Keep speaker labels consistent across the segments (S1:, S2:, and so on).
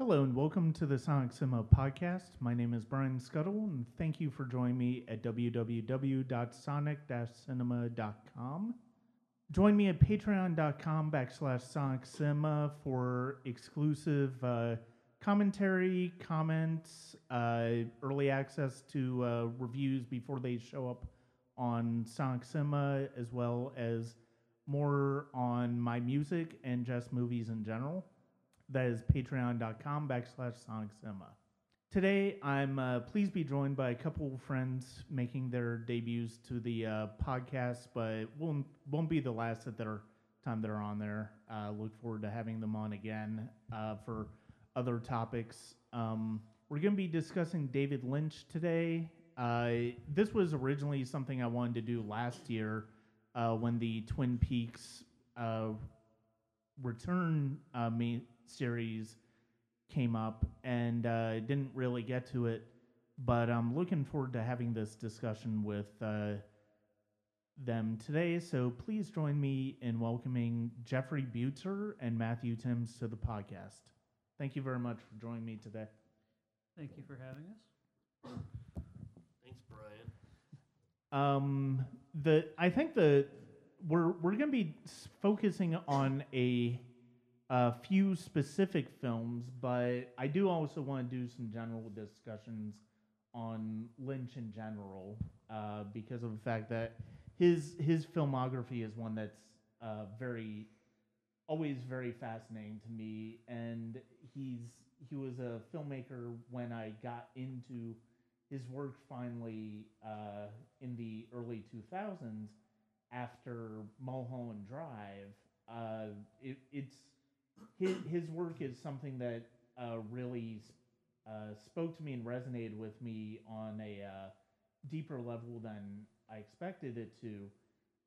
S1: Hello and welcome to the Sonic Cinema podcast. My name is Brian Scuttle and thank you for joining me at www.sonic-cinema.com. Join me at patreon.com backslash sonic cinema for exclusive uh, commentary, comments, uh, early access to uh, reviews before they show up on Sonic Cinema, as well as more on my music and just movies in general. That is patreon.com backslash sonic cinema. Today, I'm uh, pleased to be joined by a couple of friends making their debuts to the uh, podcast, but won't, won't be the last at their time they're on there. Uh, look forward to having them on again uh, for other topics. Um, we're going to be discussing David Lynch today. Uh, this was originally something I wanted to do last year uh, when the Twin Peaks return series came up, and uh, didn't really get to it. But I'm looking forward to having this discussion with uh, them today. So please join me in welcoming Jeffrey Butzer and Matthew Timms to the podcast. Thank you very much for joining me today.
S2: Thank you for having us.
S3: Thanks, Brian.
S1: Um, the I think the we're we're gonna be focusing on a a few specific films, but I do also want to do some general discussions on Lynch in general, uh, because of the fact that his his filmography is one that's uh, very always very fascinating to me, and he's he was a filmmaker when I got into his work finally uh, in the early 2000s after Mulholland Drive. Uh, it, it's his, his work is something that uh, really uh, spoke to me and resonated with me on a uh, deeper level than I expected it to.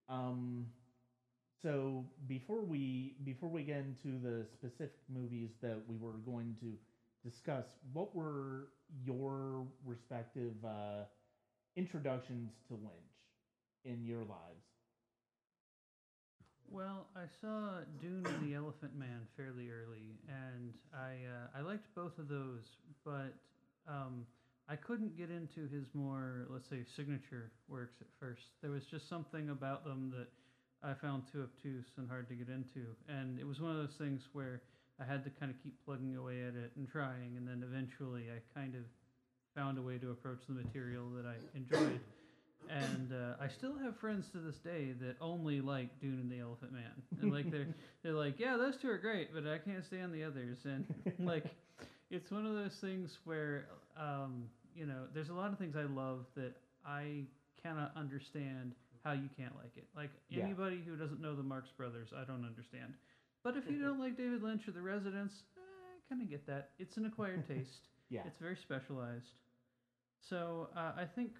S1: Um, so before we before we get into the specific movies that we were going to discuss, what were your respective uh, introductions to Lynch in your lives?
S2: Well, I saw Dune and the Elephant Man fairly early, and I uh, I liked both of those, but um, I couldn't get into his more let's say signature works at first. There was just something about them that I found too obtuse and hard to get into, and it was one of those things where I had to kind of keep plugging away at it and trying, and then eventually I kind of found a way to approach the material that I enjoyed. And uh, I still have friends to this day that only like Dune and the Elephant Man, and like they're they're like, yeah, those two are great, but I can't stand the others, and like it's one of those things where um, you know, there's a lot of things I love that I cannot understand how you can't like it. Like
S1: Yeah.
S2: anybody who doesn't know the Marx Brothers, I don't understand. But if you don't like David Lynch or The Residents, eh, I kind of get that. It's an acquired taste.
S1: Yeah.
S2: It's very specialized. So uh, I think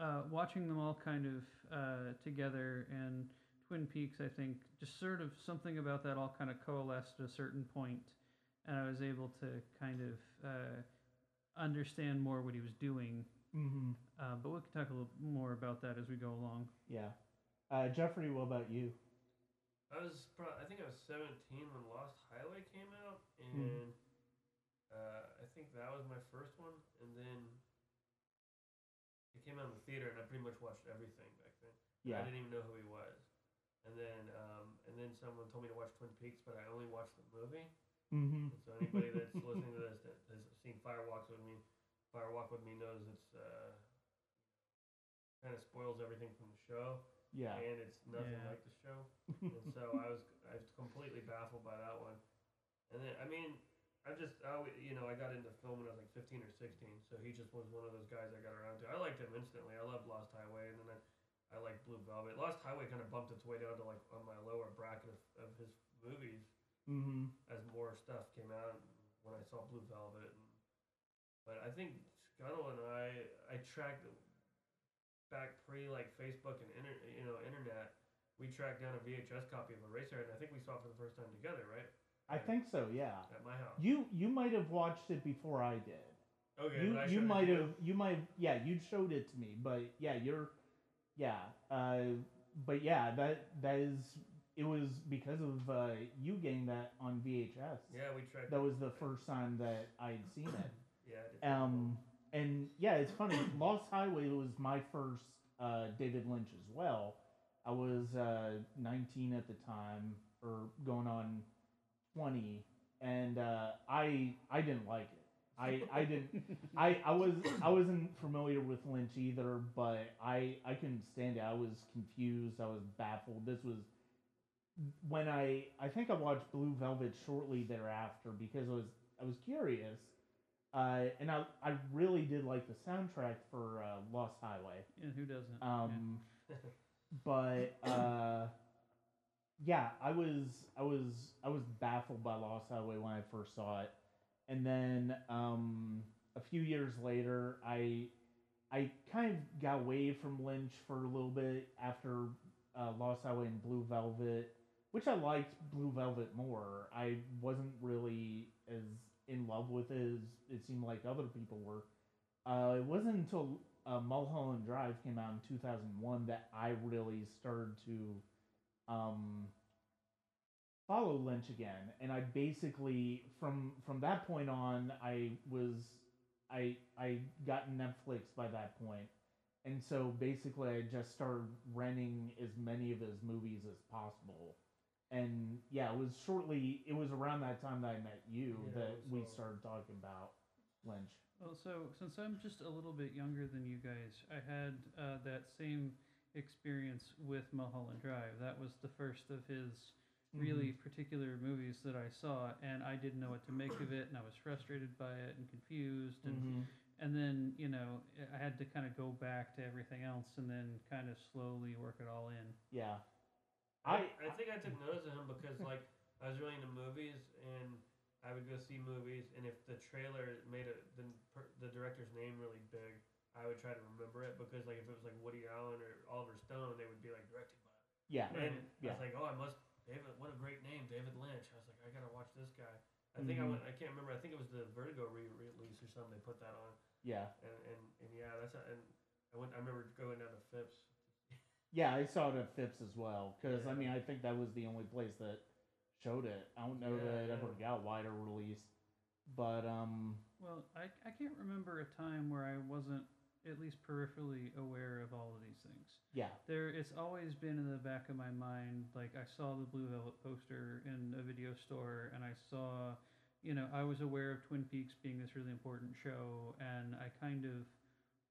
S2: uh, watching them all kind of uh, together and Twin Peaks, I think just sort of something about that all kind of coalesced at a certain point, and I was able to kind of uh, understand more what he was doing.
S1: Mm-hmm.
S2: Uh, but we can talk a little more about that as we go along.
S1: Yeah. Uh, Jeffrey, what about you?
S3: I was, pro- I think I was 17 when Lost Highway came out, and
S1: Mhm.
S3: uh, I think that was my first one. And then it came out in the theater, and I pretty much watched everything back then.
S1: Yeah.
S3: I didn't even know who he was. And then, um, and then someone told me to watch Twin Peaks, but I only watched the movie.
S1: Mm-hmm.
S3: So anybody that's listening to this that has seen Fire Walks with Me, Fire Walk with Me knows it's uh, kind of spoils everything from the show,
S1: Yeah.
S3: and it's nothing
S2: Yeah.
S3: like the show. and so I was I was completely baffled by that one. And then I mean, I just I you know I got into film when I was like 15 or 16, so he just was one of those guys I got around to. I liked him instantly. I loved Lost Highway, and then I, I liked Blue Velvet. Lost Highway kind of bumped its way down to like on my lower bracket of, of his movies
S1: mm-hmm.
S3: as more stuff came out when I saw Blue Velvet. And, but I think Scuttle and I I tracked back pre like Facebook and inter, you know internet. We tracked down a VHS copy of Eraser, and I think we saw it for the first time together, right?
S1: I think so. Yeah.
S3: At my house.
S1: You you might have watched it before I did.
S3: okay.
S1: you
S3: I
S1: you
S3: showed it to
S1: might have you might yeah you showed it to me, but yeah you're yeah uh but yeah that that is it was because of uh, you getting that on VHS.
S3: Yeah, we tried.
S1: That was the first time that I'd seen it.
S3: Yeah. I
S1: Um, and yeah, it's funny. Lost Highway was my first uh, David Lynch as well. I was uh, 19 at the time, or going on 20, and uh, I I didn't like it. I I didn't. I, I was I wasn't familiar with Lynch either, but I I couldn't stand it. I was confused. I was baffled. This was when I I think I watched Blue Velvet shortly thereafter because I was I was curious, uh, and I I really did like the soundtrack for uh, Lost Highway.
S2: And who doesn't?
S1: Um, but uh, yeah, I was I was I was baffled by Lost Highway when I first saw it, and then um, a few years later, I I kind of got away from Lynch for a little bit after uh, Lost Highway and Blue Velvet, which I liked Blue Velvet more. I wasn't really as in love with it as it seemed like other people were. Uh, it wasn't until uh, Mulholland Drive came out in 2001 that I really started to um, follow Lynch again, and I basically from from that point on I was I I got Netflix by that point, and so basically I just started renting as many of his movies as possible. And yeah, it was shortly. It was around that time that I met you
S3: Yeah,
S1: that we started talking about Lynch.
S2: Well, so since I'm just a little bit younger than you guys, I had uh, that same experience with Mulholland Drive. That was the first of his really particular movies that I saw, and I didn't know what to make of it, and I was frustrated by it and confused, and
S1: Mhm.
S2: and then you know I had to kind of go back to everything else, and then kind of slowly work it all in.
S1: Yeah.
S3: I, I think I took notice of him because like I was really into movies and I would go see movies and if the trailer made a, the the director's name really big, I would try to remember it because like if it was like Woody Allen or Oliver Stone, they would be like directed by.
S1: Yeah.
S2: Right.
S3: And I
S1: Yeah.
S3: was like, oh, I must David. What a great name, David Lynch. I was like, I gotta watch this guy. I think I
S1: Mhm.
S3: went. I can't remember. I think it was the Vertigo re-release or something. They put that on,
S1: Yeah.
S3: and and, and yeah, that's a, and I went. I remember going down to Phipps.
S1: Yeah, I saw it at Phipps as well. Because, I mean, I think that was the only place that showed it. I don't know
S3: Yeah,
S1: that it
S3: yeah.
S1: ever got wider release, But, um,
S2: Well, I, I can't remember a time where I wasn't at least peripherally aware of all of these things.
S1: yeah.
S2: There, it's always been in the back of my mind. Like I saw the Blue Velvet poster in a video store, and I saw, you know, I was aware of Twin Peaks being this really important show, and I kind of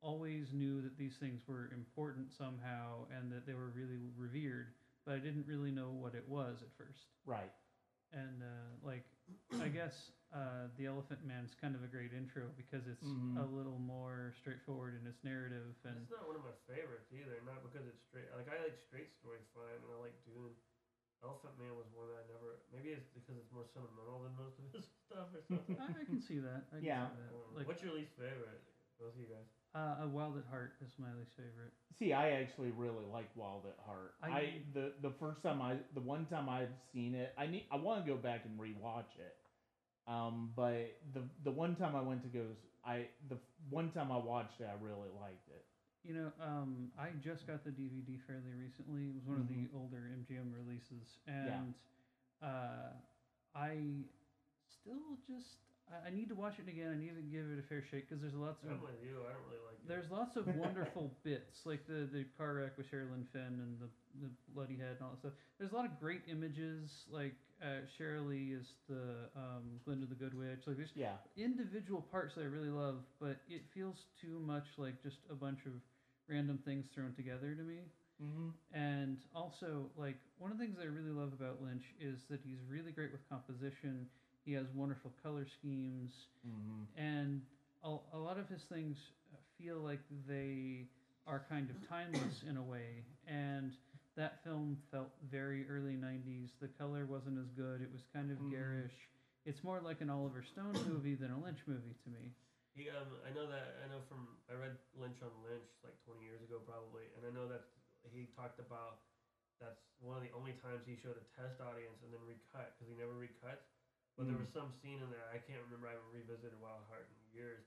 S2: always knew that these things were important somehow, and that they were really revered. But I didn't really know what it was at first.
S1: Right.
S2: And uh, like, I guess uh, the Elephant Man's kind of a great intro because it's
S1: Mhm.
S2: a little more straightforward in its narrative, and
S3: It's not one of my favorites either. Not because it's straight. Like I like straight story fine, and I like Dune. Elephant Man was one that I never. Maybe it's because it's more sentimental than most of his stuff or something.
S2: I, I can see that. I can
S1: Yeah.
S2: see that. Like,
S3: What's your least favorite? Both of you guys.
S2: uh, a Wild at Heart is my least favorite.
S1: See, I actually really like Wild at Heart. I,
S2: I-
S1: the the first time I the one time I've seen it, I need I want to go back and rewatch it. Um, but the the one time I went to go, I the one time I watched it, I really liked it.
S2: You know, um, I just got the DVD fairly recently. It was one of
S1: Mm-hmm.
S2: the older MGM releases, and uh, I still just I, I need to watch it again. I need to give it a fair shake because there's lots of
S3: I'm with you. I don't really like it.
S2: There's lots of wonderful bits, like the, the car wreck with Sherilyn Fenn and the, the bloody head and all that stuff. There's a lot of great images, like uh, Sheryl Lee is the um, Glinda the Good Witch. Like there's
S1: Yeah.
S2: individual parts that I really love, but it feels too much like just a bunch of random things thrown together to me.
S1: Mm-hmm.
S2: And also, like one of the things I really love about Lynch is that he's really great with composition. He has wonderful color schemes
S1: Mm-hmm.
S2: and a, a lot of his things feel like they are kind of timeless in a way and that film felt very early 90s the color wasn't as good it was kind of
S1: Mhm.
S2: garish it's more like an oliver stone movie than a lynch movie to me
S3: He, um, I know that I know from I read Lynch on Lynch like 20 years ago probably, and I know that he talked about that's one of the only times he showed a test audience and then recut because he never recuts. But there
S1: Mm.
S3: was some scene in there I can't remember. I haven't revisited Wild Heart in years,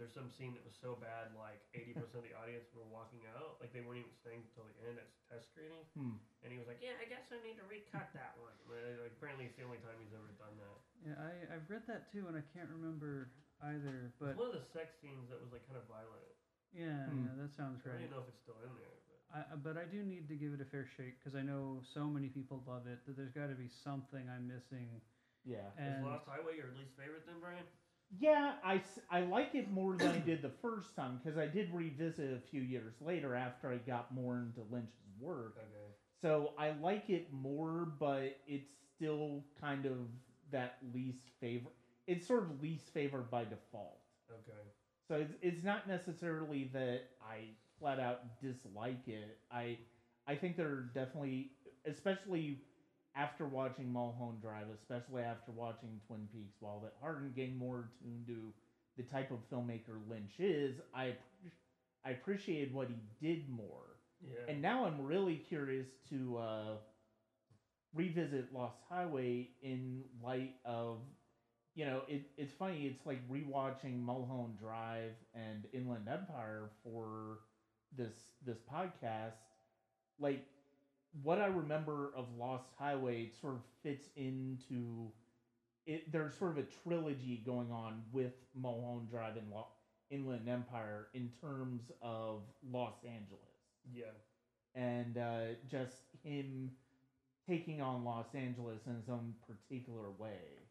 S3: there's some scene that was so bad, like 80% of the audience were walking out, like they weren't even staying until the end at the test screening.
S1: Hmm.
S3: And he was like, "Yeah, I guess I need to recut that one." Like, like, apparently, it's the only time he's ever done that.
S2: Yeah, I I've read that too, and I can't remember either.
S3: It's
S2: But
S3: one of the sex scenes that was like kind of violent.
S2: yeah,
S1: Hmm.
S2: yeah, that sounds right.
S3: I don't even know if it's still in there. But
S2: I, I- but I do need to give it a fair shake because I know so many people love it that there's got to be something I'm missing.
S1: Yeah.
S3: is
S2: And
S3: Lost Highway your least favorite then, Brian?
S1: Yeah, I, I like it more than I did the first time because I did revisit a few years later after I got more into Lynch's work.
S3: Okay.
S1: So I like it more, but it's still kind of that least favorite. It's sort of least favored by default.
S3: Okay.
S1: So it's, it's not necessarily that I flat out dislike it. I I think there are definitely, especially after watching Mulholland Drive, especially after watching Twin Peaks, while that Harden getting more tuned to the type of filmmaker Lynch is, I I appreciated what he did more.
S3: Yeah.
S1: And now I'm really curious to uh, revisit Lost Highway in light of, you know, it, it's funny. It's like rewatching Mulholland Drive and Inland Empire for this this podcast. Like what I remember of Lost Highway sort of fits into it. There's sort of a trilogy going on with Mulholland Drive and Lo- Inland Empire in terms of Los Angeles
S3: yeah.
S1: and uh, just him taking on Los Angeles in his own particular way.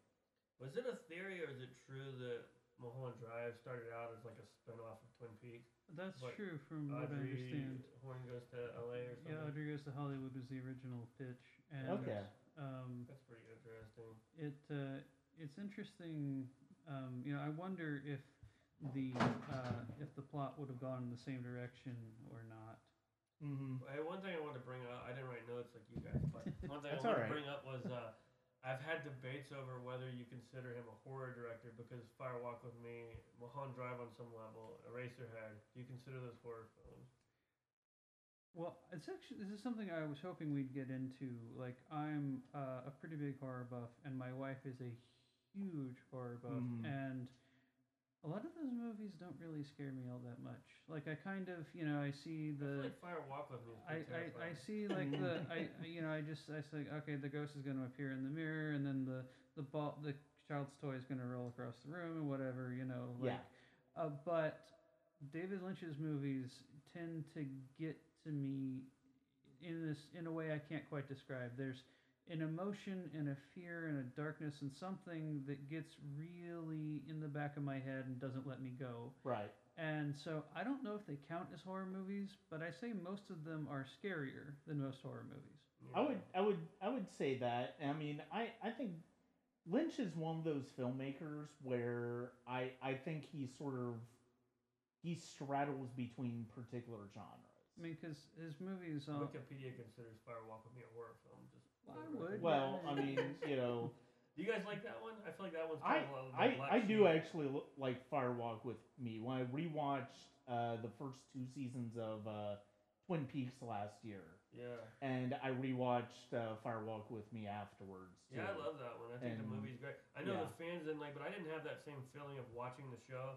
S3: Was it a theory or is it true that Mulholland Drive started out as like a spinoff of Twin Peaks?
S2: That's
S3: What,
S2: true from what I
S3: Audrey
S2: understand.
S3: Horne goes to L.A. or something.
S2: Yeah, Audrey Goes to Hollywood was the original pitch, and
S1: Okay.
S2: um,
S3: That's pretty interesting.
S2: it uh, it's interesting. Um, you know, I wonder if the uh, if the plot would have gone in the same direction or not.
S1: Mm-hmm.
S3: Hey, one thing I wanted to bring up, I didn't write notes like you guys, but one thing I
S1: That's
S3: wanted
S1: alright.
S3: to bring up was uh, I've had debates over whether you consider him a horror director because Fire Walk with Me, Mulholland Drive on some level, Eraserhead. Do you consider those horror films?
S2: Well, it's actually this is something I was hoping we'd get into. Like, I'm uh, a pretty big horror buff, and my wife is a huge horror buff,
S1: Mhm.
S2: and a lot of those movies don't really scare me all that much. Like, I kind of, you know, I see
S3: I feel
S2: the.
S3: like Fire Walk with Me
S2: I, I, I see like the I I- you know I just I say okay the ghost is going to appear in the mirror and then the the ball the child's toy is going to roll across the room and whatever you know like
S1: Yeah.
S2: uh, but David Lynch's movies tend to get to me in this in a way I can't quite describe there's an emotion and a fear and a darkness and something that gets really in the back of my head and doesn't let me go
S1: Right.
S2: and so I don't know if they count as horror movies, but I say most of them are scarier than most horror movies.
S3: Yeah.
S1: I would I would I would say that. I mean, I I think Lynch is one of those filmmakers where I I think he sort of he straddles between particular genres.
S2: I mean, because his movies. Uh,
S3: Wikipedia considers Fire Walk with Me a horror film. Just
S2: Well, I would.
S1: Well,
S2: Yeah,
S1: I mean, you know,
S3: Do you guys like that one? I feel like that one's
S1: I
S3: kind of a
S1: I,
S3: black
S1: I do actually lo- like Firewalk with Me. When I rewatched uh, the first two seasons of uh, Twin Peaks last year,
S3: Yeah.
S1: and I rewatched uh, Firewalk with Me afterwards.
S3: Yeah, I love that one. I think the movie's great. I know
S1: yeah.
S3: the fans didn't like, but I didn't have that same feeling of watching the show.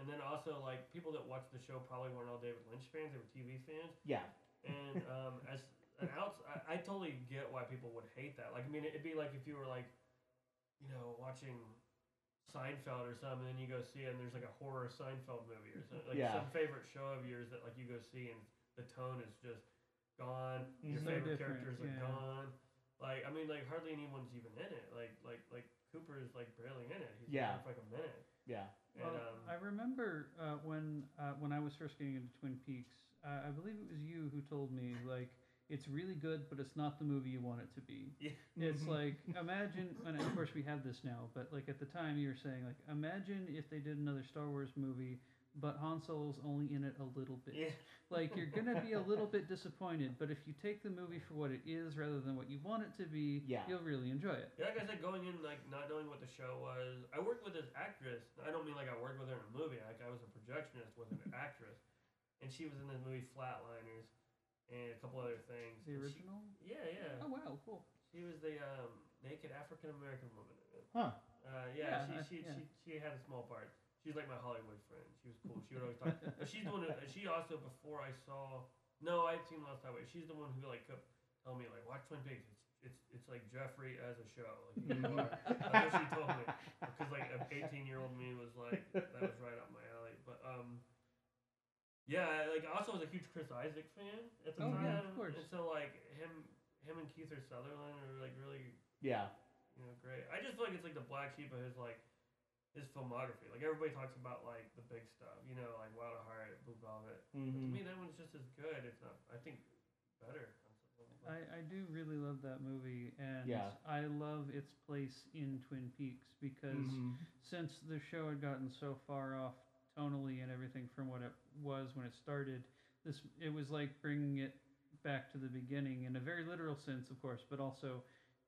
S3: And then also, like people that watched the show probably weren't all David Lynch fans; they were TV fans.
S1: Yeah,
S3: And um, as an outs, I, I totally get why people would hate that. Like, I mean, it'd be like if you were like, you know, watching Seinfeld or something, and then you go see it, and there's like a horror Seinfeld movie or something, like
S1: Yeah.
S3: some favorite show of yours that like you go see, and the tone is just gone. Your.
S2: So
S3: favorite
S2: different,
S3: characters are
S2: yeah.
S3: gone. Like, I mean, like hardly anyone's even in it. Like, like, like Cooper is like barely in it. He's
S1: Yeah.
S3: in for like a minute.
S1: yeah.
S3: And
S2: well,
S3: um,
S2: I remember uh, when uh, when I was first getting into Twin Peaks. Uh, I believe it was you who told me like it's really good, but it's not the movie you want it to be.
S3: Yeah.
S2: It's
S1: Mhm.
S2: like imagine, and of course we have this now, but like at the time you were saying like imagine if they did another Star Wars movie, but Han Solo's only in it a little bit.
S3: yeah,
S2: Like you're gonna be a little bit disappointed, but if you take the movie for what it is rather than what you want it to be,
S1: Yeah.
S2: you'll really enjoy it.
S3: Yeah, like I said, going in like not knowing what the show was. I worked with this actress. I don't mean like I worked with her in a movie. Like I was a projectionist with an actress, and she was in this movie Flatliners and a couple other things.
S2: The
S3: And she-
S2: original?
S3: yeah, yeah.
S2: Oh wow, cool.
S3: She was the um, naked African American woman.
S1: Huh.
S3: Uh, yeah,
S2: Yeah, I-
S3: she, she,
S2: yeah.
S3: she she had a small part. she's like my Hollywood friend. She was cool. She would always talk. but she's the one. Who, she also before I saw. No, I'd seen Lost Highway. She's the one who like kept telling me like watch Twin Peaks. It's it's it's like Jeffrey as a show. Like you are. That's what she told me. Because like an 18 year old me was like that was right up my alley. But um. Yeah, like I also was a huge Chris Isaak fan at the
S2: Oh,
S3: time.
S2: yeah, of course.
S3: And so like him, him and Kiefer Sutherland are like really
S1: Yeah.
S3: you know, great. I just feel like it's like the black sheep of his like his filmography. Like everybody talks about like the big stuff, you know, like Wild at Heart, Blue Velvet. But to me, that one's just as good. It's not. I think better. on some level, but-
S2: I, I do really love that movie, and
S1: Yeah.
S2: I love its place in Twin Peaks because
S1: Mhm.
S2: since the show had gotten so far off tonally and everything from what it was when it started, this it was like bringing it back to the beginning in a very literal sense, of course, but also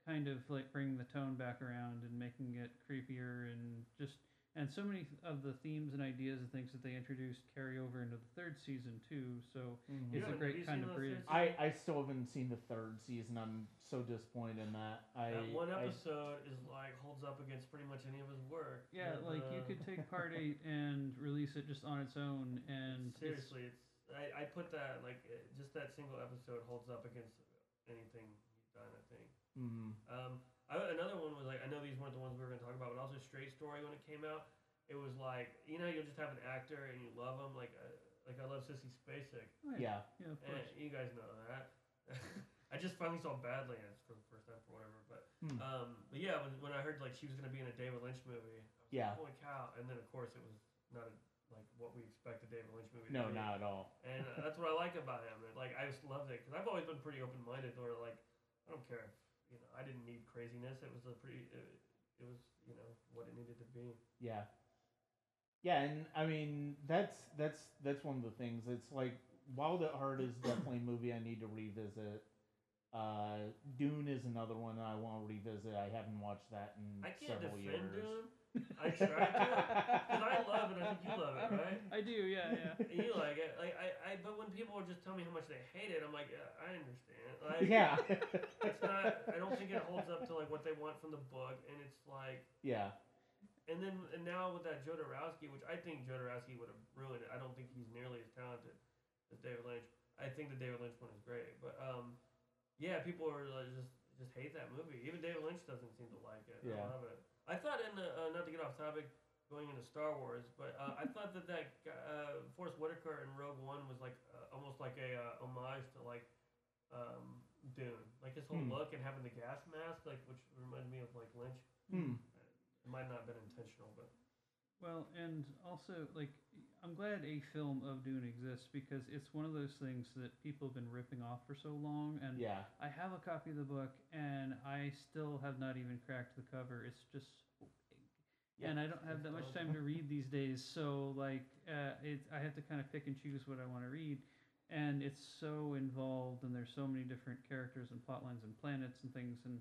S2: kind of like bringing the tone back around and making it creepier and just and so many of the themes and ideas and things that they introduced carry over into the third season too. So
S1: Mhm.
S2: it's
S3: Yeah,
S2: a great kind of bridge.
S1: I, I still haven't seen the third season. I'm so disappointed in that. I
S3: that one
S1: I-
S3: episode is like holds up against pretty much any of his work.
S2: Yeah,
S3: The-
S2: like you could take part eight and release it just on its own, and
S3: seriously, it's, I, I put that like uh, just that single episode holds up against anything he's done. I think.
S1: Mhm.
S3: Um, I, another one was like I know these weren't the ones we were gonna talk about, but also Straight Story when it came out. It was like you know you'll just have an actor and you love him like uh, like I love Sissy Spacek.
S2: oh,
S1: Yeah.
S2: yeah, of
S3: And
S2: course.
S3: you guys know that. I just finally saw Badlands for the first time for whatever, but
S1: Hmm.
S3: um, but yeah, when, when I heard like she was gonna be in a David Lynch movie, I was
S1: Yeah.
S3: like, holy cow! And then of course it was not a, like what we expect a David Lynch movie.
S1: No,
S3: to be.
S1: not at all.
S3: And uh, that's what I like about him. And, like I just loved it because I've always been pretty open minded, or like I don't care if you know I didn't need craziness. It was a pretty, it, it was you know what it needed to be.
S1: Yeah. Yeah, and I mean that's that's that's one of the things. It's like Wild at Heart is definitely a movie I need to revisit. Uh, Dune is another one that I want to revisit. I haven't watched that in
S3: I can't
S1: several
S3: defend
S1: years.
S3: Dune. I tried to because I love it. I think you love it, right?
S2: I do, yeah, yeah.
S3: you like it, like I, I. But when people are just tell me how much they hate it, I'm like, yeah, I understand. Like,
S1: yeah.
S3: it's not. I don't think it holds up to like what they want from the book, and it's like.
S1: yeah.
S3: And then and now with that Jodorowsky, which I think Jodorowsky would have ruined it. I don't think he's nearly as talented as David Lynch. I think the David Lynch one is great, but um, yeah, people are like, just just hate that movie. Even David Lynch doesn't seem to like it.
S1: Yeah.
S3: I love it. I thought in the uh, not to get off topic, going into Star Wars, but uh, I thought that that guy, uh, Forest Whitaker in Rogue One was like uh, almost like a uh, homage to like um, Dune, like his whole
S1: Hmm.
S3: look and having the gas mask, like which reminded me of like Lynch.
S1: Hmm.
S3: It might not have been intentional, but
S2: Well, and also, like, I'm glad a film of Dune exists because it's one of those things that people have been ripping off for so long. And
S1: Yeah.
S2: I have a copy of the book, and I still have not even cracked the cover. It's just so big.
S1: Yeah,
S2: and I don't have that much time to read these days, so like, uh, it, I have to kind of pick and choose what I want to read, and it's so involved, and there's so many different characters and plot lines and planets and things, and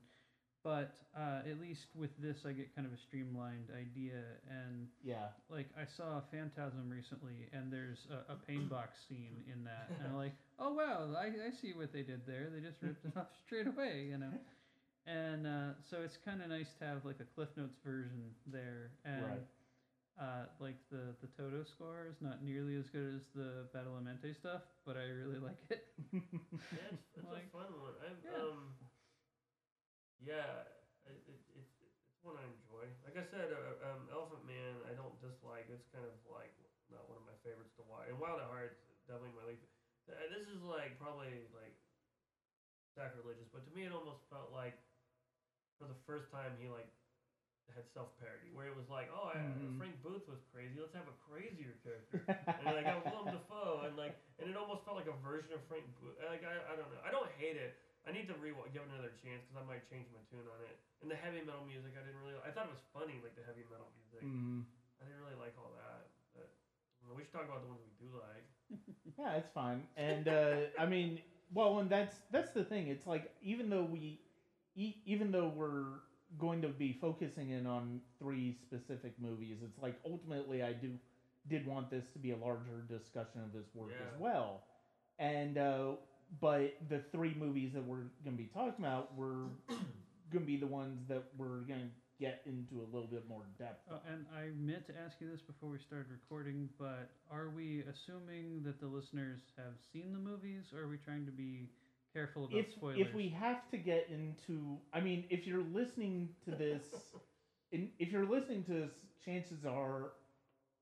S2: but uh, at least with this, I get kind of a streamlined idea, and
S1: Yeah.
S2: like I saw Phantasm recently, and there's a, a pain box scene in that, and I'm like, oh wow, I, I see what they did there. They just ripped it off straight away, you know. And uh, so it's kind of nice to have like a Cliff Notes version there, and
S1: Right.
S2: uh, like the the Toto score is not nearly as good as the Badalamenti stuff, but I really like it.
S3: yeah, it's, it's
S2: Like,
S3: a fun one. I'm,
S2: yeah.
S3: um, yeah, it, it, it's it's one I enjoy. Like I said, uh, um, Elephant Man, I don't dislike. It's kind of like not one of my favorites to watch. And Wild at Heart, definitely my least. This is like probably like sacrilegious, but to me, it almost felt like for the first time he like had self parody, where it was like, oh, I,
S1: Mhm.
S3: Frank Booth was crazy. Let's have a crazier character. and like I Willem Dafoe, and like, and it almost felt like a version of Frank Booth. Like I, I don't know. I don't hate it. I need to re give it another chance because I might change my tune on it. And the heavy metal music, I didn't really. I thought it was funny, like the heavy metal music.
S1: Mhm.
S3: I didn't really like all that. But know, we should talk about the ones we do like.
S1: Yeah, it's fine. And uh, I mean, well, and that's that's the thing. It's like even though we, e- even though we're going to be focusing in on three specific movies, it's like ultimately I do did want this to be a larger discussion of his work as well. And uh, but the three movies that we're going to be talking about were going to be the ones that we're going to get into a little bit more depth.
S2: Oh, and I meant to ask you this before we started recording, but are we assuming that the listeners have seen the movies, or are we trying to be careful about
S1: if
S2: spoilers?
S1: if we have to get into, I mean, if you're listening to this, in, if you're listening to this, chances are,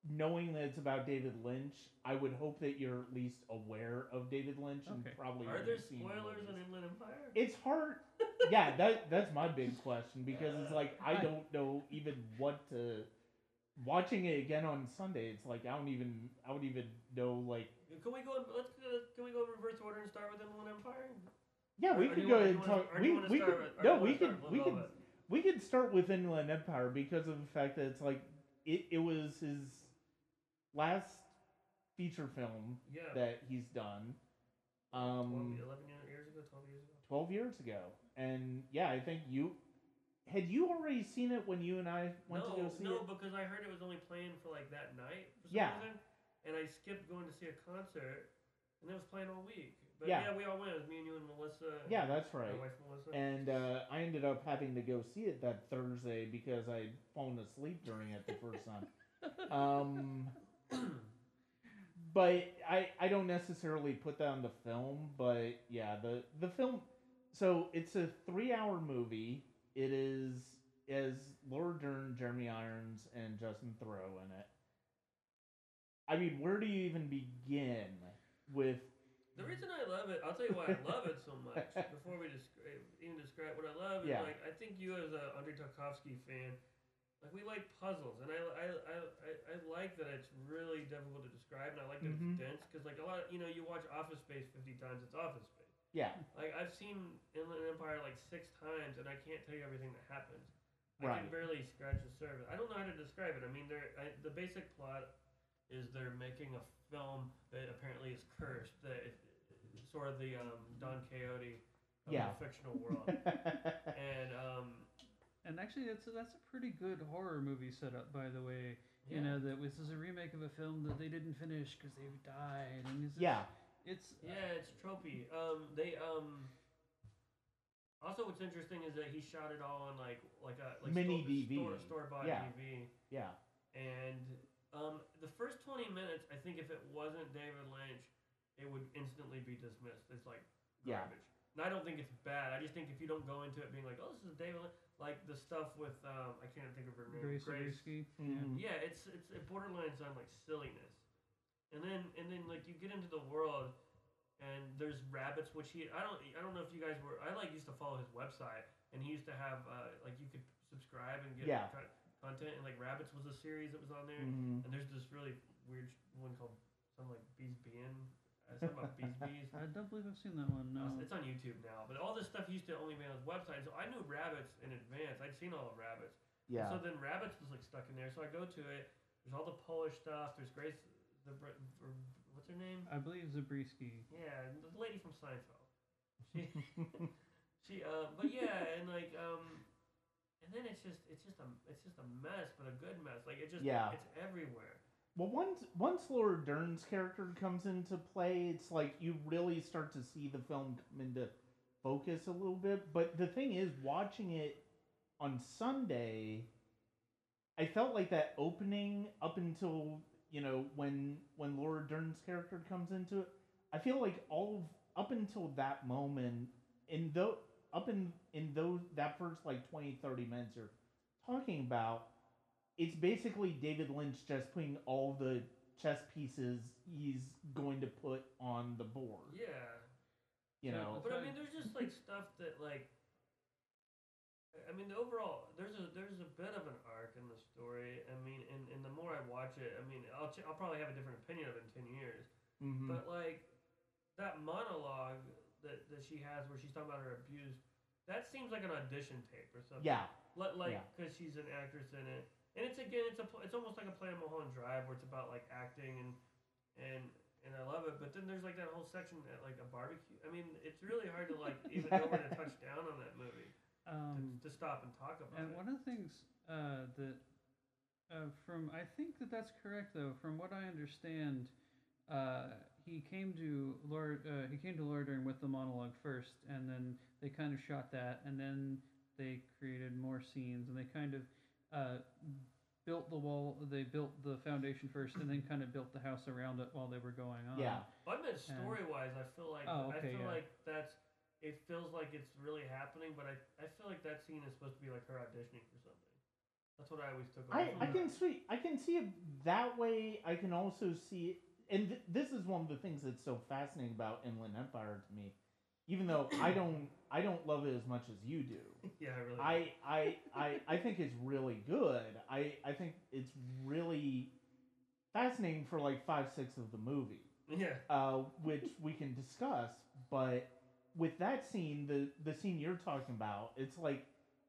S1: knowing that it's about David Lynch, I would hope that you're at least aware of David Lynch and
S2: Okay.
S1: probably
S3: Are
S1: have
S3: there
S1: seen the
S3: spoilers on. Inland Empire?
S1: It's hard. yeah, that that's my big question because it's like I
S2: I-
S1: don't know even what to. Watching it again on Sunday, it's like I don't even I don't even know like
S3: Can we go? in- Let's go. Can we go in reverse order and start with Inland Empire?
S1: yeah we
S3: or
S1: could go ahead and talk we we could
S3: with-
S1: no we could
S3: start with
S1: we could we could start with Inland Empire because of the fact that it's like it, it was his last feature film
S3: Yeah.
S1: that he's done
S3: 12,
S1: um
S3: 11 years ago, 12 years ago.
S1: 12 years ago and yeah I think you had you already seen it when you and I went
S3: no,
S1: to go see
S3: no,
S1: it
S3: because I heard it was only playing for like that night for some
S1: Yeah.
S3: reason, and I skipped going to see a concert, and it was playing all week. But
S1: Yeah.
S3: yeah, we all went. It was me and you and Melissa.
S1: yeah that's right
S3: My wife Melissa.
S1: and uh, I ended up having to go see it that Thursday because I'd fallen asleep during it the first time um but I I don't necessarily put that on the film, but yeah, the the film. So it's a three hour movie. It is as Laura Dern, Jeremy Irons, and Justin Theroux in it. I mean, where do you even begin with?
S3: The reason I love it, I'll tell you why I love it so much. Before we describe, even describe what I love, is
S1: Yeah.
S3: like I think you as a Andrei Tarkovsky fan, like we like puzzles, and I I, I, I, like that it's really difficult to describe, and I like that
S1: Mhm.
S3: it's dense because like a lot, of, you know, you watch Office Space fifty times, it's Office Space.
S1: Yeah,
S3: Like I've seen Inland Empire like six times, and I can't tell you everything that happens. I can barely scratch the surface. I don't know how to describe it. I mean, they're, I, the basic plot is they're making a film that apparently is cursed. That it, sort of the um, Don Quixote of
S1: Yeah.
S3: the fictional world. and um,
S2: and actually, that's a, that's a pretty good horror movie setup, by the way.
S3: yeah.
S2: You know that this is a remake of a film that they didn't finish because they died, and it's
S1: yeah,
S2: it's
S3: Yeah, it's tropey. Um, they um. Also, what's interesting is that he shot it all on like like a like
S1: Mini
S3: store,
S1: DV.
S3: store, store bought
S1: Yeah.
S3: DV.
S1: yeah,
S3: And um, the first 20 minutes, I think if it wasn't David Lynch, it would instantly be dismissed. It's like
S1: Yeah.
S3: garbage. And I don't think it's bad. I just think if you don't go into it being like, oh, this is David Lynch, like the stuff with, um, I can't think of her name.
S2: Grace Zabriskie.
S1: Mhm.
S3: Yeah, it's it's it borderlines on like silliness. And then and then like you get into the world and there's rabbits which he I don't I don't know if you guys were I like used to follow his website and he used to have uh, like you could subscribe and get
S1: Yeah.
S3: co- content and like rabbits was a series that was on there
S1: Mhm.
S3: and there's this really weird one called something like Bees Being uh, something about Bees Bees
S2: I don't believe I've seen that one. No.
S3: It's on YouTube now, but all this stuff used to only be on his website. So I knew rabbits in advance. I'd seen all the rabbits.
S1: yeah,
S3: So then rabbits was like stuck in there. So I go to it. There's all the Polish stuff. There's Grace, the Br- Br- what's her name?
S2: I believe Zabriskie.
S3: Yeah, the lady from Seinfeld. She, she, uh, but yeah, and like, um, and then it's just, it's just a, it's just a mess, but a good mess. Like it just,
S1: Yeah.
S3: it's everywhere.
S1: Well, once once Laura Dern's character comes into play, it's like you really start to see the film come into focus a little bit. But the thing is, watching it on Sunday, I felt like that opening up until you know when when Laura Dern's character comes into it. I feel like all of, up until that moment, in though up in in those that first like 20, 30 minutes you're talking about, it's basically David Lynch just putting all the chess pieces he's going to put on the board.
S3: Yeah.
S1: You
S2: Yeah,
S1: know,
S3: But I mean, there's just like stuff that like. I- mean, the overall there's a there's a bit of an arc in the story. I mean, and, and the more I watch it, I mean, I'll ch- I'll probably have a different opinion of it in ten years.
S1: Mhm.
S3: But like that monologue that, that she has where she's talking about her abuse, that seems like an audition tape or something.
S1: yeah,
S3: Li- like
S1: Yeah.
S3: because she's an actress in it, and it's again it's a it's almost like a play on Mulholland Drive where it's about like acting and and and I love it. But then there's like that whole section at like a barbecue. I mean, it's really hard to like even know where to touch down on that movie
S2: Um,
S3: to, to stop and talk about
S2: And
S3: it.
S2: one of the things uh, that, uh, from I think that that's correct though. From what I understand, uh, he came to Laura uh, he came to Laura Dern with the monologue first, and then they kind of shot that, and then they created more scenes, and they kind of uh, built the wall. They built the foundation first, and then kind of built the house around it while they were going on.
S1: Yeah.
S3: But I meant story wise. I feel like
S2: Oh,
S3: I feel
S2: yeah.
S3: like that's. It feels like it's really happening, but I, I feel like that scene is supposed to be like her auditioning for something. That's what I always took. away
S1: I,
S3: from
S1: I
S3: it.
S1: can see I can see it that way. I can also see it, and th- this is one of the things that's so fascinating about Inland Empire to me. Even though I don't I don't love it as much as you do.
S3: Yeah, I really.
S1: I I, I I think it's really good. I I think it's really fascinating for like five six of the movie,
S3: yeah.
S1: uh, which we can discuss. But with that scene, the the scene you're talking about, it's like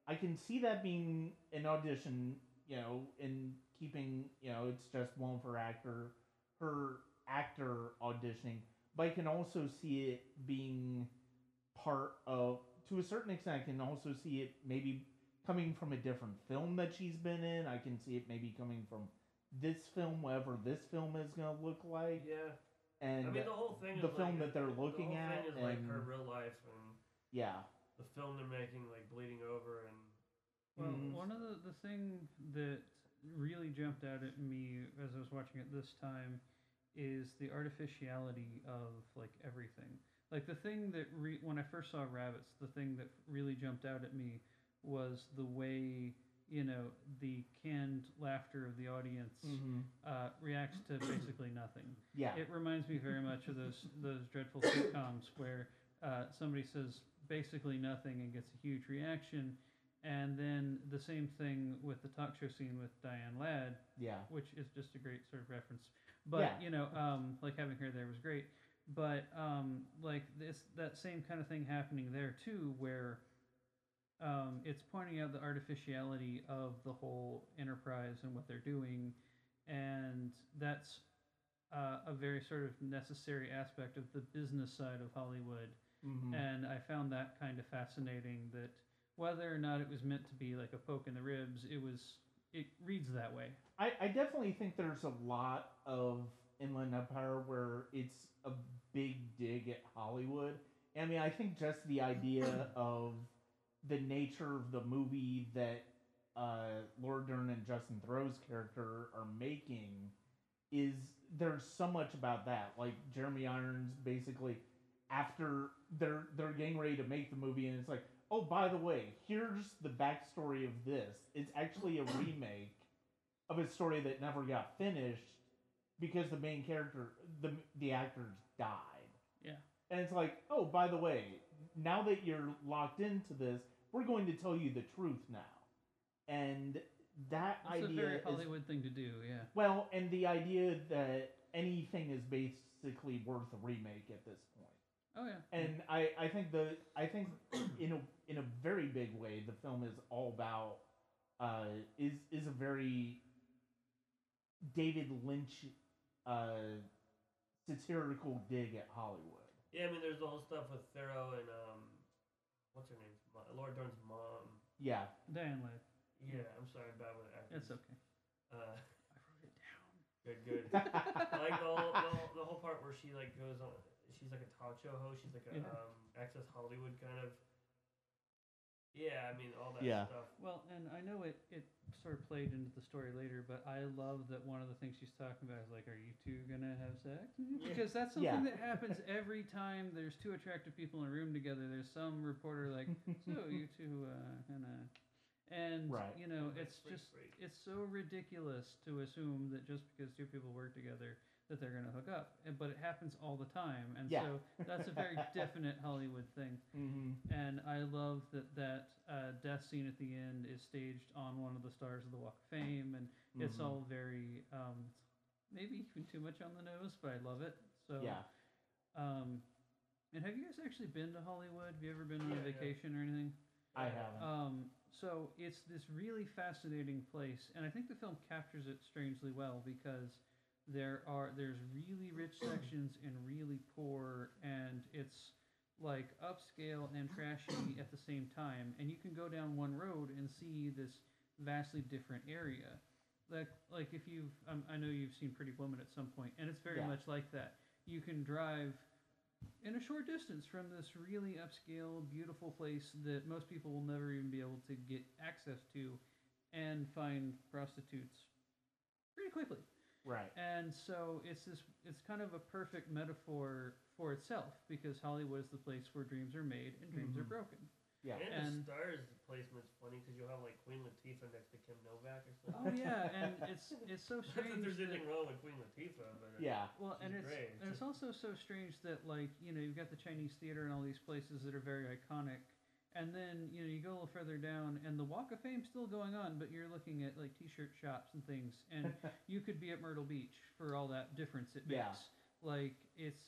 S1: I can see that being an audition, you know, in keeping, you know, it's just one for actor, her actor auditioning, but I can also see it being part of, to a certain extent, I can also see it maybe coming from a different film that she's been in. I can see it maybe coming from this film, whatever this film is going to look like.
S3: Yeah.
S1: And
S3: I mean, the whole thing.
S1: the
S3: is
S1: film
S3: like,
S1: that they're
S3: the
S1: looking
S3: whole
S1: at
S3: thing is like
S1: and-
S3: her real life and
S1: yeah.
S3: the film they're making, like bleeding over and.
S2: Well,
S1: Mhm.
S2: one of the, the thing that really jumped out at me as I was watching it this time is the artificiality of like everything. Like the thing that re- when I first saw Rabbits, the thing that really jumped out at me was the way you know the canned laughter of the audience
S1: Mm-hmm.
S2: uh, reacts to basically nothing.
S1: Yeah.
S2: It reminds me very much of those those dreadful sitcoms where uh, somebody says basically nothing and gets a huge reaction, and then the same thing with the talk show scene with Diane Ladd,
S1: yeah.
S2: which is just a great sort of reference. But
S1: Yeah.
S2: you know, um, like having her there was great. But um, like this, that same kind of thing happening there too, where um, it's pointing out the artificiality of the whole enterprise and what they're doing, and that's uh, a very sort of necessary aspect of the business side of Hollywood.
S1: Mm-hmm.
S2: And I found that kind of fascinating. That whether or not it was meant to be like a poke in the ribs, it was. It reads that way.
S1: I, I definitely think there's a lot of Inland Empire where it's a big dig at Hollywood. I mean, I think just the idea of the nature of the movie that uh, Laura Dern and Justin Theroux's character are making is there's so much about that. Like Jeremy Irons basically after they're they're getting ready to make the movie and it's like, oh by the way, here's the backstory of this. It's actually a remake of a story that never got finished because the main character the the actors died.
S2: Yeah.
S1: And it's like, oh, by the way, now that you're locked into this, we're going to tell you the truth now. And that idea.
S2: That's a
S1: idea
S2: very
S1: is
S2: Hollywood thing to do. Yeah.
S1: well, and the idea that anything is basically worth a remake at this point.
S2: Oh yeah.
S1: And I, I think the I think in a in a very big way the film is all about uh, is is a very David Lynch uh, satirical dig at Hollywood.
S3: Yeah, I mean, there's the whole stuff with Theroux and um, what's her name? Mo- Laura Dern's mom.
S1: Yeah,
S2: Diane Ladd.
S3: Yeah, I'm sorry, I'm bad with actors.
S2: It's okay.
S3: Uh,
S2: I wrote it down.
S3: good, good. Like the whole, the whole the whole part where she like goes on. She's like a talk show host. She's like a
S2: Yeah.
S3: um, Access Hollywood kind of. Yeah, I mean all that
S1: Yeah.
S3: stuff.
S2: Well, and I know it, it sort of played into the story later, but I love that one of the things she's talking about is like, are you two gonna have sex? Because that's something
S1: Yeah.
S2: that happens every time there's two attractive people in a room together. There's some reporter like, so you two uh, gonna, and
S1: Right.
S2: you know, it's
S3: freak,
S2: just
S3: freak.
S2: it's so ridiculous to assume that just because two people work together that they're gonna hook up, and, but it happens all the time, and
S1: Yeah.
S2: so that's a very definite Hollywood thing
S1: mm-hmm.
S2: and I love that that uh, death scene at the end is staged on one of the stars of the Walk of Fame, and it's
S1: Mhm.
S2: all very um, maybe even too much on the nose, but I love it. So
S1: yeah.
S2: Um, and have you guys actually been to Hollywood? Have you ever been on
S3: Yeah,
S2: a
S3: yeah.
S2: vacation or anything?
S1: I haven't.
S2: Um, so it's this really fascinating place, and I think the film captures it strangely well because there are there's really rich sections and really poor, and it's like upscale and trashy at the same time. And you can go down one road and see this vastly different area. Like like if you've um, I know you've seen Pretty Woman at some point, and it's very
S1: Yeah.
S2: much like that. You can drive in a short distance from this really upscale, beautiful place that most people will never even be able to get access to and find prostitutes pretty quickly.
S1: Right.
S2: And so it's this it's kind of a perfect metaphor for itself because Hollywood is the place where dreams are made and dreams are
S1: Mhm.
S2: broken.
S1: Yeah.
S3: And,
S2: And-
S3: the stars placement's funny because you'll have like Queen Latifah next to Kim Novak or something.
S2: Oh yeah, and it's it's so strange.
S3: Not that
S2: strange.
S3: there's
S2: that-
S3: anything wrong with Queen Latifah, but uh,
S1: Yeah.
S2: Well, and
S3: She's
S2: it's
S3: great.
S2: and it's also so strange that like you know you've got the Chinese theater and all these places that are very iconic, and then you know you go a little further down and the Walk of Fame's still going on, but you're looking at like T-shirt shops and things, and you could be at Myrtle Beach for all that difference it makes.
S1: Yeah.
S2: Like it's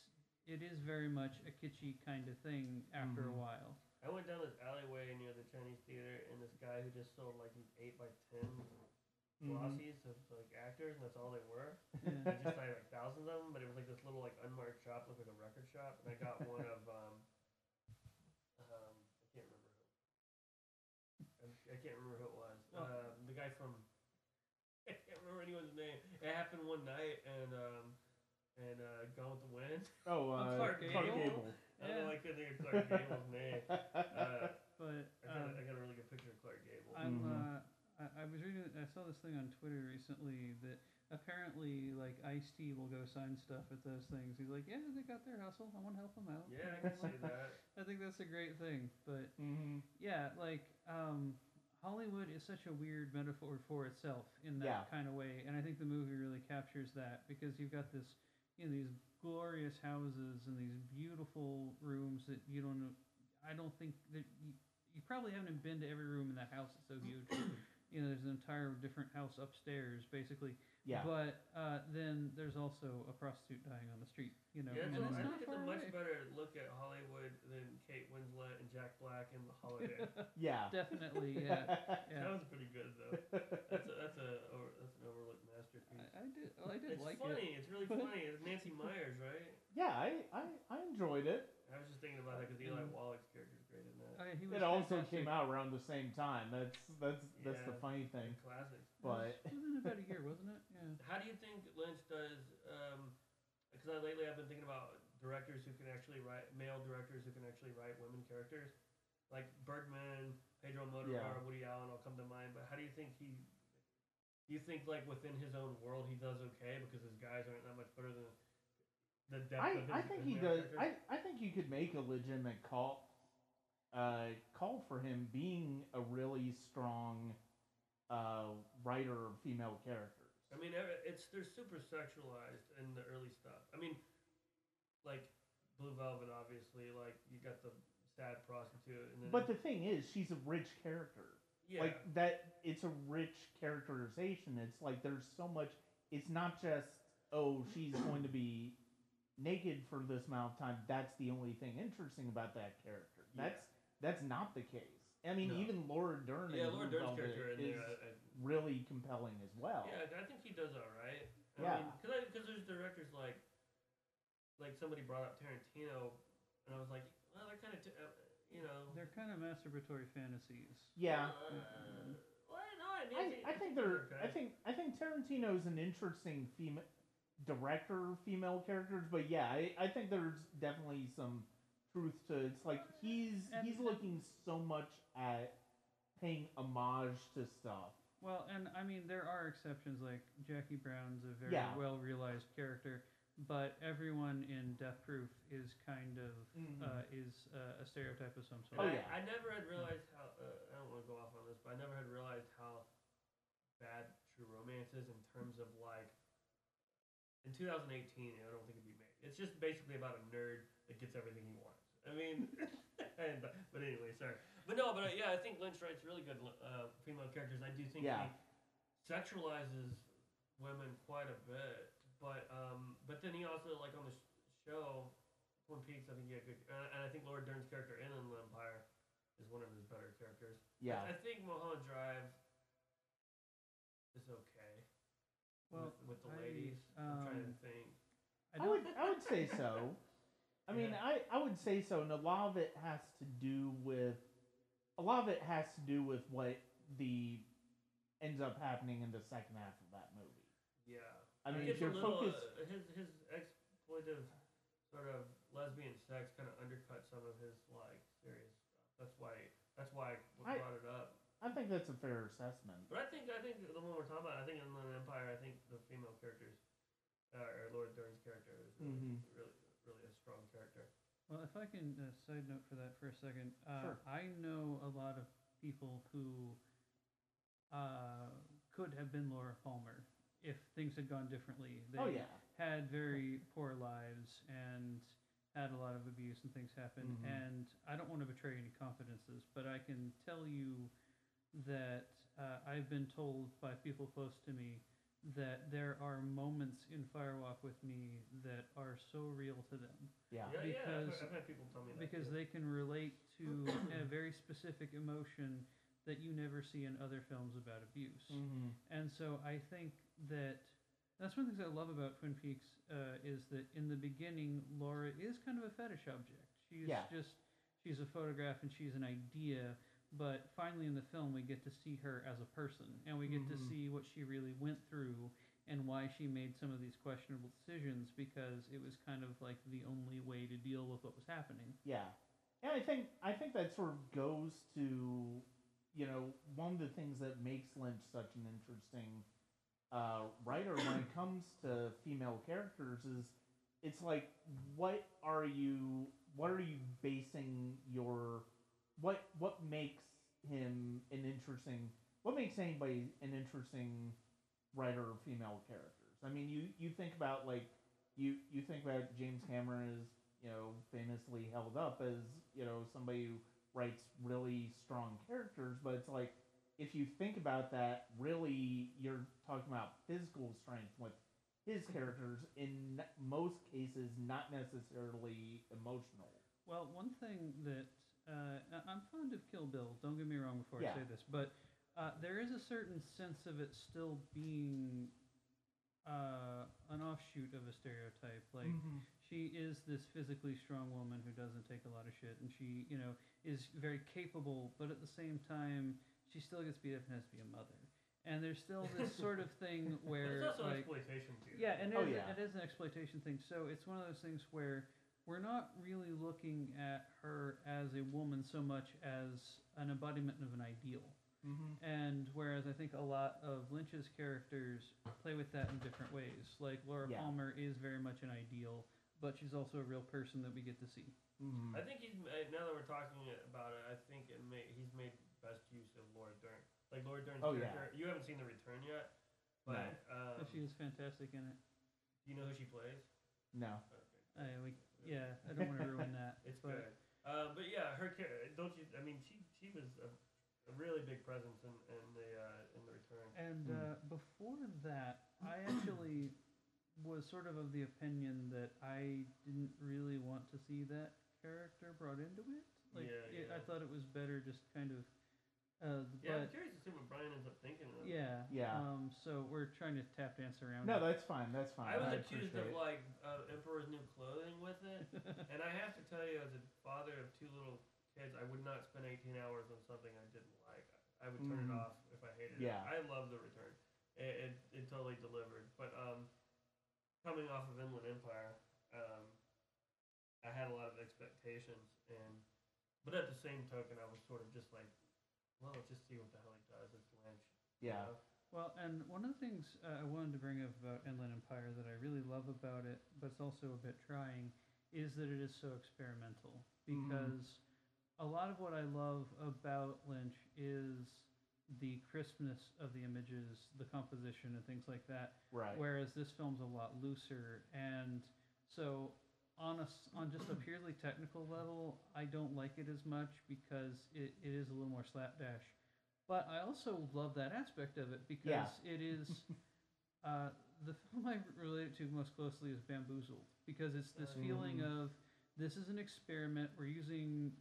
S2: it is very much a kitschy kind of thing after
S1: Mhm.
S2: a while.
S3: I went down this alleyway near the Chinese theater, and this guy who just sold like these eight by ten
S1: Mhm.
S3: glossies of like actors, and that's all they were.
S2: Yeah.
S3: He just had like thousands of them, but it was like this little like unmarked shop, looked like a record shop, and I got one of um I can't remember who. I, I can't remember who it was.
S2: Well-
S3: um, the guy from I can't remember anyone's name. It happened one night, and um and uh, Gone with the Wind.
S1: Oh, uh,
S2: Clark
S1: Clark
S2: Gable?
S1: Gable.
S3: I don't know, I couldn't think of Clark Gable's name. Uh,
S2: But
S3: I got,
S2: um,
S3: a, I got a really good picture of Clark Gable.
S2: I'm
S1: Mhm.
S2: uh, I, I was reading I saw this thing on Twitter recently that apparently like Ice T will go sign stuff at those things. He's like, yeah, they got their hustle. I want to help them out.
S3: yeah, I can see that.
S2: I think that's a great thing. But
S1: hmm
S2: yeah, like um, Hollywood is such a weird metaphor for itself in that
S1: Yeah.
S2: kind of way, and I think the movie really captures that because you've got this, you know, these glorious houses and these beautiful rooms that you don't. know- I don't think that you, you probably haven't been to every room in that house. It's so huge. you know, there's an entire different house upstairs, basically.
S1: Yeah.
S2: But uh, then there's also a prostitute dying on the street. You know,
S3: Yeah,
S2: and
S3: so
S2: it's
S3: I
S2: not
S3: think it's
S2: far
S3: a much
S2: away.
S3: better look at Hollywood than Kate Winslet and Jack Black in The Holiday.
S1: yeah.
S2: Definitely, yeah. yeah.
S3: That was pretty good though. That's a, that's a over, that's an overlooked masterpiece.
S2: I, I did. Well, I did
S3: it's
S2: like
S3: funny.
S2: it.
S3: It's really funny. It's Nancy Meyers, right?
S1: yeah, I, I, I enjoyed it.
S3: I was just thinking about that because Eli. Wallach's character is great in that.
S2: Oh, I, he was
S1: It also
S2: fantastic.
S1: came out around the same time. That's that's that's the
S3: Yeah.
S1: funny thing.
S3: Classics.
S2: It was
S1: But
S2: within about a year, wasn't it? Yeah.
S3: How do you think Lynch does? Um, because I lately I've been thinking about directors who can actually write male directors who can actually write women characters, like Bergman, Pedro Almodovar,
S1: Yeah.
S3: Woody Allen all come to mind. But how do you think he? Do you think like within his own world he does okay because his guys aren't that much better than the depth
S1: I,
S3: of his,
S1: I think he does. I, I think you could make a legitimate call, uh, call for him being a really strong uh, writer of female characters.
S3: I mean, it's they're super sexualized in the early stuff. I mean, like Blue Velvet, obviously. Like you got the sad prostitute, and then
S1: But the thing is, she's a rich character.
S3: Yeah,
S1: Like that, it's a rich characterization. It's like there's so much. It's not just oh, she's going to be naked for this amount of time. That's the only thing interesting about that character.
S3: Yeah.
S1: That's that's not the case. I mean,
S3: No.
S1: even Laura Dern.
S3: yeah, Laura Dern's
S1: Velvet
S3: character in
S1: is
S3: there. I, I,
S1: really compelling as well.
S3: Yeah, I think he does all right.
S1: Yeah.
S3: Because because there's directors like like somebody brought up Tarantino, and I was like, well, they're kind of t- uh, you know.
S2: They're kind of masturbatory fantasies.
S1: Yeah.
S3: Uh, well, no, I,
S1: I,
S3: Nancy-
S1: I think they're. I think I think Tarantino's an interesting female director, of female characters, but yeah, I, I think there's definitely some truth to. It's like he's
S2: And-
S1: he's looking so much at paying homage to stuff.
S2: Well, and I mean there are exceptions. Like Jackie Brown's a very
S1: Yeah.
S2: well realized character, but everyone in Death Proof is kind of uh, is uh, a stereotype of some
S3: And
S1: Oh,
S2: sort.
S3: I,
S1: yeah.
S3: I never had realized how. Uh, I don't want to go off on this, but I never had realized how bad True Romance is in terms of like. In 2018, I don't think it'd be made. It's just basically about a nerd that gets everything he wants. I mean, and, but, but anyway, sorry. But no, but uh, yeah, I think Lynch writes really good uh, female characters. I do think
S1: Yeah.
S3: he sexualizes women quite a bit, but um, but then he also like on the sh- show Twin Peaks. I think he had good, uh, and I think Laura Dern's character in Inland Empire is one of his better characters.
S1: Yeah.
S3: I think Mulholland Drive is okay.
S2: Well,
S3: with, with the
S2: I,
S3: ladies, I'm trying
S2: um,
S3: to think.
S2: I
S1: I would I would say so. I mean,
S3: Yeah.
S1: I, I would say so, and a lot of it has to do with a lot of it has to do with what the ends up happening in the second half of that movie.
S3: Yeah.
S1: I
S3: It
S1: mean,
S3: gets
S1: if you're
S3: a little,
S1: focused,
S3: uh, his his exploitive sort of lesbian sex kind of undercut some of his like serious stuff. That's why that's why
S1: I-
S3: I brought it up.
S1: I think that's a fair assessment.
S3: But I think I think the one we're talking about, I think in the Empire, I think the female characters, uh, or Laura Dern's character, is really,
S1: Mhm.
S3: really really a strong character.
S2: Well, if I can uh, side note for that for a second, uh,
S1: Sure.
S2: I know a lot of people who uh, could have been Laura Palmer if things had gone differently. They
S1: oh yeah.
S2: had very poor lives and had a lot of abuse and things happen.
S1: Mhm.
S2: And I don't want to betray any confidences, but I can tell you that uh, I've been told by people close to me that there are moments in Firewalk with me that are so real to them
S1: Yeah.
S3: Yeah, yeah. I've,
S2: Because-
S3: had people tell me that
S2: because
S3: too.
S2: they can relate to a very specific emotion that you never see in other films about abuse.
S1: Mm-hmm.
S2: And so I think that that's one of the things I love about Twin Peaks uh, is that in the beginning, Laura is kind of a fetish object. She's
S1: Yeah.
S2: just she's a photograph and she's an idea. But finally, in the film, we get to see her as a person, and we get to
S1: Mhm.
S2: see what she really went through and why she made some of these questionable decisions because it was kind of like the only way to deal with what was happening.
S1: Yeah, and I think I think that sort of goes to you know one of the things that makes Lynch such an interesting uh, writer when it comes to female characters is it's like what are you what are you basing your what what makes him an interesting what makes anybody an interesting writer of female characters? I mean you you think about like you you think about james cameron as you know famously held up as you know somebody who writes really strong characters but it's like if you think about that really you're talking about physical strength with his characters in most cases not necessarily emotional
S2: Well, one thing that uh, I- I'm fond of Kill Bill. Don't get me wrong before
S1: Yeah.
S2: I say this, but uh, there is a certain sense of it still being uh, an offshoot of a stereotype. Like she is this physically strong woman who doesn't take a lot of shit, and she, you know, is very capable, but at the same time, she still gets beat up and has to be a mother. And there's still this sort of thing where,
S3: it's also
S2: like,
S3: exploitation too.
S2: yeah, and it,
S1: Oh,
S2: is,
S1: yeah.
S2: it is an exploitation thing. So it's one of those things where we're not really looking at her as a woman so much as an embodiment of an ideal.
S1: mm-hmm.
S2: And whereas I think a lot of Lynch's characters play with that in different ways. Like Laura
S1: Yeah.
S2: Palmer is very much an ideal, but she's also a real person that we get to see.
S1: Mm-hmm.
S3: I think he's now that we're talking about it. I think it may, he's made best use of Laura Dern. Like Laura Dern's
S1: Oh, yeah.
S3: character. You haven't seen The Return yet,
S1: No.
S3: but um,
S2: But she was fantastic in it.
S3: do you know who she plays?
S1: no
S3: Okay.
S2: I, we, yeah, I don't want to ruin that.
S3: It's
S2: but
S3: good. Uh, but yeah, her character. don't you? I mean, she she was a, a really big presence in, in the uh, in the return.
S2: And
S1: Hmm.
S2: uh, before that, I actually was sort of of the opinion that I didn't really want to see that character brought into it. Like,
S3: Yeah,
S2: it, I thought it was better just kind of. Uh,
S3: Yeah, I'm curious to see what Brian ends up thinking of. it.
S2: yeah,
S1: Yeah.
S2: Um, so we're trying to tap dance around.
S1: no
S2: it.
S1: that's fine that's fine
S3: I was
S1: I
S3: accused
S1: appreciate
S3: of
S1: it.
S3: like uh, Emperor's New Clothing with it, and I have to tell you, as a father of two little kids, I would not spend 18 hours on something I didn't like. I would turn
S1: Mhm.
S3: it off if I hated
S1: Yeah.
S3: it. I love The Return. It, it, it totally delivered. But um, coming off of Inland Empire, um, I had a lot of expectations, and but at the same token, I was sort of just like, well, let's just see what the hell he does. It's Lynch.
S1: yeah?
S2: Well, and one of the things uh, I wanted to bring up about Inland Empire that I really love about it, but it's also a bit trying, is that it is so experimental.
S1: Mhm.
S2: Because a lot of what I love about Lynch is the crispness of the images, the composition, and things like that.
S1: right
S2: Whereas this film's a lot looser, and so on a s- on just a purely technical level, I don't like it as much because it, it is a little more slapdash. But I also love that aspect of it because
S1: Yeah.
S2: it is uh, the film I relate it to most closely is Bamboozled because it's this feeling
S1: Mm.
S2: of this is an experiment. We're using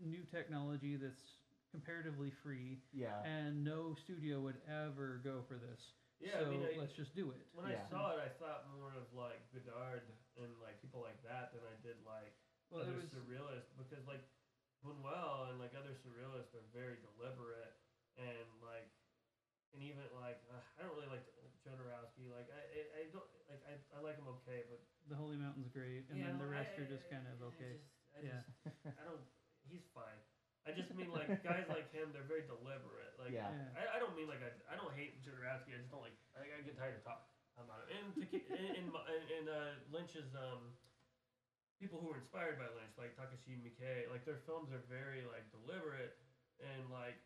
S2: new technology that's comparatively free,
S1: yeah
S2: and no studio would ever go for this.
S3: Yeah,
S2: so
S3: I mean, I,
S2: let's just do it.
S3: When
S1: Yeah.
S3: I saw it, I thought more of like Godard and like people like that than I did like
S2: Well,
S3: other
S2: was
S3: surrealists because like Buñuel and like other surrealists are very deliberate and like and even like uh, I don't really like Jodorowsky. Like I, I, I don't like I, I like him okay, but
S2: the Holy Mountain's great, and
S3: Yeah,
S2: then the rest
S3: I-
S2: are just kind of
S3: I
S2: okay.
S3: just- I
S2: Yeah.
S3: just- I don't. He's fine. I just mean like guys like him. They're very deliberate. Like
S1: Yeah.
S2: Yeah.
S3: I, I don't mean like I, I don't hate Jodorowsky. I just don't like. I, I get tired of talking about him. And to, ke- in in, in, in uh, Lynch's um, people who were inspired by Lynch, like Takashi Miike, like their films are very like deliberate and like,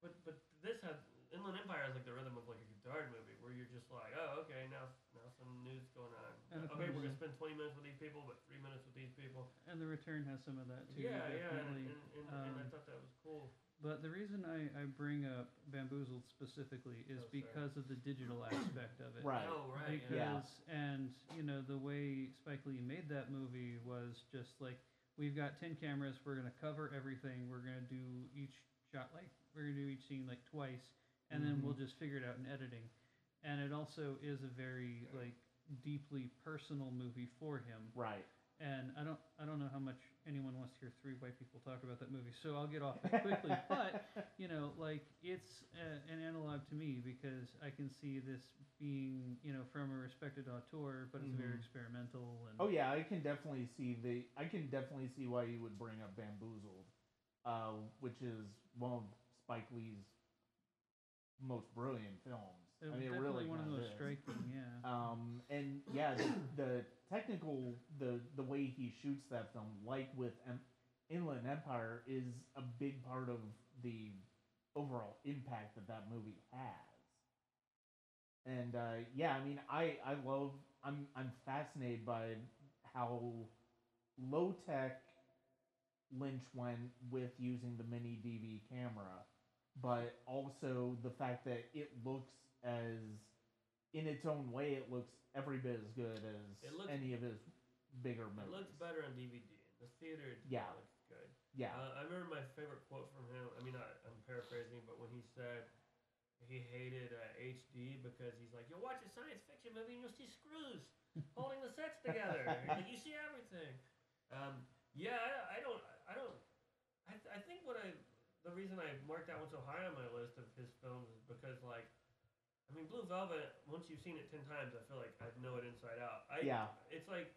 S3: but but this has Inland Empire has like the rhythm of like a Godard movie where you're just like, oh okay, now now some news going on.
S2: And
S3: okay, we're gonna spend 20 minutes with these people, but three minutes with these people.
S2: And the return has some of that too.
S3: yeah, yeah, and,
S2: definitely.
S3: and, and, and I
S2: um,
S3: thought that was cool.
S2: But the reason I, I bring up Bamboozled specifically is
S3: Oh,
S2: because of the digital aspect of it.
S1: Right.
S3: Oh right.
S2: Because
S3: Yeah.
S2: and you know the way Spike Lee made that movie was just like we've got ten cameras, we're gonna cover everything, we're gonna do each shot like we're gonna do each scene like twice, and then we'll just figure it out in editing. And it also is a very like deeply personal movie for him.
S1: Right.
S2: And I don't I don't know how much anyone wants to hear three white people talk about that movie, so I'll get off it quickly. but you know, like it's a, an analog to me because I can see this being you know from a respected auteur, but it's very
S1: Mhm.
S2: experimental and
S1: Oh yeah, I can definitely see the. I can definitely see why you would bring up Bamboozled, uh, which is one of Spike Lee's most brilliant films.
S2: it
S1: I mean, it
S2: definitely
S1: really
S2: one of the
S1: kinda
S2: most
S1: is.
S2: striking. Yeah.
S1: Um, and yeah, the, the technical, the the way he shoots that film, like with em- Inland Empire, is a big part of the overall impact that that movie has. And uh, yeah, I mean, I I love. I'm I'm fascinated by how low tech Lynch went with using the mini DV camera, but also the fact that it looks as in its own way, it looks every bit as good as
S3: It looks-
S1: any of his bigger movies.
S3: It looks better on DVD. The theater it
S1: Yeah.
S3: looks good.
S1: yeah,
S3: Uh, I remember my favorite quote from him. I mean, I, I'm paraphrasing, but when he said he hated uh, HD because he's like, you'll watch a science fiction movie and you'll see screws holding the sets together. like you see everything. Um, yeah, I, I don't, I don't. I, th- I think what I, the reason I marked that one so high on my list of his films is because like, I mean, Blue Velvet. Once you've seen it ten times, I feel like I know it inside out. I,
S1: yeah,
S3: it's like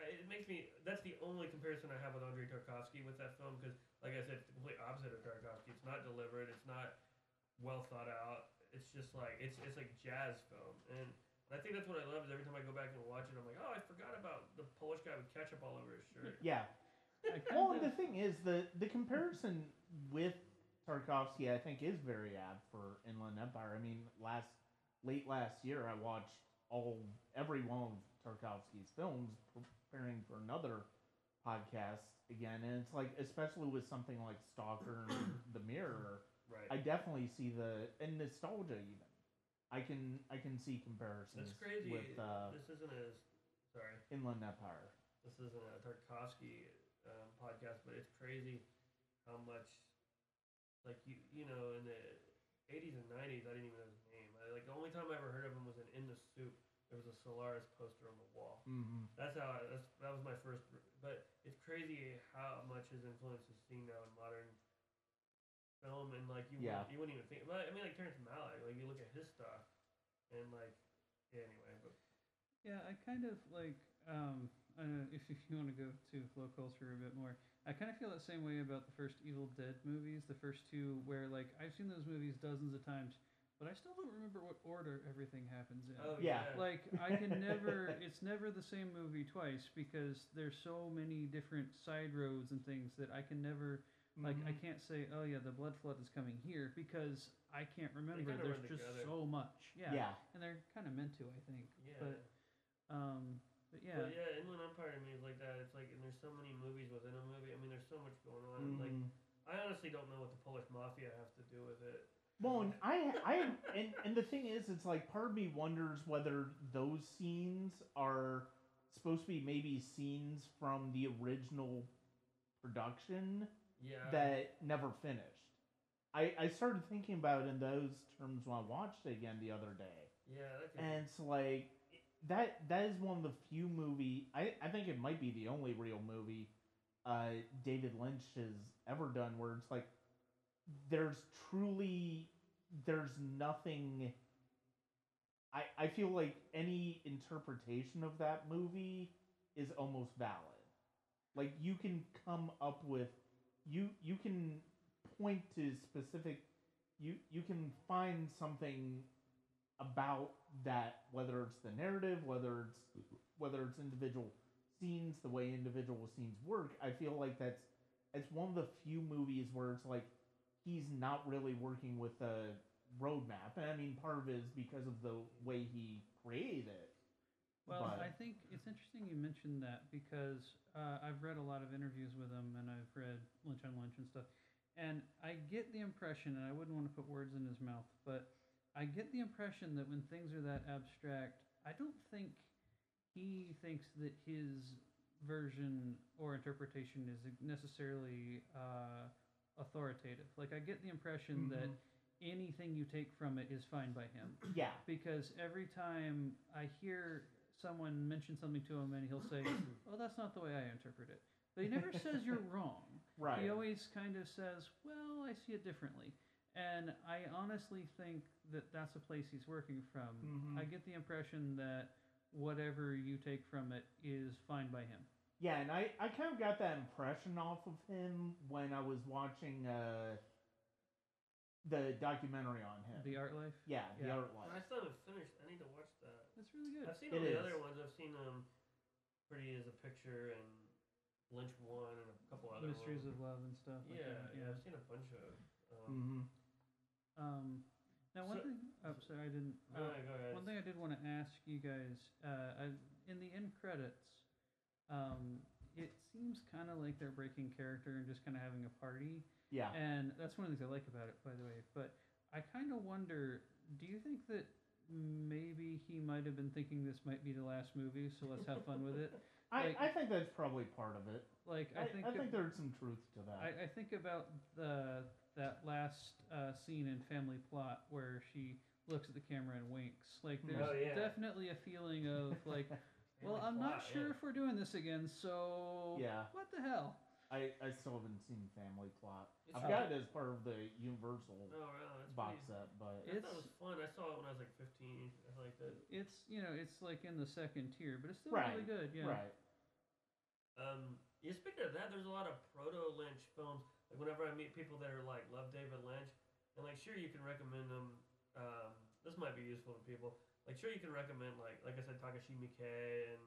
S3: it makes me that's the only comparison i have with andrei tarkovsky with that film because like i said it's the complete opposite of tarkovsky it's not deliberate it's not well thought out it's just like it's it's like jazz film and i think that's what i love is every time i go back and watch it i'm like oh i forgot about the polish guy with ketchup all over his shirt
S1: yeah. Well, the thing is, the the comparison with Tarkovsky, I think, is very apt for Inland Empire. I mean, last late last year, I watched all every one of Tarkovsky's films, preparing for another podcast again, and it's like, especially with something like Stalker and The Mirror,
S3: right
S1: I definitely see the and nostalgia even. I can I can see comparisons
S3: that's crazy
S1: with uh,
S3: this isn't as sorry
S1: Inland Empire.
S3: this isn't a tarkovsky um, podcast but it's crazy how much like you you know in the 80s and 90s i didn't even know his name I, like the only time i ever heard of him was in in the soup there was a solaris poster on the wall
S1: Mm-hmm.
S3: that's how I, that's that was my first but it's crazy how much his influence is seen now in modern film and like you
S1: Yeah.
S3: wouldn't, you wouldn't even think but i mean like terrence malick like you look at his stuff and like yeah, anyway but
S2: Yeah, I kind of like um I don't know if, if you want to go to low culture a bit more. I kind of feel that same way about the first Evil Dead movies, the first two where like I've seen those movies dozens of times, but I still don't remember what order everything happens in.
S3: oh
S1: Yeah.
S3: yeah,
S2: Like I can never it's never the same movie twice because there's so many different side roads and things that I can never like I
S1: Mhm.
S2: can't say, "Oh yeah, the blood flood is coming here" because I can't remember.
S3: kinda
S2: There's just
S3: together.
S2: so much. Yeah.
S1: yeah.
S2: And they're kind of meant to, I think.
S3: yeah
S2: But um but yeah.
S3: But yeah, Inland Empire to me is like that. It's like, and there's so many movies within a movie. I mean, there's so much going on. and, Like.
S1: Mm.
S3: I honestly don't know what the Polish mafia has to do with it.
S1: Well, and I, I, and, and the thing is, it's like part of me wonders whether those scenes are supposed to be maybe scenes from the original production
S3: Yeah.
S1: that never finished. I, I started thinking about it in those terms when I watched it again the other day,
S3: yeah.
S1: And it's like that. That is one of the few movie. I, I think it might be the only real movie uh, David Lynch has ever done where it's like there's truly there's nothing I I feel like any interpretation of that movie is almost valid. Like you can come up with you you can point to specific you you can find something about that whether it's the narrative whether it's whether it's individual scenes the way individual scenes work i feel like that's it's one of the few movies where it's like he's not really working with a roadmap and i mean part of it is because of the way he created it
S2: Well,
S1: but-
S2: I think it's interesting you mentioned that because uh, I've read a lot of interviews with him and I've read Lynch on Lynch and stuff. And I get the impression, and I wouldn't want to put words in his mouth, but I get the impression that when things are that abstract, I don't think he thinks that his version or interpretation is necessarily uh, authoritative. Like, I get the impression that
S1: Mhm.
S2: anything you take from it is fine by him
S1: yeah
S2: because every time I hear someone mention something to him and he'll say, "Oh, that's not the way I interpret it," but he never says you're wrong.
S1: right
S2: He always kind of says, "Well, I see it differently," and I honestly think that that's a place he's working from.
S1: Mhm.
S2: I get the impression that whatever you take from it is fine by him.
S1: Yeah, and I, I kind of got that impression off of him when I was watching uh, the documentary on him.
S2: The art life.
S1: yeah, the Art Life.
S3: I still haven't finished. I need to watch that.
S2: That's really good.
S3: I've seen
S1: It
S3: all the
S1: is.
S3: other ones. I've seen um, Pretty as a Picture and Lynch One and a couple other
S2: Mysteries
S3: ones.
S2: of Love and stuff. Like
S3: yeah,
S2: that.
S3: yeah, I've seen a bunch of. Um,
S1: hmm
S2: Um, now one
S3: So-
S2: thing. Oh, sorry, I didn't.
S3: no,
S2: uh. One thing I did want to ask you guys, uh, I, in the end credits, um, it seems kind of like they're breaking character and just kind of having a party,
S1: Yeah.
S2: and that's one of the things I like about it, by the way. But I kind of wonder, do you think that maybe he might have been thinking this might be the last movie, so let's have fun with it?
S1: I,
S2: like-
S1: I think that's probably part of it.
S2: Like
S1: I,
S2: I think
S1: I think there's some truth to that.
S2: I, I think about the that last uh, scene in Family Plot where she looks at the camera and winks. Like
S1: Hmm.
S2: there's
S3: Oh, yeah.
S2: definitely a feeling of like, well, I'm not sure
S3: yeah.
S2: if we're doing this again, so
S1: Yeah.
S2: what the hell?
S1: I, I still haven't seen Family Plot.
S3: It's
S1: I've got it as part of the Universal
S3: Oh, wow, that's
S1: box
S3: pretty.
S1: set, but
S3: I thought it
S2: It's-
S3: was fun. I saw it when I was like 15. I liked it.
S2: It's you know it's like in the second tier, but it's still
S1: Right,
S2: really good. Yeah.
S1: right.
S3: Um, yeah, speaking of that, there's a lot of proto Lynch films. Like whenever I meet people that are like love David Lynch, and like sure you can recommend them. Um, this might be useful to people. Like sure you can recommend like like I said Takashi Miike and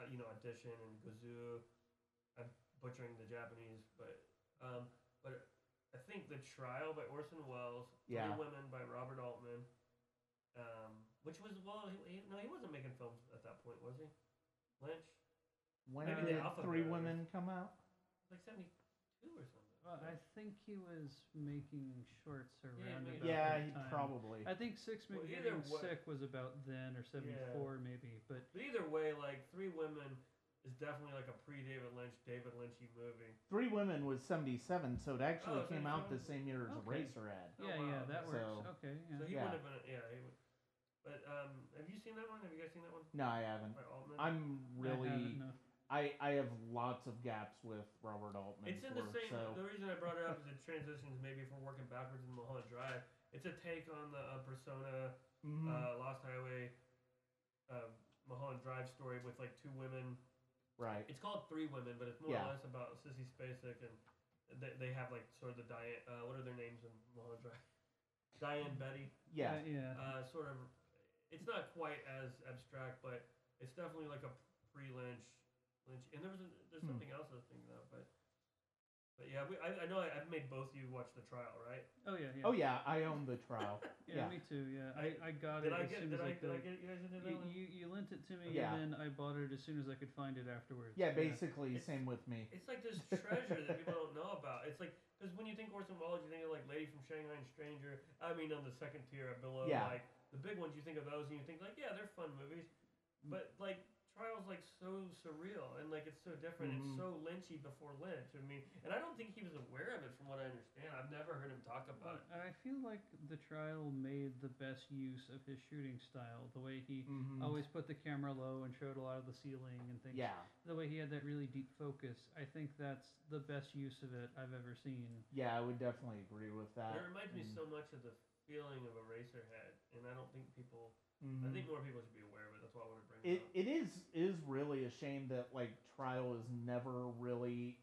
S3: uh, you know Audition and Gazoo. I'm butchering the Japanese, but um, but I think The Trial by Orson Welles,
S1: Yeah.
S3: Three Women by Robert Altman, um, which was well, he, he, no, he wasn't making films at that point, was he? Lynch.
S1: When
S3: Maybe
S1: did
S3: the
S1: Three Women come out?
S3: like 72 or something.
S2: Well, I think he was making shorts around
S3: maybe.
S2: about
S1: Yeah,
S2: that
S1: he
S2: time.
S1: probably.
S2: I think Six
S3: Well,
S2: Men Getting
S3: way-
S2: Sick was about then or '74 maybe, but
S3: But either way, like Three Women is definitely like a pre-David Lynch, David Lynchy movie.
S1: Three Women was 77, so it actually
S3: Oh,
S1: came out the same year as
S2: Okay.
S1: Eraserhead.
S3: Oh,
S2: yeah,
S3: wow,
S2: yeah, that
S3: okay.
S2: works.
S1: So-
S2: okay, yeah.
S3: So he
S1: Yeah.
S3: would have been, yeah. He would. But um, have you seen that one? Have you guys seen that one
S1: No, I haven't. I'm
S2: I haven't,
S1: really.
S2: No.
S1: I, I have lots of gaps with Robert Altman's
S3: It's in the
S1: work,
S3: same.
S1: so
S3: The reason I brought it up is it transitions maybe from working backwards in Mulholland Drive. It's a take on the uh, Persona
S1: mhm.
S3: uh, Lost Highway uh, Mulholland Drive story with like two women.
S1: right.
S3: It's called Three Women, but it's more
S1: Yeah.
S3: or less about Sissy Spacek and they, they have like sort of the Diane. Uh, what are their names in Mulholland Drive? Diane Betty.
S1: Yeah.
S2: Uh, yeah.
S3: Uh, sort of. It's not quite as abstract, but it's definitely like a pre-Lynch. Lynch, and there was a, there's
S1: Hmm.
S3: something else I was thinking of, but but yeah, we, I, I know I, I've made both of you watch the trial, right?
S2: oh yeah, yeah.
S1: Oh yeah, I own the trial.
S2: yeah,
S1: yeah.
S2: me too. Yeah, I, I got
S3: Did
S2: it
S3: I
S2: as
S3: get
S2: soon
S3: did
S2: as
S3: I,
S2: I
S3: did. I get you guys into that
S2: You,
S3: one?
S2: you, you lent it to me,
S1: Yeah.
S2: and then I bought it as soon as I could find it afterwards.
S1: Yeah, basically
S3: It's-
S1: same with me.
S3: It's like this treasure that people don't know about. It's like because when you think Orson Welles, you think of like Lady from Shanghai and Stranger. I mean, on the second tier below,
S1: Yeah.
S3: like the big ones, you think of those and you think like, yeah, they're fun movies. But like Trial's like so surreal and like it's so different.
S1: Mhm.
S3: It's so Lynchy before Lynch. I mean, and I don't think he was aware of it from what I understand. I've never heard him talk about it.
S2: But I feel like the trial made the best use of his shooting style. The way he
S1: Mhm.
S2: always put the camera low and showed a lot of the ceiling and things.
S1: Yeah,
S2: The way he had that really deep focus. I think that's the best use of it I've ever seen.
S1: yeah, I would definitely agree with that.
S3: It reminds me so much of the feeling of Eraserhead, and I don't think people I
S1: Mhm.
S3: think more people should be aware of it. That's why I want to bring
S1: it
S3: it up.
S1: it is is really a shame that like trial is never really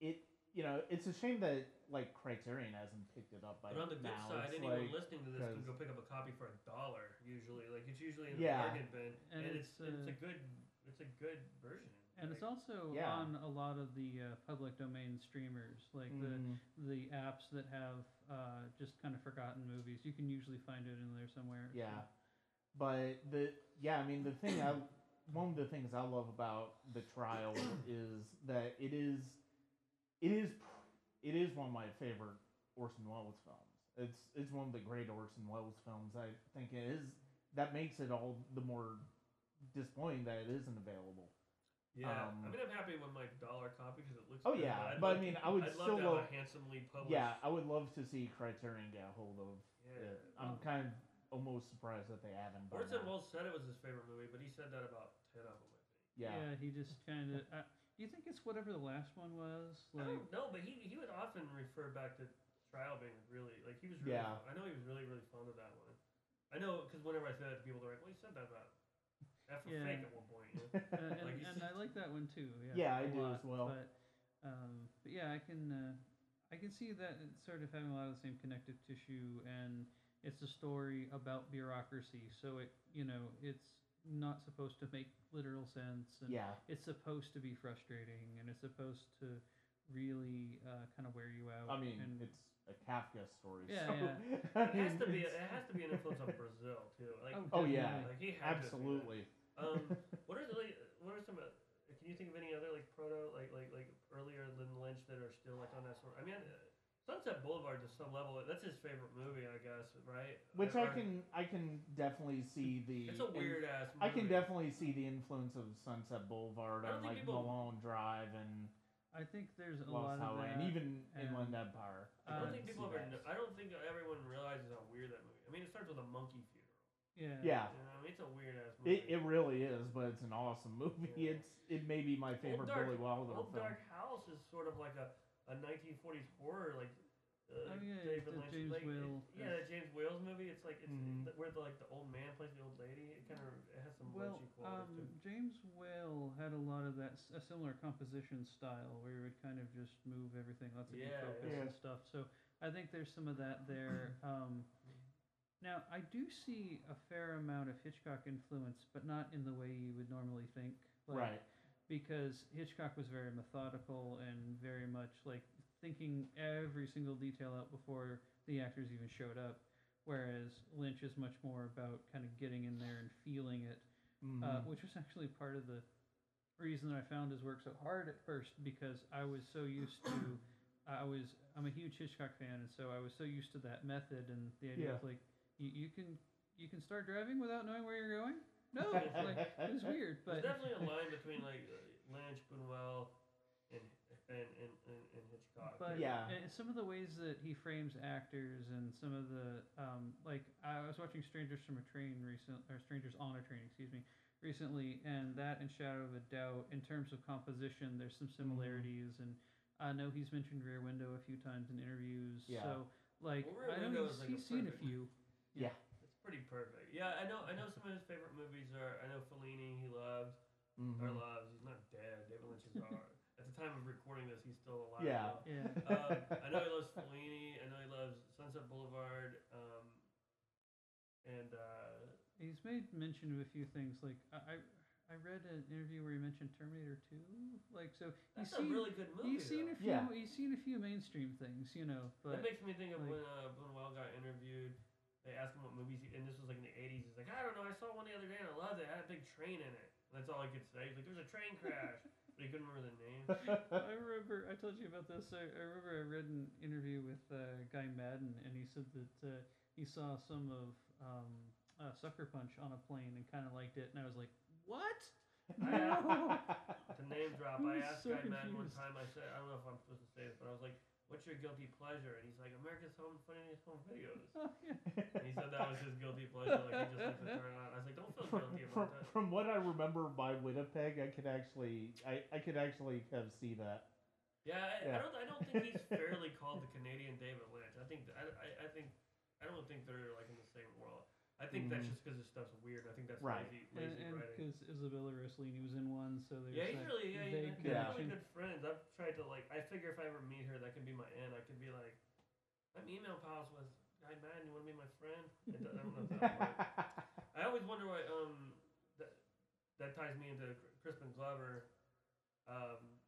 S1: it you know it's a shame that like criterion hasn't picked it up by
S3: But on the good
S1: now
S3: side,
S1: it's
S3: anyone
S1: like,
S3: listening to this can go pick up a copy for a dollar. Usually, like it's usually in
S1: Yeah.
S3: the bargain bin,
S2: And
S3: and, it's
S2: it's,
S3: it's,
S2: uh,
S3: a good it's a good version.
S2: And it's also
S1: Yeah.
S2: on a lot of the uh, public domain streamers, like
S1: Mhm.
S2: the the apps that have uh, just kind of forgotten movies. You can usually find it in there somewhere. so-
S1: yeah but the yeah i mean the thing i one of the things i love about the trial is that it is it is it is one of my favorite orson welles films it's it's one of the great orson welles films i think it is that makes it all the more disappointing that it isn't available
S3: yeah,
S1: um,
S3: I mean, I'm happy with my dollar copy because it looks.
S1: Oh, yeah,
S3: I'd
S1: but I mean, I would
S3: I'd
S1: still
S3: love to have a handsomely published.
S1: yeah i would love to see criterion get a hold of
S3: Yeah.
S1: it i'm kind of almost surprised that they haven't by
S3: Orson
S1: now.
S3: Welles said it was his favorite movie, but he said that about ten of them. I think.
S1: yeah
S2: he just kind of. Uh, do you think it's whatever the last one was?
S3: I
S2: Like,
S3: don't know, but he he would often refer back to Trial being really like he was really.
S1: Yeah.
S3: I know he was really really fond of that one. I know because whenever I said that to people, they're like, "Well, he said that about F for
S2: Yeah.
S3: fake at one point." You know?
S2: uh, and,
S3: Like, you
S2: and I like that one too. Yeah,
S1: Yeah, I
S2: a
S1: do
S2: lot,
S1: as well.
S2: But, um, but yeah, I can uh, I can see that it's sort of having a lot of the same connective tissue, and it's a story about bureaucracy. So it you know it's not supposed to make literal sense, and
S1: yeah
S2: it's supposed to be frustrating, and it's supposed to really uh, kind of wear you out.
S1: I mean,
S2: and,
S1: it's a Kafka story.
S2: Yeah,
S1: so,
S2: yeah.
S1: I
S3: It has to be. It has to be an influence on Brazil too. Like,
S2: Oh,
S1: Oh, yeah.
S3: like he had to
S1: absolutely.
S3: Um, what are the, like, what are some? Uh, can you think of any other like proto like like like earlier than Lynch that are still like on that sort? I mean, uh, Sunset Boulevard to some level. That's his favorite movie, I guess, right?
S1: Which
S3: Or-
S1: I can I can definitely see the.
S3: It's a
S1: in-
S3: weird ass. Movie.
S1: I can definitely see the influence of Sunset Boulevard on like
S3: people-
S1: Mulholland Drive and
S2: I think there's a
S1: Lost
S2: lot of
S1: Highway
S2: that.
S1: and even
S2: and-
S1: Inland Empire.
S3: I don't
S2: Uh,
S3: think people ever. Know, I don't think everyone realizes how weird that movie. I mean, it starts with a monkey funeral.
S2: Yeah.
S1: Yeah,
S3: You know, I mean, it's a weird ass movie.
S1: it, it really is, but it's an awesome movie.
S3: Yeah.
S1: It's it may be my favorite
S3: Dark-
S1: Billy Wilder
S3: Old
S1: film.
S3: Dark House is sort of like a, a 1940s horror, like. Uh,
S2: Oh, yeah,
S3: David
S2: the
S3: Lynch,
S2: James
S3: like, it-
S2: Whale,
S3: yeah, that James Whale's movie. It's like it's the- where the like the old man plays the old lady. It kind of it has some
S2: Well,
S3: Lynchy qualities
S2: um,
S3: too.
S2: James Whale had a lot of that, a similar composition style where he would kind of just move everything, lots of
S3: Yeah,
S2: defocus
S1: yeah.
S2: and stuff. So I think there's some of that there. Um, now I do see a fair amount of Hitchcock influence, but not in the way you would normally think. Like,
S1: right.
S2: because Hitchcock was very methodical and very much like thinking every single detail out before the actors even showed up. Whereas Lynch is much more about kind of getting in there and feeling it, uh,
S1: Mhm.
S2: which was actually part of the reason I found his work so hard at first because I was so used to. I was I'm a huge Hitchcock fan, and so I was so used to that method and the idea of like you, you can you can start driving without knowing where you're going. No, like it was weird, but
S3: There's definitely a line between like uh, Lynch, Buñuel, and and and, and, and Hitchcock.
S2: But
S1: Yeah.
S2: and some of the ways that he frames actors and some of the um, like I was watching Strangers from a Train recent or Strangers on a Train, excuse me, recently, and that and Shadow of a Doubt in terms of composition, there's some similarities, and I know he's mentioned Rear Window a few times in interviews.
S1: Yeah.
S2: So like
S3: Well, Rear
S2: I know
S3: Window
S2: he's,
S3: is like a
S2: he's seen a
S3: perfect-
S2: few.
S3: it's pretty perfect. Yeah, I know. I know some of his favorite movies are. I know Fellini. He loved
S1: Mhm.
S3: or loves. He's not dead. David Lynch is are. At the time of recording this, he's still alive.
S1: Yeah.
S3: though.
S2: Yeah.
S3: um, I know he loves Fellini. I know he loves Sunset Boulevard. Um, and uh,
S2: He's made mention of a few things. Like I, I, I read an interview where he mentioned Terminator Two. Like so, he's
S3: that's a
S2: seen
S3: really good movie.
S2: he's seen a few.
S1: Yeah.
S2: He's seen a few mainstream things, you know.
S3: that makes me think of
S2: like-
S3: when uh, Buñuel got interviewed. They asked him what movies, he, and this was like in the '80s. He's like, I don't know. I saw one the other day and I loved it. It had a big train in it. And that's all he could say. He's like, there's a train crash, but he couldn't remember the name.
S2: I remember I told you about this. I, I remember I read an interview with uh, Guy Maddin, and he said that uh, he saw some of um, uh, Sucker Punch on a plane and kind of liked it, and I was like, "What? No!"
S3: to name drop, I
S2: I
S3: asked
S2: so
S3: Guy Maddin one time. I said, I don't know if I'm supposed to say this, but I was like, "What's your guilty pleasure?" And he's like, "America's Home Funniest Home Videos." And he said that was his guilty pleasure. Like he just liked to turn it on. I was like, "Don't feel
S1: from,
S3: guilty
S1: from,
S3: about that."
S1: from what I remember by Winnipeg, I could actually I, I could actually have see that.
S3: Yeah, I, I don't. I don't think he's fairly called the Canadian David Lynch. I think. I, I, I think. I don't think they're like in the same world. I think that's
S1: Mhm.
S3: just because his stuff's weird. I think that's
S1: Right.
S3: lazy,
S2: And
S3: lazy
S2: and
S3: writing.
S2: because Isabella Rossellini was in one, so there's
S3: Yeah, he's
S2: that
S3: really yeah,
S2: vague
S3: he's, they're
S1: Yeah.
S3: really
S2: connection.
S3: good friends. I've tried to like. I figure if I ever meet her, that could be my aunt. I could be like, I'm email pals with Guy Maddin. You want to be my friend? It does- I don't know if that works. I always wonder why. Um, that that ties me into Crispin Glover. Um,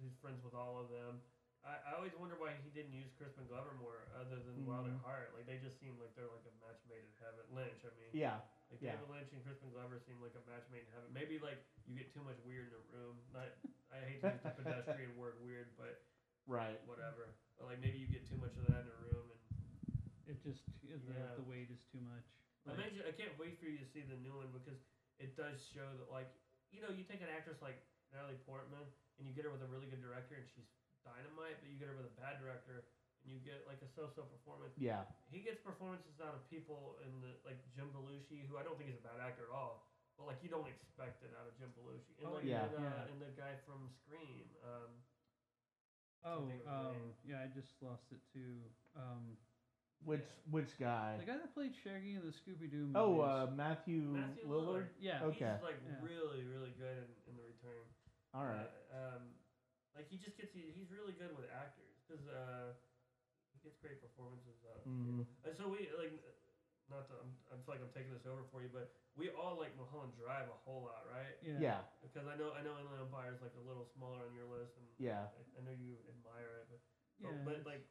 S3: he's friends with all of them. I, I always wonder why he didn't use Crispin Glover more, other than mm-hmm. Wild at. Heart. Like they just seem like they're like a match made in heaven. Lynch, I mean.
S1: yeah.
S3: Like
S1: Yeah.
S3: David Lynch and Crispin Glover seem like a match made in heaven. Maybe like you get too much weird in a room. Not, I hate to use the pedestrian word weird, but
S1: Right.
S3: whatever. But like maybe you get too much of that in a room, and
S2: It just the,
S3: Yeah.
S2: the weight is too much.
S3: I
S2: Like,
S3: imagine I can't wait for you to see the new one because it does show that like you know you take an actress like Natalie Portman and you get her with a really good director and she's dynamite, but you get her with a bad director and you get like a so-so performance.
S1: Yeah.
S3: He gets performances out of people in the like Jim Belushi, who I don't think is a bad actor at all, but like you don't expect it out of Jim Belushi. And
S2: Oh,
S3: like
S1: yeah.
S3: and, uh,
S2: Yeah.
S3: and the guy from Scream. Um,
S2: oh,
S3: think of his
S2: um, yeah, I just lost it too. Um,
S1: Which which guy?
S2: the guy that played Shaggy in the Scooby Doo movies.
S1: Oh, uh, Matthew,
S3: Matthew
S1: Lillard.
S3: Lillard.
S2: yeah,
S1: okay.
S3: He's like
S2: Yeah.
S3: really, really good in, in the return.
S1: All right.
S3: Uh, um, like he just gets he's really good with actors because uh, he gets great performances out of
S1: Mhm.
S3: And so we like not to, I'm, I feel like I'm taking this over for you, but we all like Mulholland Drive a whole lot, right?
S2: yeah,
S1: Yeah.
S3: Because I know I know Inland Empire is like a little smaller on your list, and
S1: Yeah.
S3: I, I know you admire it, but
S2: yeah.
S3: but, but like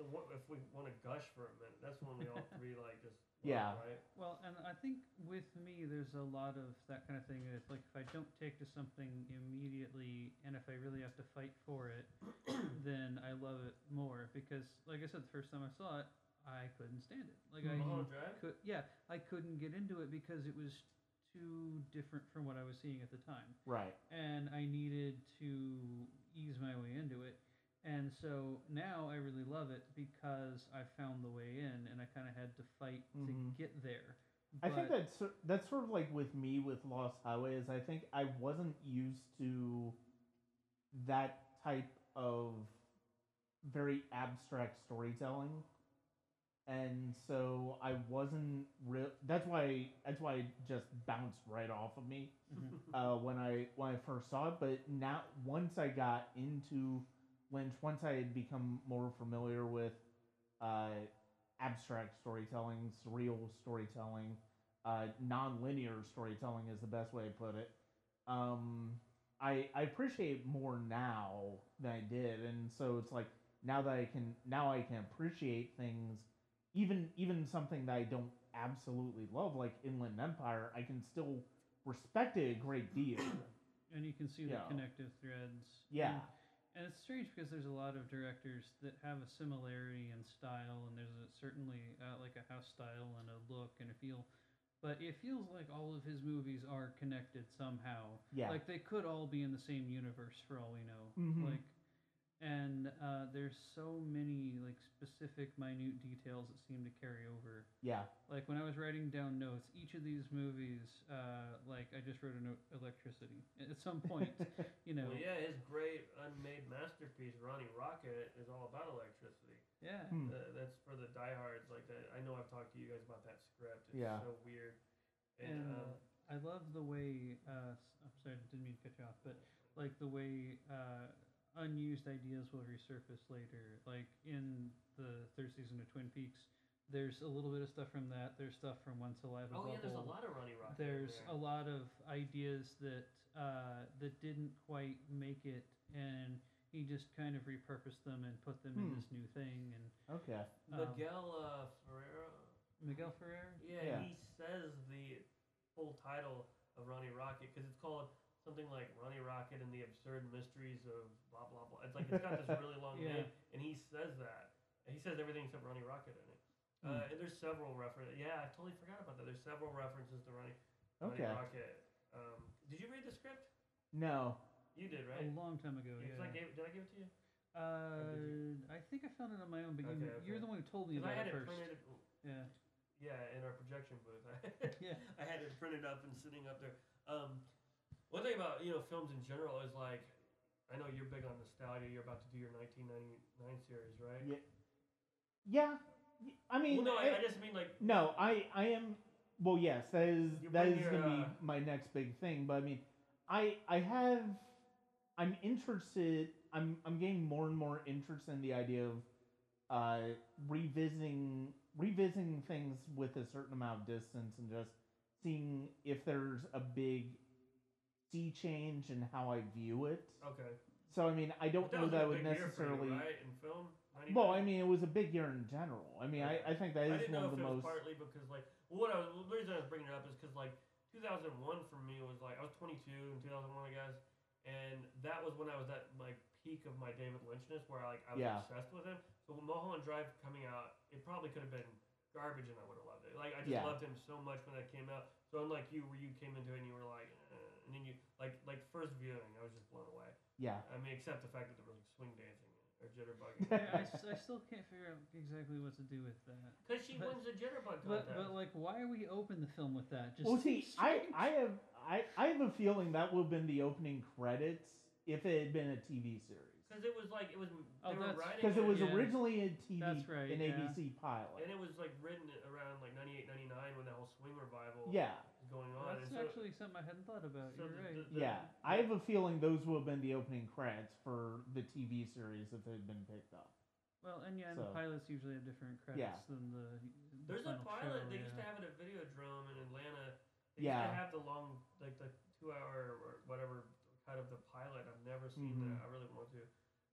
S3: so what if we want to gush for a minute? That's when we all three like just love,
S1: Yeah.
S3: right.
S2: Well, and I think with me, there's a lot of that kind of thing. If like if I don't take to something immediately, and if I really have to fight for it, then I love it more. Because, like I said, the first time I saw it, I couldn't stand it. Like I
S3: Mulholland Drive.
S2: could, yeah, I couldn't get into it because it was too different from what I was seeing at the time,
S1: Right.
S2: and I needed to ease my way into it. And so now I really love it because I found the way in, and I kind of had to fight
S1: Mhm.
S2: to get there.
S1: I think
S2: But-
S1: that's that's sort of like with me with Lost Highway is I think I wasn't used to that type of very abstract storytelling. And so I wasn't real that's why that's why it just bounced right off of me
S2: Mhm.
S1: uh, when I when I first saw it. But now, once I got into Lynch, once I had become more familiar with uh, abstract storytelling, surreal storytelling, uh, non-linear storytelling is the best way to put it. Um, I I appreciate more now than I did, and so it's like now that I can now I can appreciate things, even even something that I don't absolutely love, like Inland Empire, I can still respect it a great deal.
S2: and you can see
S1: Yeah.
S2: the connective threads.
S1: Yeah.
S2: And, and it's strange because there's a lot of directors that have a similarity in style, and there's a, certainly uh, like a house style and a look and a feel. But it feels like all of his movies are connected somehow.
S1: Yeah.
S2: Like they could all be in the same universe for all we know.
S1: Mhm.
S2: Like, and uh, there's so many like specific, minute details that seem to carry over.
S1: yeah.
S2: Like when I was writing down notes, each of these movies, uh, like I just wrote a note, electricity. At some point, you know,
S3: Well, yeah, his great unmade masterpiece, Ronnie Rocket, is all about electricity.
S2: yeah,
S1: Hmm.
S3: Uh, that's for the diehards like that. I know I've talked to you guys about that script. It's
S1: Yeah.
S3: so weird.
S2: and
S3: And,
S2: uh,
S3: um,
S2: I love the way. Uh, s- I'm sorry, didn't mean to cut you off, but like the way uh, unused ideas will resurface later. Like in the third season of Twin Peaks, there's a little bit of stuff from that. There's stuff from One Saliva.
S3: oh
S2: Bubble.
S3: yeah, there's a lot of Ronnie Rocket.
S2: There's
S3: there.
S2: a lot of ideas that uh, that didn't quite make it, and he just kind of repurposed them and put them in
S1: Hmm.
S2: this new thing. And
S1: Okay.
S2: um,
S3: Miguel uh, Ferreira.
S2: Miguel Ferrer.
S3: Yeah,
S1: Yeah.
S3: he says the full title of Ronnie Rocket because it's called something like Ronnie Rocket and the Absurd Mysteries of blah blah blah. It's like it's got this really long
S2: Yeah.
S3: name, and he says that. He says everything except Ronnie Rocket in it.
S1: Hmm.
S3: Uh, and there's several references. Yeah, I totally forgot about that. There's several references to Ronnie, Ronnie
S1: Okay.
S3: Rocket. Um, did you read the script?
S1: No.
S3: You did, right?
S2: A long time ago.
S3: Yeah, I gave, did I give it to you?
S2: Uh, I think I found it on my own, but you,
S3: Okay,
S2: you're
S3: okay.
S2: the one who told me
S3: Because I
S2: about
S3: had
S2: it
S3: it
S2: first.
S3: printed.
S2: Yeah.
S3: Yeah, in our projection booth.
S2: Yeah.
S3: I had it printed up and sitting up there. Um, one thing about you know films in general is like, I know you're big on nostalgia. You're about to do your 1999 series, right?
S1: Yeah. Yeah. I mean,
S3: well, no,
S1: I-
S3: I, just mean like,
S1: no, I I am Well, yes, that is that is
S3: your,
S1: going to be
S3: uh,
S1: my next big thing. But I mean, I I have I'm interested. I'm I'm getting more and more interested in the idea of uh, revisiting revisiting things with a certain amount of distance and just seeing if there's a big sea change in how I view it.
S3: Okay.
S1: So I mean, I don't know that
S3: a
S1: would
S3: year you,
S1: necessarily.
S3: right in film. 99?
S1: Well, I mean, it was a big year in general. I mean,
S3: Okay.
S1: I, I think that
S3: I didn't
S1: one
S3: know
S1: of
S3: if
S1: the
S3: it was
S1: most.
S3: partly because like what I was, the reason I was bringing it up is because like 2001 for me was like I was 22 in 2001, I guess, and that was when I was at my peak of my David Lynchness, where I, like I was
S1: Yeah.
S3: obsessed with him. So when Mulholland Drive coming out, it probably could have been garbage, and I would have loved it. Like I just
S1: Yeah.
S3: loved him so much when that came out. So unlike you, where you came into it and you were like, eh, and then you like like first viewing, I was just blown away.
S1: Yeah.
S3: I mean, except the fact that there was like swing dancing or jitterbugging.
S2: yeah, I, s- I still can't figure out exactly what to do with that.
S3: Because she
S2: But-
S3: wins the jitterbug
S2: But
S3: contest.
S2: but but like, why are we open the film with that? Just
S1: Well, see, I,
S2: strange.
S1: I have I, I have a feeling that would have been the opening credits if it had been a TV series.
S3: Because it was like it was
S2: Oh, that's-
S1: Because it was
S2: Yeah.
S1: originally a TV,
S2: That's right,
S1: an
S2: yeah.
S1: ABC pilot.
S3: and it was like written around like 98, 99 when the whole swing revival
S1: Yeah,
S3: was going on.
S2: That's
S3: so,
S2: actually something I hadn't thought about.
S3: so
S2: You're
S3: the-
S2: right.
S3: the- the-
S1: yeah. I have a feeling those will have been the opening credits for the TV series if it had been picked up.
S2: well, and yeah, and
S1: so-
S2: pilots usually have different credits
S1: Yeah.
S2: than the. the
S3: there's a pilot.
S2: show,
S3: they used to
S2: yeah.
S3: have it at Videodrome in Atlanta. They used
S1: Yeah.
S3: to have the long, like the two hour or whatever cut of the pilot. I've never seen
S1: Mhm.
S3: that. I really want to.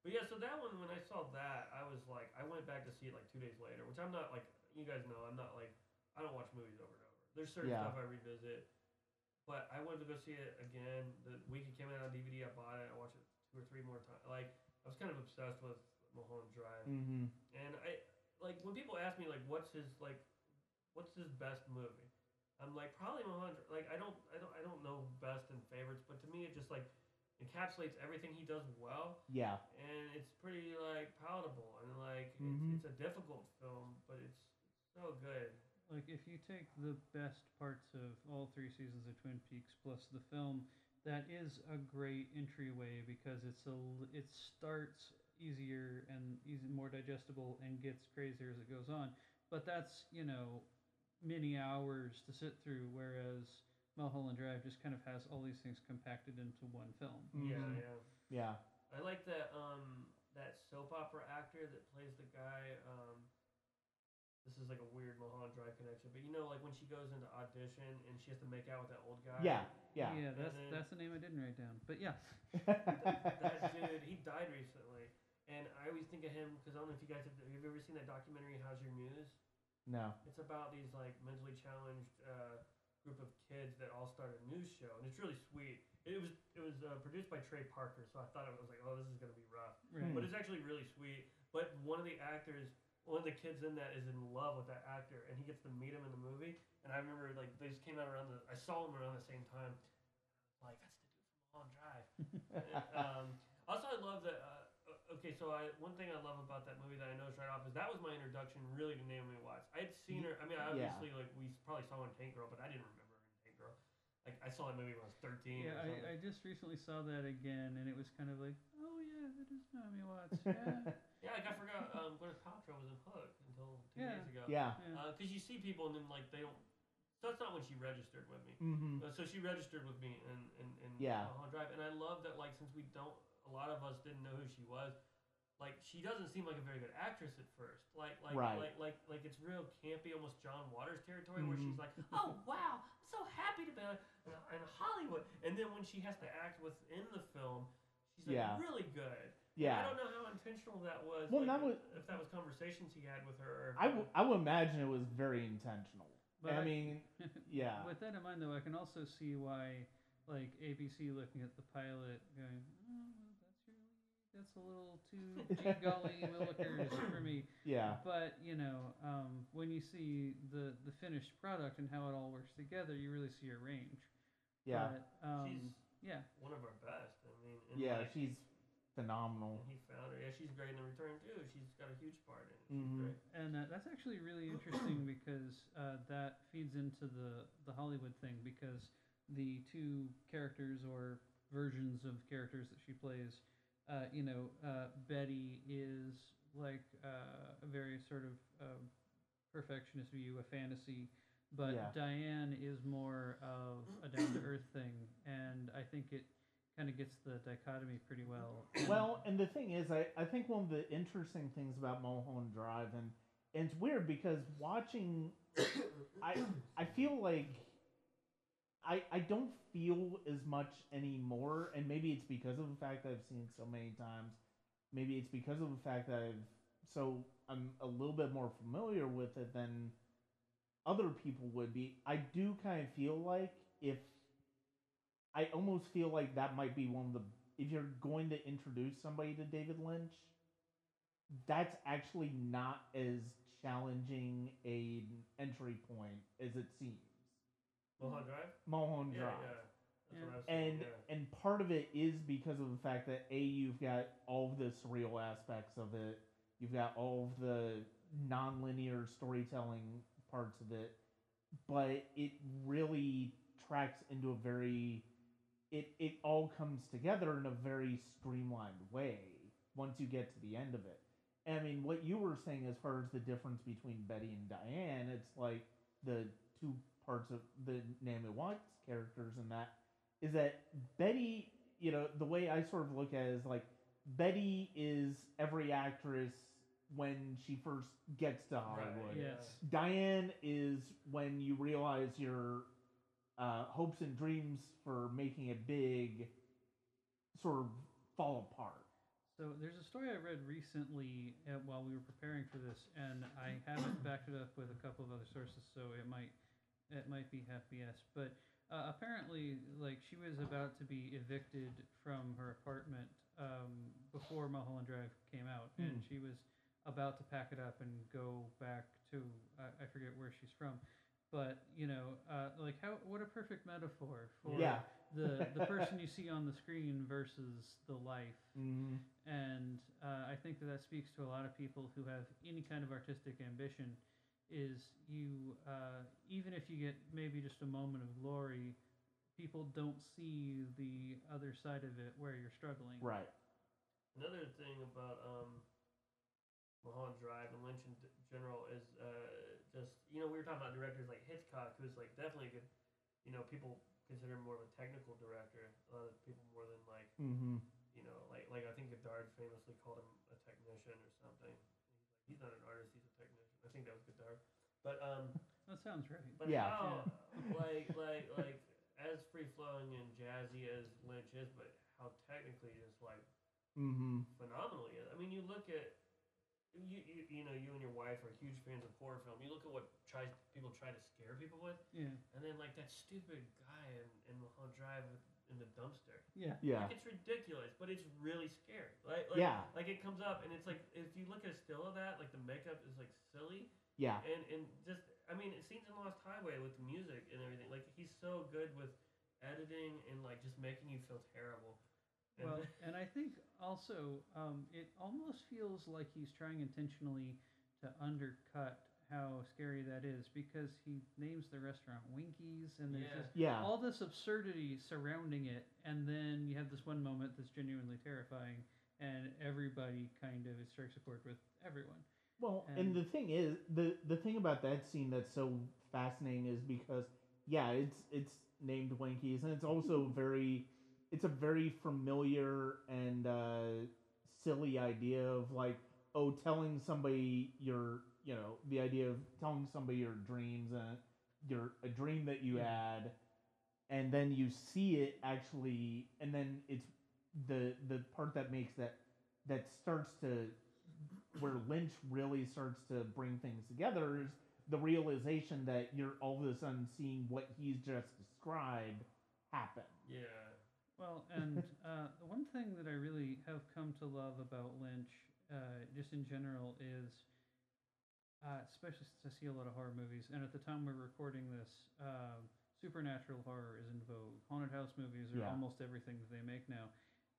S3: But yeah, so that one when I saw that, I was like, I went back to see it like two days later, which I'm not like you guys know. I'm not like I don't watch movies over and over. There's certain
S1: Yeah.
S3: stuff I revisit, but I wanted to go see it again. The week it came out on DVD, I bought it. I watched it two or three more times. Like I was kind of obsessed with Mulholland Drive.
S1: Mm-hmm.
S3: And I like when people ask me like what's his like what's his best movie? I'm like probably Mulholland. Like I don't I don't I don't know best and favorites, but to me it just like encapsulates everything he does well,
S1: Yeah.
S3: and it's pretty like palatable and like
S1: Mhm.
S3: it's, it's a difficult film, but it's, it's so good.
S2: Like if you take the best parts of all three seasons of Twin Peaks plus the film, that is a great entryway because it's a it starts easier and easy, more digestible and gets crazier as it goes on. But that's you know many hours to sit through, whereas Mulholland Drive just kind of has all these things compacted into one film.
S3: Yeah,
S1: Mhm.
S3: yeah.
S1: Yeah.
S3: I like that um that soap opera actor that plays the guy. Um, this is like a weird Mulholland Drive connection, but you know, like when she goes into audition and she has to make out with that old guy.
S1: Yeah. Yeah.
S2: yeah, that's
S3: then-
S2: that's the name I didn't write down. But yeah,
S3: that dude, he died recently, and I always think of him because I don't know if you guys have, have you ever seen that documentary How's Your News?
S1: no.
S3: It's about these like mentally challenged uh, group of kids that all start a news show, and it's really sweet. It was it was uh, produced by Trey Parker, so I thought it was like, oh, this is gonna be rough,
S2: right.
S3: but it's actually really sweet. But one of the actors, one of the kids in that is in love with that actor, and he gets to meet him in the movie. And I remember like they just came out around the, I saw them around the same time. Like that's the dude from Mulholland Drive. um, also, I love that. Uh, uh, okay, so I one thing I love about that movie that I noticed right off is that was my introduction really to Naomi Watts. I had seen her. I mean, I
S1: Yeah.
S3: obviously like we probably saw her in Tank Girl, but I didn't remember her in Tank Girl. Like I saw that movie when I was thirteen.
S2: Yeah. I, I just recently saw that again, and it was kind of like, oh yeah, that is Naomi Watts. Yeah,
S3: yeah, like I forgot um, Gwyneth Paltrow was in Hook until two
S2: Yeah.
S3: days ago.
S1: yeah.
S2: yeah.
S3: Because you see people and then like they don't. So that's not when she registered with me.
S1: Mm-hmm.
S3: Uh, so she registered with me and and and
S1: Yeah.
S3: Mulholland Drive, and I love that. Like since we don't, a lot of us didn't know who she was. Like she doesn't seem like a very good actress at first. Like like
S1: Right.
S3: like like like it's real campy, almost John Waters territory, where she's like, oh wow, I'm so happy to be in, in Hollywood. And then when she has to act within the film, she's like
S1: Yeah.
S3: really good. I don't know how intentional that was.
S1: Well,
S3: like,
S1: that was-
S3: if that was conversations he had with her. Or if
S1: I,
S3: that
S1: w-
S3: was-
S1: I would imagine it was very intentional.
S2: But
S1: I
S2: I-
S1: mean, yeah.
S2: With that in mind, though, I can also see why, like ABC looking at the pilot, going, oh, well, that's your lead. That's a little too gee golly willikers for me.
S1: Yeah.
S2: But you know, um, when you see the the finished product and how it all works together, you really see her range.
S1: Yeah.
S2: But, um,
S3: She's-
S2: yeah.
S3: one of our best. I mean,
S1: Yeah.
S3: like,
S1: She's phenomenal.
S3: And he found her. Yeah, she's great in the return too. She's got a huge part in it. She's
S1: Mhm.
S3: great.
S2: And uh, that's actually really interesting because uh, that feeds into the, the Hollywood thing because the two characters or versions of characters that she plays, uh, you know, uh, Betty is like uh, a very sort of um, perfectionist view, a fantasy but
S1: Yeah.
S2: Diane is more of a down to earth thing, and I think it kind of gets the dichotomy pretty well.
S1: Well, and the thing is, I, I think one of the interesting things about Mulholland Drive, and, and it's weird because watching, I I feel like I I don't feel as much anymore, and maybe it's because of the fact that I've seen it so many times. Maybe it's because of the fact that I've so I'm a little bit more familiar with it than other people would be. I do kind of feel like if I almost feel like that might be one of the if you're going to introduce somebody to David Lynch, that's actually not as challenging a entry point as it seems.
S3: Mulholland Drive.
S1: Mulholland
S3: Yeah,
S1: Drive.
S3: yeah.
S2: Yeah.
S3: what I was saying,
S1: And
S3: yeah.
S1: and part of it is because of the fact that a you've got all of the surreal aspects of it, you've got all of the non-linear storytelling parts of it, but it really tracks into a very it it all comes together in a very streamlined way once you get to the end of it. I mean, what you were saying as far as the difference between Betty and Diane, it's like the two parts of the Naomi Watts characters and that is that Betty, you know, the way I sort of look at it is like Betty is every actress when she first gets to Hollywood.
S3: Right,
S2: Yes.
S1: Diane is when you realize your uh, hopes and dreams for making it big sort of fall apart.
S2: So there's a story I read recently uh, while we were preparing for this, and I haven't backed it up with a couple of other sources, so it might it might be half BS. But uh, apparently, like she was about to be evicted from her apartment um, before Mulholland Drive came out, and
S1: Hmm.
S2: she was about to pack it up and go back to I forget where she's from. But you know, uh, like how what a perfect metaphor for
S1: Yeah.
S2: the the person you see on the screen versus the life
S1: Mm-hmm.
S2: and uh, I think that that speaks to a lot of people who have any kind of artistic ambition. Is you uh, even if you get maybe just a moment of glory, people don't see the other side of it where you're struggling.
S1: Right.
S3: Another thing about um, Mulholland Drive and Lynch in general is uh, just you know we were talking about directors like Hitchcock, who's like definitely a good, you know, people consider him more of a technical director. A lot of people more than like
S1: Mm-hmm.
S3: you know like like I think Godard famously called him a technician or something. He's like he's not an artist, he's a technician. I think that was Godard, but um.
S2: That sounds right.
S3: But
S1: Yeah.
S3: how, like, like, like, as free flowing and jazzy as Lynch is, but how technically just like
S1: Mm-hmm.
S3: phenomenally is. I mean, you look at you, you, you know, you and your wife are huge fans of horror film. You look at what tries people try to scare people with,
S2: Yeah.
S3: and then like that stupid guy in, in Mulholland Drive in the dumpster.
S2: Yeah.
S1: Yeah.
S3: Like, it's ridiculous, but it's really scary. Like, like,
S1: Yeah.
S3: like it comes up, and it's like if you look at a still of that, like the makeup is like silly
S1: Yeah.
S3: and and just I mean, it seems in Lost Highway with the music and everything. Like he's so good with editing and like just making you feel terrible. And
S2: Well, and I think also um, it almost feels like he's trying intentionally to undercut how scary that is because he names the restaurant Winkies and there's
S3: Yeah.
S2: just
S1: Yeah.
S2: all this absurdity surrounding it, and then you have this one moment that's genuinely terrifying, and everybody kind of it strikes a chord with everyone.
S1: Well, and,
S2: And-
S1: the thing is, the the thing about that scene that's so fascinating is because yeah, it's it's named Winkies, and it's also very, it's a very familiar and uh, silly idea of like, oh, telling somebody your, you know, the idea of telling somebody your dreams and your a dream that you
S2: Yeah.
S1: had, and then you see it actually, and then it's the the part that makes that that starts to where Lynch really starts to bring things together is the realization that you're all of a sudden seeing what he's just described happen.
S3: yeah,
S2: Well, and uh, the one thing that I really have come to love about Lynch, uh, just in general, is uh, especially since I see a lot of horror movies, and at the time we're recording this, um, supernatural horror is in vogue. Haunted house movies are
S1: Yeah.
S2: almost everything that they make now.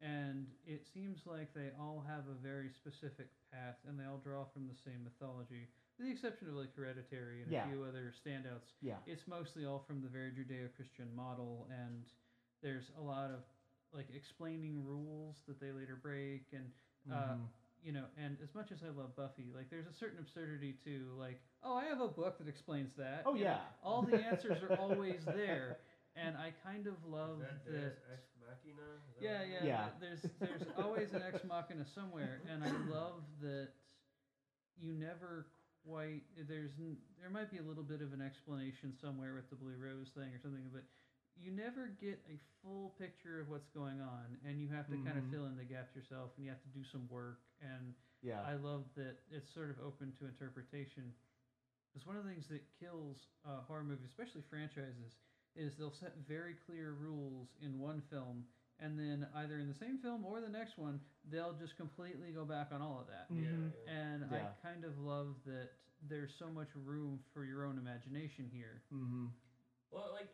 S2: And it seems like they all have a very specific path, and they all draw from the same mythology, with the exception of like Hereditary and
S1: Yeah.
S2: a few other standouts
S1: Yeah.
S2: it's mostly all from the very judeo-christian model and there's a lot of like explaining rules that they later break and uh,
S1: Mhm.
S2: you know, and as much as I love Buffy, like there's a certain absurdity to like, oh, I have a book that explains that.
S1: Oh
S2: you know,
S1: yeah.
S2: all the answers are always there, and I kind of love
S3: Is that
S2: that.
S3: Ex Machina? Is that
S2: Yeah, yeah.
S1: Yeah.
S2: th- There's there's always an ex machina somewhere, and I love that you never quite. There's there might be a little bit of an explanation somewhere with the blue rose thing or something, but you never get a full picture of what's going on, and you have to kind of fill in the gaps yourself, and you have to do some work. And
S1: Yeah.
S2: I love that it's sort of open to interpretation. Because one of the things that kills uh, horror movies, especially franchises, is they'll set very clear rules in one film, and then either in the same film or the next one, they'll just completely go back on all of that.
S3: Yeah,
S1: Mhm.
S3: yeah.
S2: And
S1: Yeah.
S2: I kind of love that there's so much room for your own imagination here.
S1: Mm-hmm.
S3: Well, like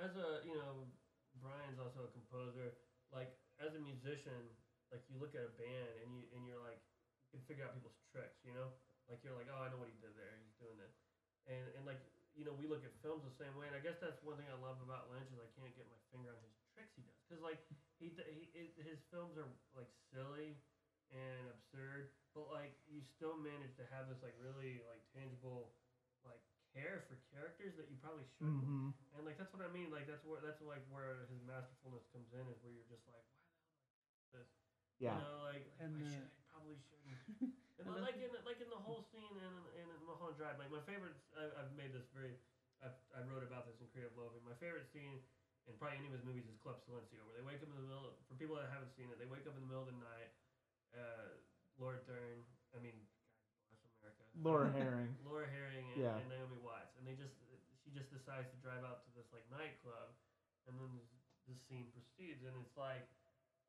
S3: as a you know, Brian's also a composer. Like as a musician, like you look at a band and you and you're like you can figure out people's tricks. You know, like you're like, oh, I know what he did there. He's doing this, and and like you know, we look at films the same way. And I guess that's one thing I love about Lynch is I can't get my finger on his tricks he does because like he, he his films are like silly and absurd, but like you still manage to have this like really like tangible care for characters that you probably shouldn't.
S1: Mm-hmm.
S3: And like that's what I mean. Like that's where that's like where his masterfulness comes in. Is where you're just like, why the hell did I do this?
S1: Yeah.
S3: You know, like, like
S2: And,
S3: I,
S2: uh,
S3: should, I probably shouldn't. And
S2: And
S3: then, like in like in the whole scene in in, in Mulholland Drive, like my favorite. I, I've made this very. I've, I wrote about this in Creative Loathing. My favorite scene in probably any of his movies is Club Silencio, where they wake up in the middle. For people that haven't seen it, they wake up in the middle of the night. Uh, Laura Dern. I mean, God bless America.
S1: Laura Harring.
S3: Laura Harring and,
S1: Yeah.
S3: and Naomi Watts, and they just she just decides to drive out to this like nightclub, and then this, this scene proceeds, and it's like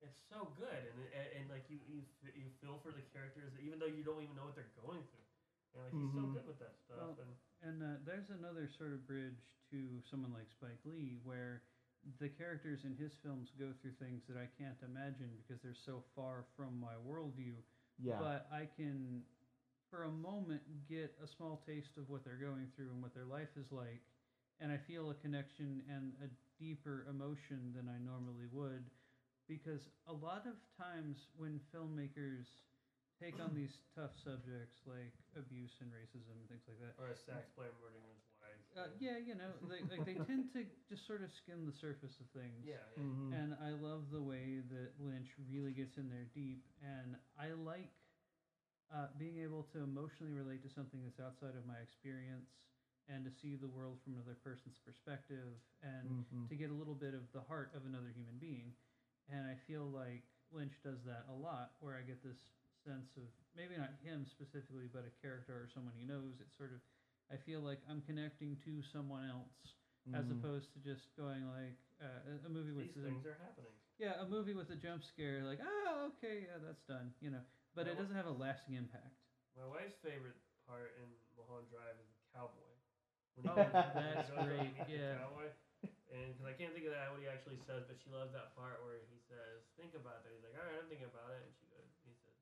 S3: it's so good, and and, and like you you you feel for the characters, even though you don't even know what they're going through, and like he's so
S1: Mhm.
S3: good with that stuff,
S2: Well,
S3: and
S2: And uh, there's another sort of bridge to someone like Spike Lee, where the characters in his films go through things that I can't imagine because they're so far from my worldview.
S1: Yeah.
S2: But I can, for a moment, get a small taste of what they're going through and what their life is like, and I feel a connection and a deeper emotion than I normally would, because a lot of times when filmmakers take on these tough subjects like abuse and racism and things like that,
S3: or a sax player murdering his wife.
S2: uh, yeah, you know, they like they tend to just sort of skim the surface of things.
S3: yeah, yeah.
S1: Mhm.
S2: And I love the way that Lynch really gets in there deep, and I like uh, being able to emotionally relate to something that's outside of my experience, and to see the world from another person's perspective, and
S1: Mhm.
S2: to get a little bit of the heart of another human being. And I feel like Lynch does that a lot, where I get this sense of maybe not him specifically, but a character or someone he knows. It's sort of, I feel like I'm connecting to someone else as
S1: Mhm.
S2: opposed to just going like uh, a- a movie with
S3: These
S2: the,
S3: things are happening.
S2: yeah a movie with a jump scare like oh okay yeah that's done you know but it doesn't have a lasting impact
S3: My wife's favorite part in Mulholland Drive is the cowboy. When
S2: Oh,
S3: he goes- when he
S2: that's
S3: goes up to
S2: great,
S3: meet the
S2: yeah.
S3: Cowboy, and because I can't think of that what he actually says, but she loves that part where he says, "Think about that." He's like, "All right, I'm thinking about it," and she goes, he says,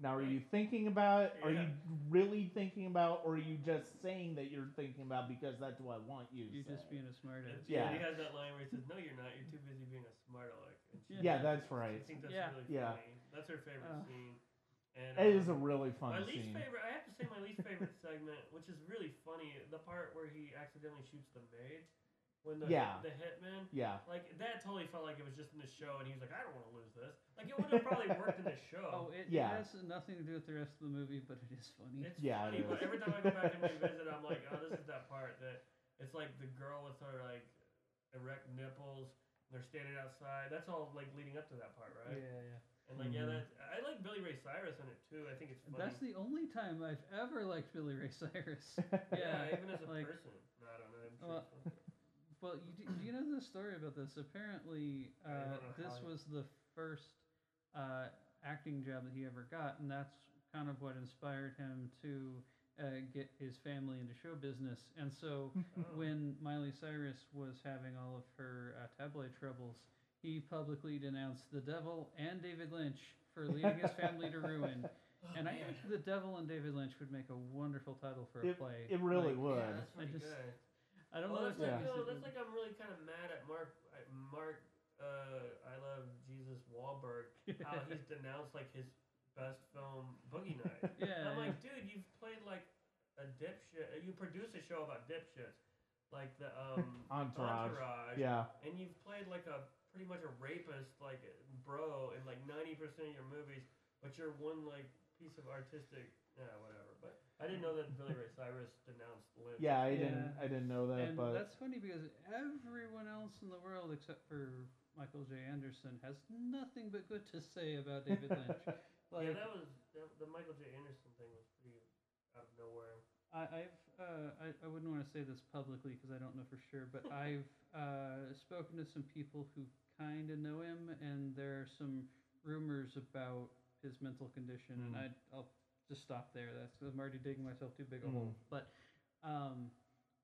S1: Now, are you thinking about it? Are
S3: Yeah.
S1: you really thinking about, or are you just saying that you're thinking about because that's what I want you to
S2: you're
S1: say?
S2: just being a smartass
S3: and
S1: Yeah.
S3: He has that line where he says, "No, you're not. You're too busy being a smart aleck." And she,
S1: Yeah, that's right.
S3: I think that's
S2: Yeah.
S3: really
S1: Yeah.
S3: funny. That's her favorite
S2: Uh,
S3: scene. And
S1: It is a
S3: um,
S1: really
S3: My
S1: fun
S3: least
S1: scene.
S3: favorite, I have to say, my least favorite segment, which is really funny, the part where he accidentally shoots the maid when the
S1: Yeah.
S3: the hitman.
S1: Yeah.
S3: Like that totally felt like it was just in the show, and he was like, "I don't want to lose this." Like it would have probably worked in the show.
S2: oh it
S1: Yeah.
S2: has nothing to do with the rest of the movie but it is funny
S3: it's
S1: Yeah, it
S3: funny, but every time I go back and revisit, I'm like, "Oh, this is that part that it's like the girl with her like erect nipples." and They're standing outside. That's all like leading up to that part, right?
S2: yeah yeah
S3: And like, yeah,
S1: Mhm.
S3: that I like Billy Ray Cyrus in it too. I think it's funny.
S2: that's the only time I've ever liked Billy Ray Cyrus
S3: yeah,
S2: yeah,
S3: even as a
S2: like-
S3: person. No, I don't know. I'm sure
S2: Well. Well, you do, do you know the story about this? Apparently, uh, this was the first uh, acting job that he ever got, and that's kind of what inspired him to uh, get his family into show business. And so,
S3: Oh.
S2: when Miley Cyrus was having all of her uh, tabloid troubles, he publicly denounced the devil and David Lynch for leading his family to ruin.
S3: Oh,
S2: And I
S3: man.
S2: think the devil and David Lynch would make a wonderful title for a
S1: It,
S2: play.
S1: it really
S2: Like,
S1: would.
S3: Yeah, that's
S2: I just-
S3: good.
S2: I don't
S3: Well,
S2: know
S3: that's
S2: if
S3: like,
S1: Yeah.
S3: you know,
S2: that
S3: that's like I'm really kind of mad at Mark. Mark, uh, I love Jesus Wahlberg. How he's denounced like his best film Boogie Night.
S2: Yeah.
S3: I'm like, dude, you've played like a dipshit. You produce a show about dipshits, like the um
S1: Entourage.
S3: Entourage,
S1: Yeah.
S3: and you've played like a pretty much a rapist, like bro, in like ninety percent of your movies, but you're one like piece of artistic, yeah, whatever. But I didn't know that Billy Ray Cyrus denounced Lynch.
S1: Yeah, I
S2: Yeah.
S1: didn't. I didn't know that,
S2: and
S1: but
S2: that's funny because everyone else in the world except for Michael J. Anderson has nothing but good to say about David Lynch. like
S3: yeah, that was that, the Michael J. Anderson thing was pretty out of nowhere.
S2: I, I've uh, I, I wouldn't want to say this publicly because I don't know for sure, but I've uh, spoken to some people who kind of know him, and there are some rumors about his mental condition, and
S1: Mm.
S2: I I'll just stop there. That's I'm already digging myself too big a hole. But um,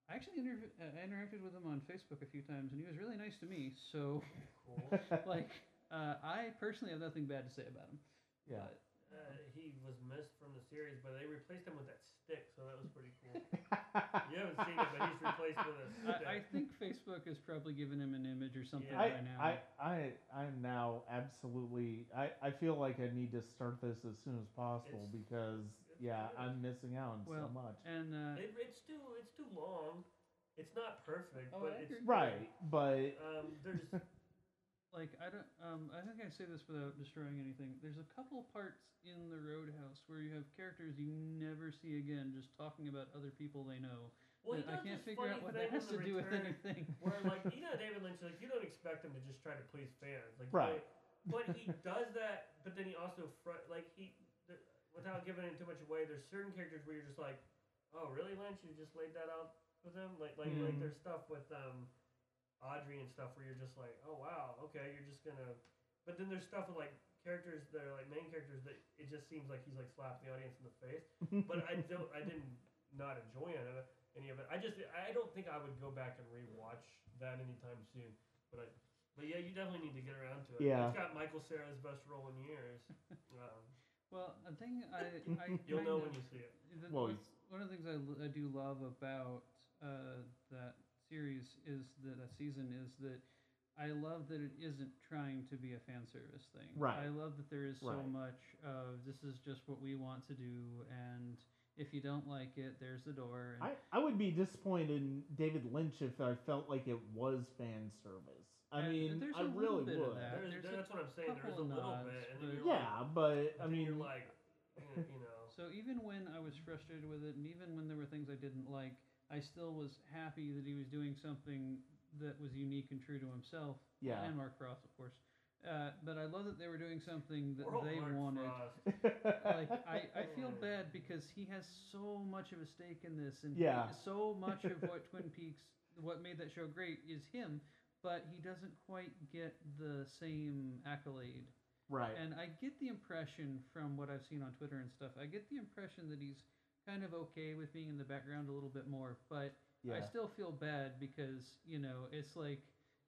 S2: I actually interv- uh, interacted with him on Facebook a few times, and he was really nice to me. So
S3: Cool.
S2: like uh, I personally have nothing bad to say about him.
S1: yeah.
S2: But,
S3: Uh, he was missed from the series, but they replaced him with that stick, so that was pretty cool. You haven't seen it, but he's replaced with a stick.
S2: I, I think Facebook has probably given him an image or something
S3: Yeah.
S1: I,
S2: by now.
S1: I, I, I'm now absolutely. I, I feel like I need to start this as soon as possible
S3: It's-
S1: because
S3: it's
S1: yeah,
S3: good.
S1: I'm missing out on
S2: Well,
S1: so much.
S2: and uh,
S3: It, it's too it's too long. It's not perfect,
S2: Oh,
S3: but
S2: I
S3: it's
S2: agree.
S1: Right, but
S3: Um, there's
S2: like I don't um I think I say this without destroying anything. There's a couple parts in the Roadhouse where you have characters you never see again just talking about other people they know.
S3: well, he
S2: that I can't figure out what that has to do with anything.
S3: Where like you know David Lynch, like you don't expect him to just try to please fans, like
S1: Right.
S3: But he does that, but then he also fr- like he th- without giving it too much away. There's certain characters where you're just like, oh really Lynch, you just laid that out with him, like like like
S1: Mhm.
S3: there's stuff with um Audrey and stuff where you're just like, oh wow, okay, you're just gonna. But then there's stuff with like characters that are like main characters that it just seems like he's like slapping the audience in the face. But I don't, I didn't not enjoy any of it. Any of it. I just, I don't think I would go back and rewatch that anytime soon. But I, but yeah, you definitely need to get around to it.
S1: Yeah.
S3: It's got Michael Cera's best role in years. Um,
S2: Well, a thing I I
S3: you'll know
S2: of,
S3: when you see it.
S2: the-
S1: Well,
S2: one of the things I, I do love about uh, that series is that a season is that I love that it isn't trying to be a fan service thing.
S1: Right.
S2: I love that there is so
S1: Right.
S2: much of this is just what we want to do, and if you don't like it, there's the door. And
S1: I, I would be disappointed in David Lynch if I felt like it was fan service. I
S2: And
S1: mean,
S2: there's
S1: I
S2: a
S1: really
S2: bit of
S1: would.
S2: that.
S3: There's,
S2: there's a
S3: that's what I'm saying. There's a
S2: couple of
S3: little
S2: nods,
S3: bit, and
S2: but-
S3: you're like,
S1: Yeah, but I mean,
S3: you're like, eh, you know.
S2: So even when I was frustrated with it, and even when there were things I didn't like, I still was happy that he was doing something that was unique and true to himself.
S1: Yeah.
S2: And Mark Frost, of course. Uh, but I love that they were doing something that
S3: We're
S2: they
S3: Mark
S2: wanted. Like I, I feel bad because he has so much of a stake in this, and he- so much of what Twin Peaks, what made that show great, is him. But he doesn't quite get the same accolade.
S1: right.
S2: And I get the impression from what I've seen on Twitter and stuff, I get the impression that he's kind of okay with being in the background a little bit more, but
S1: yeah.
S2: I still feel bad because, you know, it's like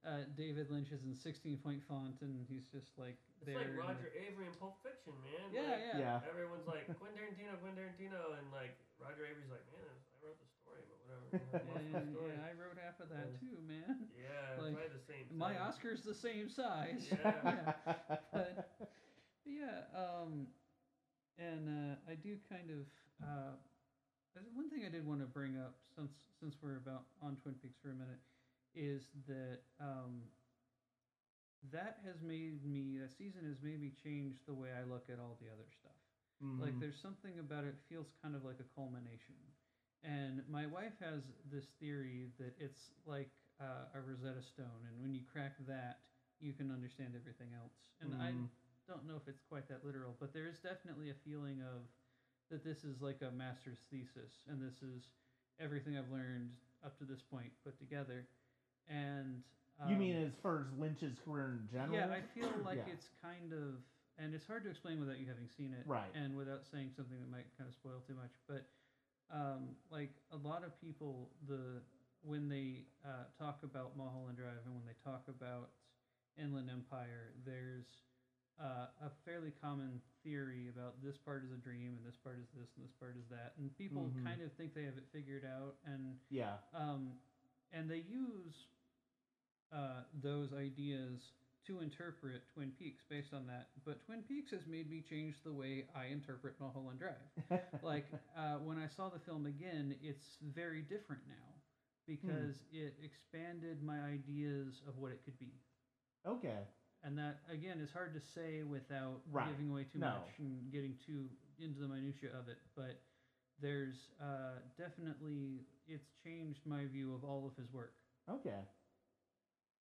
S2: uh, David Lynch is in 16 point font and he's just like
S3: It's
S2: there.
S3: like
S2: in the-
S3: Roger Avary in Pulp Fiction, man.
S2: Yeah,
S3: Like,
S2: yeah.
S1: yeah.
S3: Everyone's like Quentin Tarantino, Quentin Tarantino, and like Roger Avary's like, man, I wrote the story, but whatever. you know, I
S2: And,
S3: story."
S2: yeah, I wrote half of that too, man.
S3: Yeah,
S2: like,
S3: probably the same.
S2: My. Oscar's the same size.
S3: Yeah.
S2: but yeah, um, and uh, I do kind of uh, one thing I did want to bring up since since we're about on Twin Peaks for a minute is that um, that has made me that season has made me change the way I look at all the other stuff. Like
S1: Mhm.
S2: there's something about it feels kind of like a culmination. And my wife has this theory that it's like uh, a Rosetta Stone, and when you crack that, you can understand everything else. And I
S1: Mhm.
S2: don't know if it's quite that literal, but there is definitely a feeling of that this is like a master's thesis, and this is everything I've learned up to this point put together. And um,
S1: you mean as far as Lynch's career in general?
S2: yeah, I feel like
S1: Yeah.
S2: it's kind of, and it's hard to explain without you having seen it,
S1: Right.
S2: And without saying something that might kind of spoil too much. But um, like a lot of people, the when they uh, talk about Mulholland Drive and when they talk about Inland Empire, there's uh, a fairly common theory about this part is a dream and this part is this and this part is that, and people
S1: Mhm.
S2: kind of think they have it figured out, and
S1: yeah.
S2: um, and they use uh, those ideas to interpret Twin Peaks based on that. But Twin Peaks has made me change the way I interpret Mulholland Drive. like uh, when I saw the film again, it's very different now because it expanded my ideas of what it could be.
S1: okay.
S2: And that again is hard to say without
S1: Right.
S2: giving away too
S1: No.
S2: much and getting too into the minutia of it. But there's uh, definitely it's changed my view of all of his work.
S1: Okay.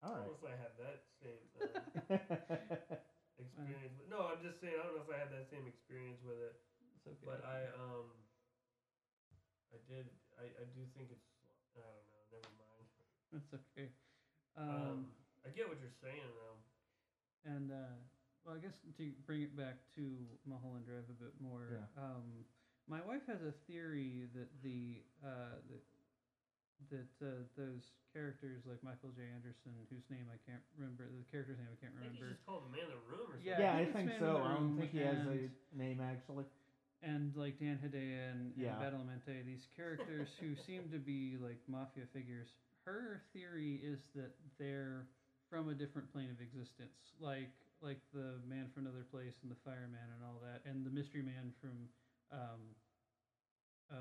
S1: All
S3: I don't know if I had that same uh, experience. With, no, I'm just saying I don't know if I had that same experience with it.
S2: It's okay.
S3: But I um I did I, I do think it's I don't know, never mind.
S2: That's okay.
S3: Um,
S2: Um,
S3: I get what you're saying though.
S2: And uh, well, I guess to bring it back to Mulholland Drive a bit more.
S1: Yeah.
S2: Um, my wife has a theory that the uh, that that uh, those characters like Michael J. Anderson, whose name I can't remember, the character's name I can't
S3: I think he's just called the man in the room or something.
S2: Yeah,
S1: yeah,
S2: I
S1: I
S2: think
S1: think
S2: it's Man in
S1: so. I don't think he has a name actually.
S2: and like Dan Hedaya and, and
S1: Yeah.
S2: Badalamenti, these characters who seem to be like mafia figures. Her theory is that they're from a different plane of existence, like like the man from another place and the fireman and all that, and the mystery man from um, uh,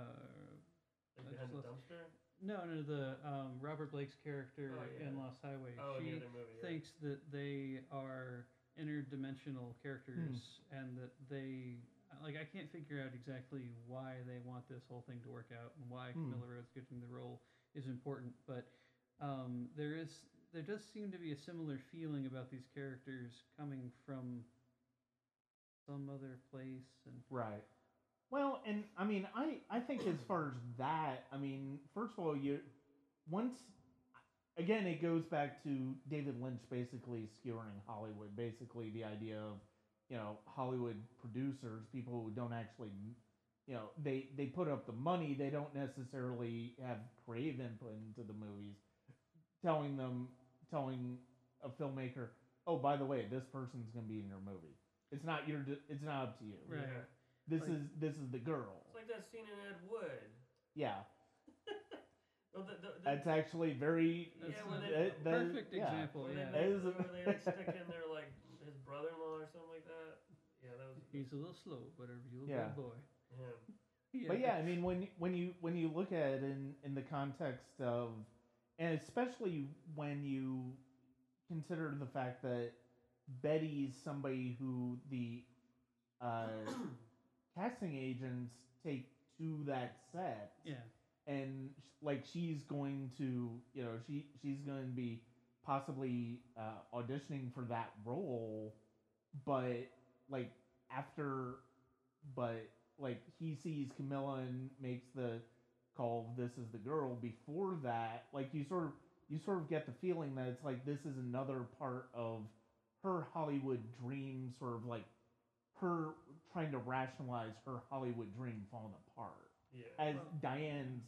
S3: Like behind the dumpster.
S2: no, no, the um, Robert Blake's character
S3: Oh, yeah.
S2: in Lost Highway.
S3: Oh,
S2: she
S3: in the other movie. Yeah.
S2: thinks that they are interdimensional characters and that they like I can't figure out exactly why they want this whole thing to work out and why
S1: Hmm.
S2: Camilla Rhodes getting the role is important, but um, there is there does seem to be a similar feeling about these characters coming from some other place and
S1: Right. Well, and I mean, I I think as far as that, I mean, first of all, you once again it goes back to David Lynch basically skewering Hollywood. Basically, the idea of you know Hollywood producers, people who don't actually, you know, they they put up the money, they don't necessarily have creative input into the movies, telling them telling a filmmaker, oh, by the way, this person's gonna be in your movie. It's not your. It's not up to you.
S2: Right.
S3: Yeah.
S1: This
S2: Like-
S1: is this is the girl.
S3: It's like that scene in Ed Wood.
S1: Yeah,
S3: Oh, the, the, the,
S1: that's actually very.
S2: That's
S3: Yeah,
S2: a
S3: they-
S1: that- that-
S2: perfect
S1: yeah.
S2: example.
S3: where
S2: Yeah,
S3: they, make,
S1: It is a-
S3: where they like stick in their like his brother-in-law or something like that. Yeah, that was
S2: he's a little slow, but a real
S1: Yeah.
S2: good boy.
S3: him.
S2: Yeah.
S1: But yeah, I mean, when when you when you look at it in in the context of, and especially when you consider the fact that Betty's somebody who the uh, casting agents take to that set.
S2: yeah.
S1: and like she's going to you know she she's going to be possibly uh, auditioning for that role but like after but like he sees camilla and makes the call this is the girl before that like you sort of you sort of get the feeling that it's like this is another part of her hollywood dream sort of like her trying to rationalize her hollywood dream falling apart
S3: Yeah.
S1: as
S2: Well-
S1: Diane's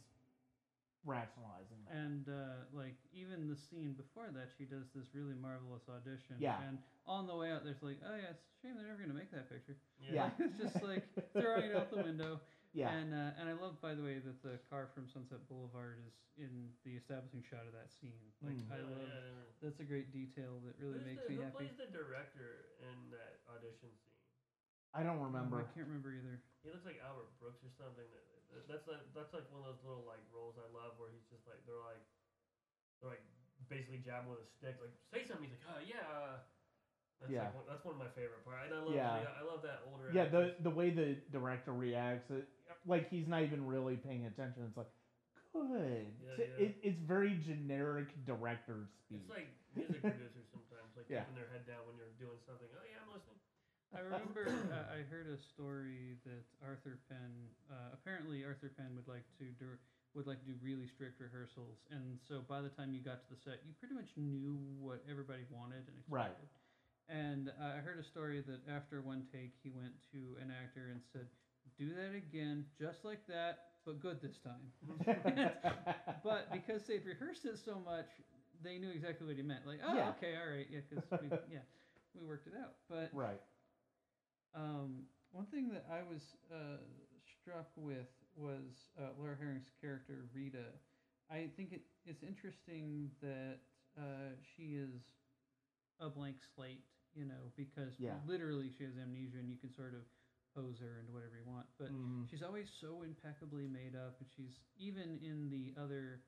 S1: rationalizing that.
S2: And uh, like even the scene before that, she does this really marvelous audition.
S1: Yeah.
S2: And on the way out, there's like, oh yeah, it's a shame they're never gonna make that picture.
S1: Yeah.
S2: it's just like throwing it out the window.
S1: Yeah,
S2: And uh, and I love, by the way, that the car from Sunset Boulevard is in the establishing shot of that scene. Like
S1: Mm.
S2: I
S3: Yeah,
S2: love.
S3: yeah, yeah.
S2: That's a great detail that really
S3: Who's
S2: makes
S3: the,
S2: me
S3: who
S2: happy.
S3: plays the director in that audition scene?
S1: I don't
S2: Um,
S1: remember.
S2: I can't remember either.
S3: He looks like Albert Brooks or something. That, that- that's like that's like one of those little like roles I love where he's just like they're like they're like basically jabbing with a stick like say something. He's like oh yeah. uh," That's
S1: Yeah.
S3: Like one, that's one of my favorite parts. And I love
S1: Yeah.
S3: the, I love that older.
S1: Yeah, the
S3: actors.
S1: the way the director reacts, it, like he's not even really paying attention. It's like, good.
S3: Yeah, yeah.
S1: It, it's very generic director speak.
S3: It's like music producers sometimes, like
S1: Yeah.
S3: keeping their head down when you're doing something. Oh yeah, I'm listening.
S2: I remember uh, I heard a story that Arthur Penn uh, apparently Arthur Penn would like to do would like to do really strict rehearsals, and so by the time you got to the set, you pretty much knew what everybody wanted and expected.
S1: Right.
S2: expected. And uh, I heard a story that after one take, he went to an actor and said, "Do that again, just like that, but good this time." but because they'd rehearsed it so much, they knew exactly what he meant. Like, oh,
S1: Yeah.
S2: okay, all right, yeah, because we, yeah, we worked it out. But
S1: right.
S2: um, one thing that I was uh, struck with was uh, Laura Harring's character Rita. I think it, it's interesting that uh, she is a blank slate, you know, because
S1: Yeah.
S2: literally she has amnesia and you can sort of pose her into whatever you want. But
S1: Mhm.
S2: she's always so impeccably made up, and she's even in the other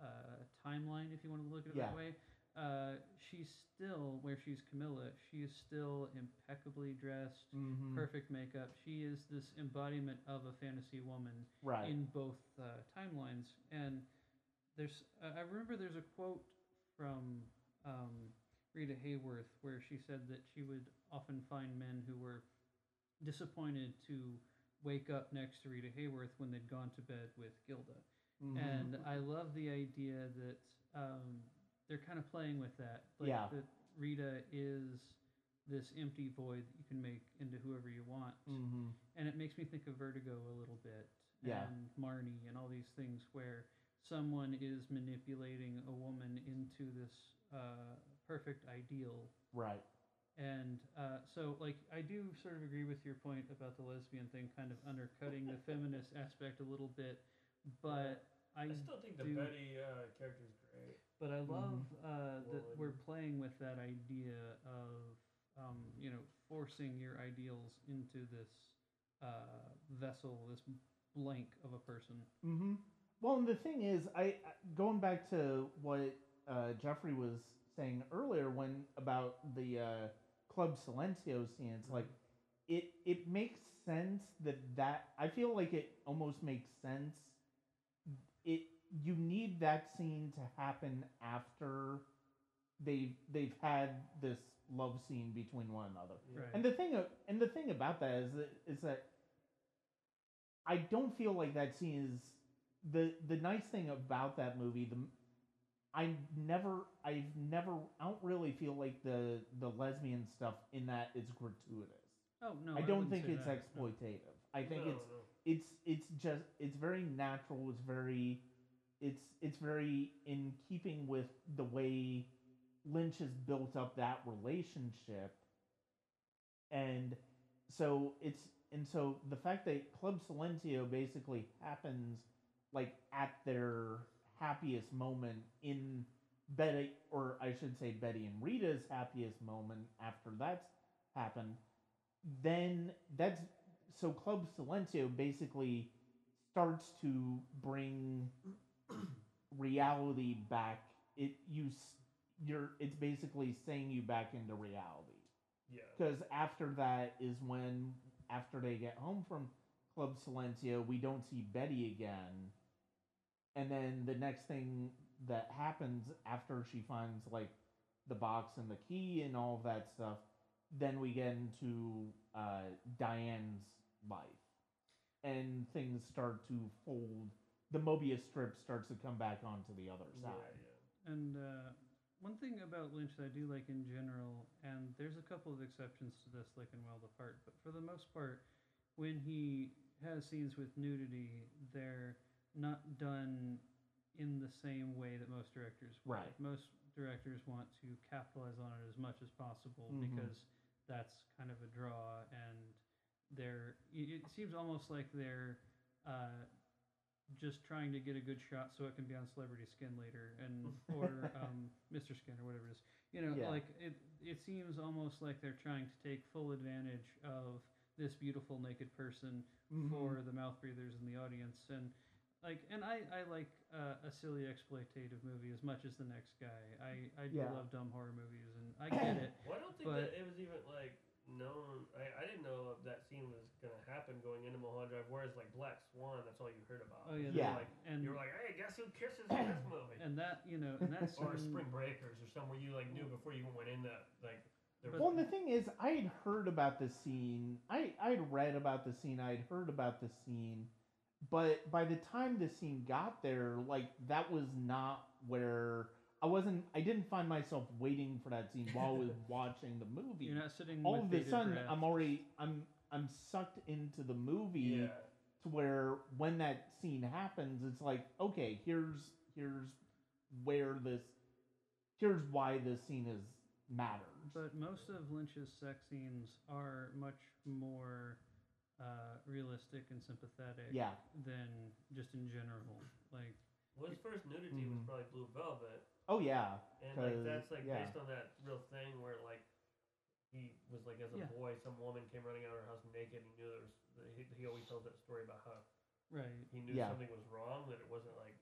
S2: uh, timeline, if you want to look at it
S1: Yeah.
S2: that way. Uh, she's still where she's Camilla. She is still impeccably dressed,
S1: Mhm.
S2: perfect makeup. She is this embodiment of a fantasy woman
S1: right.
S2: in both uh, timelines. And there's, uh, I remember there's a quote from um, Rita Hayworth where she said that she would often find men who were disappointed to wake up next to Rita Hayworth when they'd gone to bed with Gilda.
S1: Mhm.
S2: And I love the idea that um, they're kind of playing with that. Like
S1: Yeah.
S2: that Rita is this empty void that you can make into whoever you want
S1: Mhm.
S2: and it makes me think of Vertigo a little bit,
S1: Yeah.
S2: and Marnie, and all these things where someone is manipulating a woman into this uh, perfect ideal.
S1: right.
S2: And uh, so, like, I do sort of agree with your point about the lesbian thing kind of undercutting the feminist aspect a little bit, but I,
S3: I still think the
S2: do-
S3: Betty uh, character is great.
S2: but I love uh, that
S3: Woman.
S2: we're playing with that idea of, um, you know, forcing your ideals into this uh, vessel, this blank of a person.
S1: hmm Well, and the thing is, I I- going back to what uh, Jeffrey was saying earlier when about the uh, Club Silencio scene, like mm-hmm. it it makes sense that that I feel like it almost makes sense. It you need that scene to happen after they've they've had this love scene between one another.
S2: Right.
S1: And the thing, of, and the thing about that is that is that I don't feel like that scene is the the nice thing about that movie. The I never, I've never, I don't really feel like the the lesbian stuff in that is gratuitous.
S2: Oh no,
S1: I don't
S2: wouldn't
S1: think
S2: say
S1: it's
S2: that, no.
S1: exploitative. I think
S3: No,
S1: it's
S3: no.
S1: it's it's just it's very natural. It's very it's it's very in keeping with the way Lynch has built up that relationship, and so it's and so the fact that Club Silencio basically happens like at their happiest moment in Betty, or I should say Betty and Rita's happiest moment after that's happened, then that's so Club Silencio basically starts to bring reality back. It you you're it's basically saying you back into reality
S3: Yeah.
S1: because after that is when after they get home from Club Silencio, we don't see Betty again, and then the next thing that happens after she finds like the box and the key and all of that stuff, then we get into uh, Diane's life, and things start to fold. The Mobius strip starts to come back onto the other
S3: Yeah,
S1: side.
S3: yeah.
S2: And uh, one thing about Lynch that I do like in general, and there's a couple of exceptions to this, like in Wild at Heart, but for the most part, when he has scenes with nudity, they're not done in the same way that most directors would.
S1: Right.
S2: Most directors want to capitalize on it as much as possible
S1: Mhm.
S2: because that's kind of a draw, and they're. It seems almost like they're. Uh, just trying to get a good shot so it can be on celebrity skin later and or um, mr skin or whatever it is you know
S1: Yeah.
S2: like it it seems almost like they're trying to take full advantage of this beautiful naked person
S1: Mhm.
S2: for the mouth breathers in the audience and like and i i like uh, a silly exploitative movie as much as the next guy i i do
S1: Yeah.
S2: love dumb horror movies and i get it
S3: Well, I don't think
S2: But-
S3: that it was even like known. I, I didn't know if that scene was gonna happen going into Mulholland Drive. Whereas like Black Swan, that's all you heard about.
S2: oh yeah,
S1: Yeah.
S2: like and
S3: You were like, hey, guess who kisses in this movie?
S2: and that you know and that's
S3: or Spring Breakers or somewhere you like knew before you even went in that like. There
S2: But-
S1: Well, and the thing is, I had heard about the scene. I I'd read about the scene. I'd heard about the scene, but by the time the scene got there, like that was not where I wasn't. I didn't find myself waiting for that scene while I was watching the movie.
S2: you're not sitting
S1: All
S2: with
S1: of a sudden,
S2: breath.
S1: I'm already I'm I'm sucked into the movie
S3: yeah.
S1: to where when that scene happens, it's like okay, here's here's where this here's why this scene is matters.
S2: But most of Lynch's sex scenes are much more uh, realistic and sympathetic
S1: yeah.
S2: than just in general. Like
S3: Well, his first nudity was
S1: Mhm.
S3: probably Blue Velvet,
S1: Oh yeah,
S3: and like that's like
S1: yeah.
S3: based on that real thing where like he was like as a
S2: Yeah.
S3: boy, some woman came running out of her house naked. And he knew there was. He, he always tells that story about how
S2: Right.
S3: he knew
S1: Yeah.
S3: something was wrong, that it wasn't like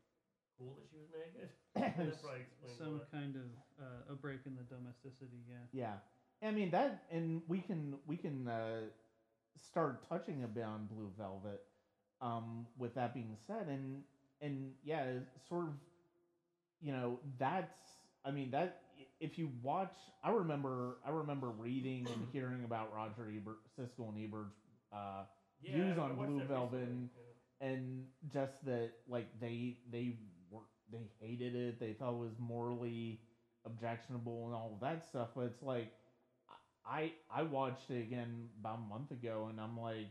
S3: cool that she was naked. And that probably explains
S2: Some
S3: lot.
S2: kind of uh, a break in the domesticity. Yeah.
S1: yeah. I mean that, and we can we can uh, start touching a bit on Blue Velvet. Um, with that being said, and and yeah, sort of, you know, that's. I mean that if you watch, I remember I remember reading and hearing about Roger Ebert, Siskel and Ebert's uh,
S3: yeah,
S1: views on Blue Velvet and-
S3: yeah.
S1: and just that like they they were they hated it they thought it was morally objectionable and all of that stuff but it's like i i watched it again about a month ago and i'm like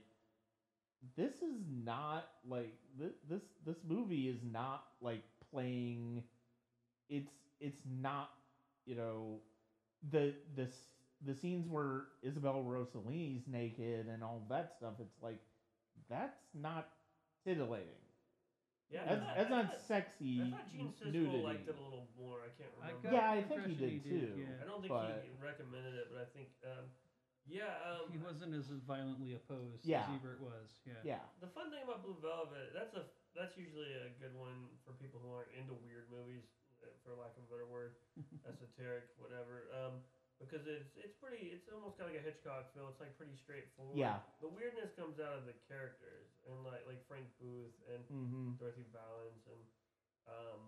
S1: this is not like this this this movie is not like playing it's it's not you know the the the scenes where Isabel Rossellini's naked and all that stuff it's like that's not titillating
S3: Yeah,
S1: that's, that's not sexy
S3: I thought Gene Siskel
S1: nudity
S3: liked it a little more. I can't remember.
S2: got
S1: Yeah, I think he
S2: impression
S1: did too.
S2: yeah.
S3: I don't think
S1: but-
S3: he recommended it, but I think, um, yeah, um,
S2: He wasn't as violently opposed
S1: Yeah.
S2: as Ebert was. Yeah.
S1: yeah
S3: the fun thing about Blue Velvet, that's a that's usually a good one for people who aren't into weird movies, uh, for lack of a better word, esoteric, whatever. Um, because it's it's pretty, it's almost got like a Hitchcock feel. It's like pretty straightforward.
S1: Yeah.
S3: The weirdness comes out of the characters and like like Frank Booth and
S1: mm-hmm.
S3: Dorothy Vallens and um,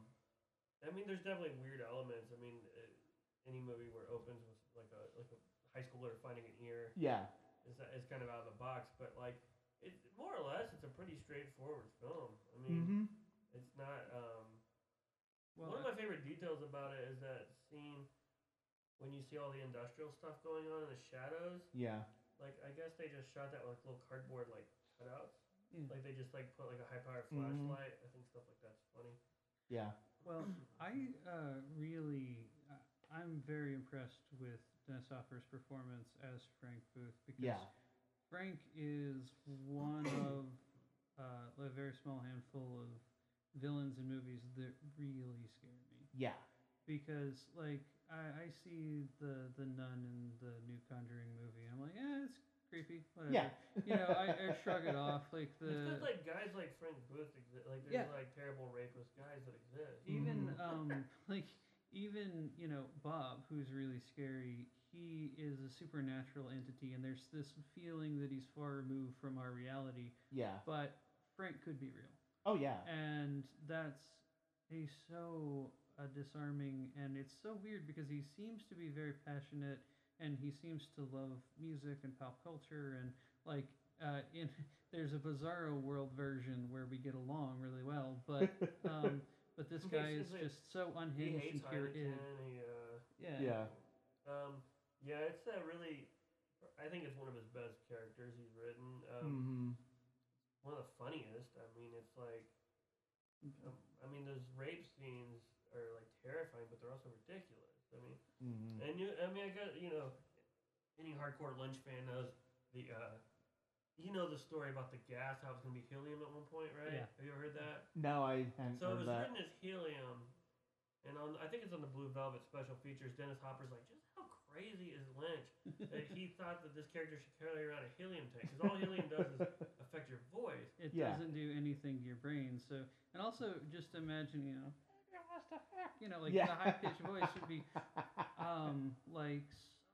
S3: I mean, there's definitely weird elements. I mean, uh, any movie where it opens with like a like a high schooler finding an ear
S1: yeah
S3: is is kind of out of the box, but like it more or less, it's a pretty straightforward film. I mean,
S1: mm-hmm.
S3: it's not. Um,
S2: Well,
S3: one of my favorite details about it is that scene when you see all the industrial stuff going on in the shadows.
S1: yeah
S3: Like, I guess they just shot that with little cardboard like cutouts.
S2: Yeah.
S3: Like they just like put like a high powered
S1: Mhm.
S3: flashlight. I think stuff like that's funny.
S1: yeah
S2: Well, I uh, really, uh, I'm very impressed with Dennis Hopper's performance as Frank Booth because
S1: yeah
S2: Frank is one of uh, a very small handful of villains in movies that really scare me.
S1: yeah
S2: Because, like, I, I see the the nun in the new Conjuring movie. I'm like, eh, it's creepy. Whatever.
S1: yeah
S2: You know, I, I shrug it off. Like
S3: it's
S2: the
S3: good like guys like Frank Booth exist. Like there's
S2: Yeah.
S3: like terrible rapist guys that exist.
S2: even
S1: Mhm.
S2: um like even you know bob who's really scary he is a supernatural entity and there's this feeling that he's far removed from our reality
S1: yeah
S2: but frank could be real
S1: oh yeah
S2: and that's he's so uh, disarming and it's so weird because he seems to be very passionate and he seems to love music and pop culture and like uh, in there's a bizarro world version where we get along really well but um, but this guy is just so
S3: He
S2: unhinged
S3: hates
S2: and pure
S3: Heineken.
S2: id.
S3: He uh,
S2: Yeah.
S1: yeah
S3: um yeah, it's a really. I think it's one of his best characters he's written. Um,
S1: mm-hmm.
S3: One of the funniest. I mean, it's like. Um, I mean, those rape scenes are like terrifying, but they're also ridiculous. I mean,
S1: Mm-hmm.
S3: and you, I mean, I got you know, any hardcore Lynch fan knows the, uh, you know the story about the gas, how it's gonna be helium at one point, right?
S2: Yeah.
S3: Have you ever heard that?
S1: no i hadn't
S3: So
S1: heard
S3: it was
S1: that
S3: written as helium, and on I think it's on the Blue Velvet special features. Dennis Hopper's like, just how crazy is Lynch that he thought that this character should carry around a helium tank because all helium does is affect your voice.
S2: It
S1: Yeah.
S2: doesn't do anything to your brain. So, and also just imagine, you know, you know, like
S1: Yeah.
S2: the high pitched voice would be, um, like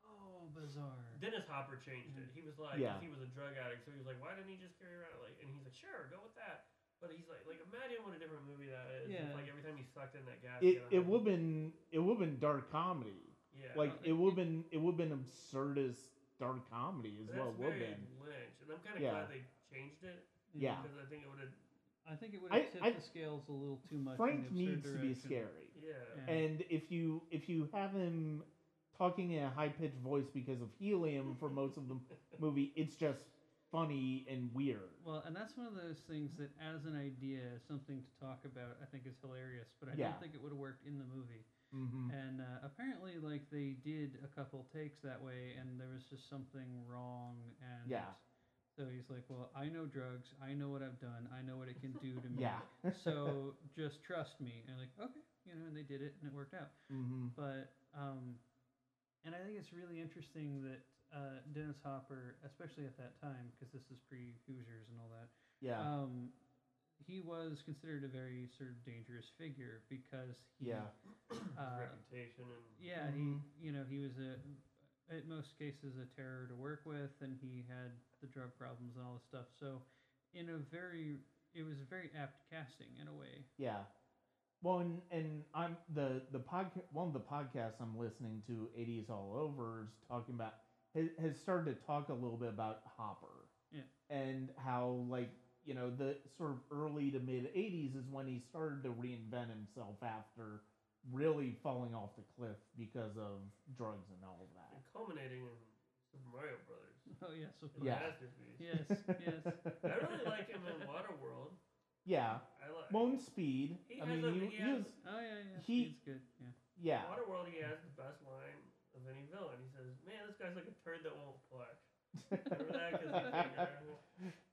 S2: so bizarre.
S3: Dennis Hopper changed it. He was like,
S1: Yeah.
S3: he was a drug addict, so he was like, why didn't he just carry around like? And he's like, sure, go with that. But he's like, like imagine what a different movie that is.
S2: Yeah.
S3: Like every time he sucked in that gas.
S1: it
S3: he got a
S1: it would have been it would have been dark comedy
S3: Yeah.
S1: like it would have been it would have been absurdist dark comedy as well
S3: that's
S1: would have
S3: very
S1: been
S3: Lynch, and I'm kind of
S1: Yeah.
S3: glad they changed it
S1: Yeah.
S3: because I think it would have.
S2: I think it would
S1: I-
S2: have tipped
S1: I-
S2: the scales a little too much. in
S1: frank
S2: the absurd
S1: needs to be scary
S3: Yeah.
S2: Yeah.
S1: and if you if you have him talking in a high pitched voice because of helium for most of the movie, it's just funny and weird.
S2: Well, and that's one of those things that, as an idea, something to talk about, I think is hilarious. But I
S1: Yeah.
S2: don't think it would have worked in the movie.
S1: Mm-hmm.
S2: And uh, apparently, like they did a couple takes that way, and there was just something wrong, and
S1: Yeah.
S2: So he's like, "Well, I know drugs. I know what I've done. I know what it can do to me.
S1: Yeah.
S2: so just trust me." And like, okay, you know, and they did it, and it worked out.
S1: mm-hmm.
S2: But um, and I think it's really interesting that uh, Dennis Hopper, especially at that time, because this is pre Hoosiers and all that,
S1: Yeah.
S2: um, he was considered a very sort of dangerous figure because he,
S1: yeah.
S3: His
S2: uh,
S3: reputation and
S2: yeah,
S1: Mhm.
S2: he, you know, he was a, in most cases, a terror to work with, and he had the drug problems and all this stuff. So, in a very, it was very apt casting in a way.
S1: Yeah. Well, and, and I'm the the podcast. One of the podcasts I'm listening to, '80s All Over, is talking about has, has started to talk a little bit about Hopper.
S2: Yeah.
S1: And how like you know the sort of early to mid '80s is when he started to reinvent himself after really falling off the cliff because of drugs and all of that.
S3: and culminating in Super Mario Brothers.
S2: Oh yes, of
S3: The
S1: Yeah.
S3: masterpiece.
S2: yes, yes.
S3: I really like him in Waterworld.
S1: Yeah.
S3: I like.
S1: In Speed.
S3: He
S1: I
S3: has
S1: mean,
S3: a-
S1: he,
S3: he has-
S1: was
S2: Oh yeah, yeah.
S1: He-
S2: He's good. Yeah.
S1: yeah.
S3: Waterworld, he has the best line of any villain. He says, "Man, this guy's like a turd that won't flush." Remember that?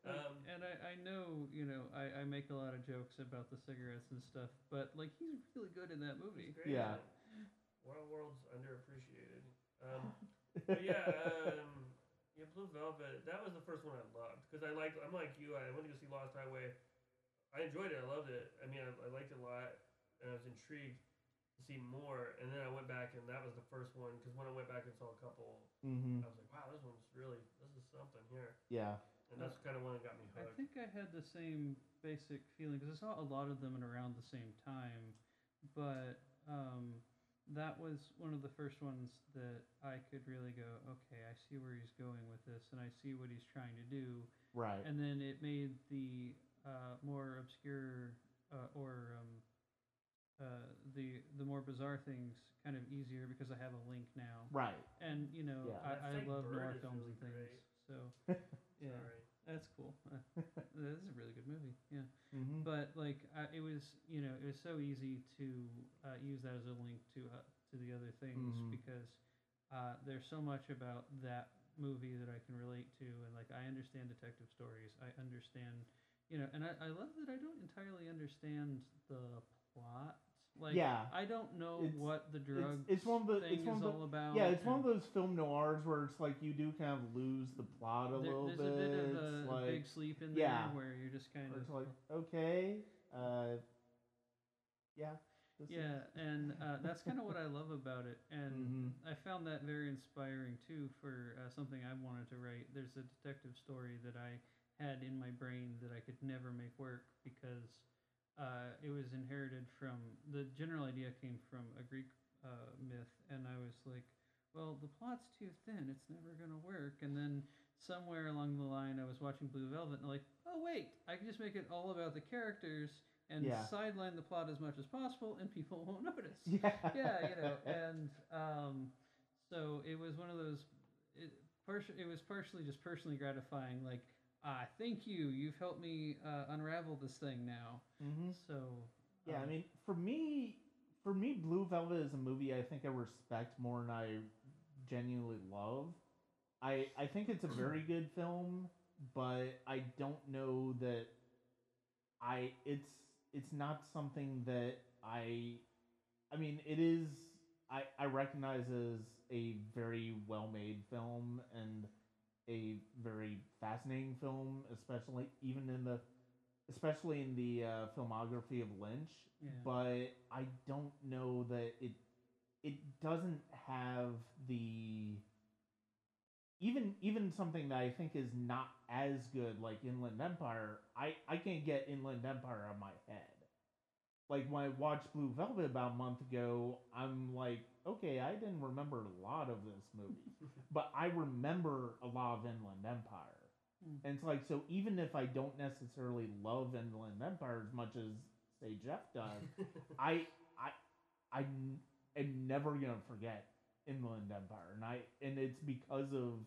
S3: Um,
S2: and I, I know, you know, I, I make a lot of jokes about the cigarettes and stuff, but like he's really good in that movie.
S3: great.
S1: Yeah.
S3: in. Waterworld's underappreciated. Um, but yeah, um, yeah, Blue Velvet. That was the first one I loved because I like. I'm like you. I went to go see Lost Highway. I enjoyed it. I loved it. I mean, I, I liked it a lot, and I was intrigued to see more. And then I went back, and that was the first one because when I went back and saw a couple,
S1: hmm
S3: I was like, wow, this one's really this is something here.
S1: Yeah.
S3: And that's kind of one that got me hooked.
S2: I think I had the same basic feeling because I saw a lot of them at around the same time, but um, that was one of the first ones that I could really go, okay, I see where he's going with this, and I see what he's trying to do.
S1: Right.
S2: And then it made the uh, more obscure uh, or um, uh, the the more bizarre things kind of easier because I have a link now.
S1: right.
S2: And you know,
S1: Yeah.
S2: I, I love
S3: bird
S2: noir films
S3: really
S2: and things,
S3: great.
S2: so yeah,
S3: Sorry.
S2: That's cool. This is a really good movie. Yeah,
S1: hmm
S2: but like I, it was, you know, it was so easy to uh, use that as a link to uh, to the other things
S1: Mhm.
S2: because uh, there's so much about that movie that I can relate to, and like I understand detective stories. I understand, you know, and I, I love that I don't entirely understand the plot. Like,
S1: Yeah.
S2: I don't know
S1: It's-
S2: what the drug
S1: it's one of the-
S2: thing
S1: it's one
S2: is
S1: the-
S2: all about.
S1: Yeah, it's one of those film noirs where it's like you do kind of lose the plot a
S2: there-
S1: little
S2: there's
S1: bit.
S2: a bit of
S1: It's
S2: a, a
S1: like,
S2: big sleep in
S1: yeah.
S2: there where you're just kind of
S1: it's like, okay, uh, yeah. this is-
S2: Yeah, and uh, that's kind of what I love about it, and
S1: Mhm.
S2: I found that very inspiring too for uh, something I wanted to write. There's a detective story that I had in my brain that I could never make work because uh, it was inherited from the general idea came from a Greek uh, myth, and I was like, well, the plot's too thin; it's never gonna work. And then somewhere along the line, I was watching Blue Velvet, and I'm like, oh wait, I can just make it all about the characters and
S1: Yeah.
S2: sideline the plot as much as possible, and people won't notice
S1: Yeah.
S2: yeah, you know, and um, so it was one of those. It, it was partially just personally gratifying. Like, ah, thank you, you've helped me uh, unravel this thing now.
S1: hmm
S2: So
S1: Yeah, I
S2: um,
S1: mean, for me, for me, Blue Velvet is a movie I think I respect more than I genuinely love. I I think it's a very good film, but I don't know that I it's it's not something that I I mean, it is I I recognize as a very well made film and a very fascinating film, especially even in the especially in the uh, filmography of Lynch.
S2: Yeah.
S1: But I don't know that it it doesn't have the even even something that I think is not as good like Inland Empire. I I can't get Inland Empire on my head. Like when I watched Blue Velvet about a month ago, I'm like, okay, I didn't remember a lot of this movie, but I remember a lot of Inland Empire.
S2: Mm.
S1: And it's like, so even if I don't necessarily love Inland Empire as much as say Jeff does, I I I am never gonna forget Inland Empire, and I and it's because of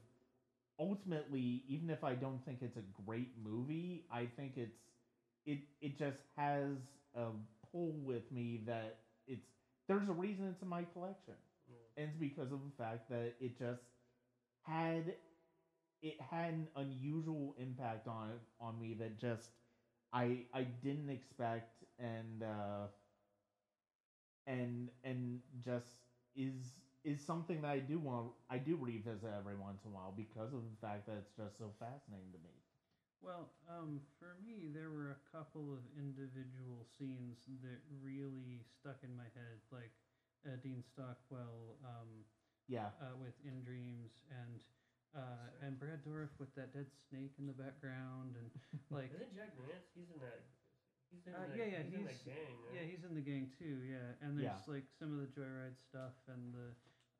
S1: ultimately, even if I don't think it's a great movie, I think it's it it just has a pull with me that it's there's a reason it's in my collection,
S3: Yeah.
S1: and it's because of the fact that it just had it had an unusual impact on on me that just I I didn't expect and uh and and just is is something that I do want I do revisit every once in a while because of the fact that it's just so fascinating to me.
S2: Well, um, for me, there were a couple of individual scenes that really stuck in my head, like uh, Dean Stockwell um,
S1: Yeah.
S2: uh, with In Dreams and uh, and Brad Dourif with that dead snake in the background, and like
S3: Isn't Jack Nance? He's in that. He's in
S2: Uh,
S3: that.
S2: yeah, yeah,
S3: he's, in
S2: he's-
S3: that gang. Right?
S2: yeah, he's in the gang too. Yeah, and there's
S1: Yeah.
S2: like some of the Joyride stuff and the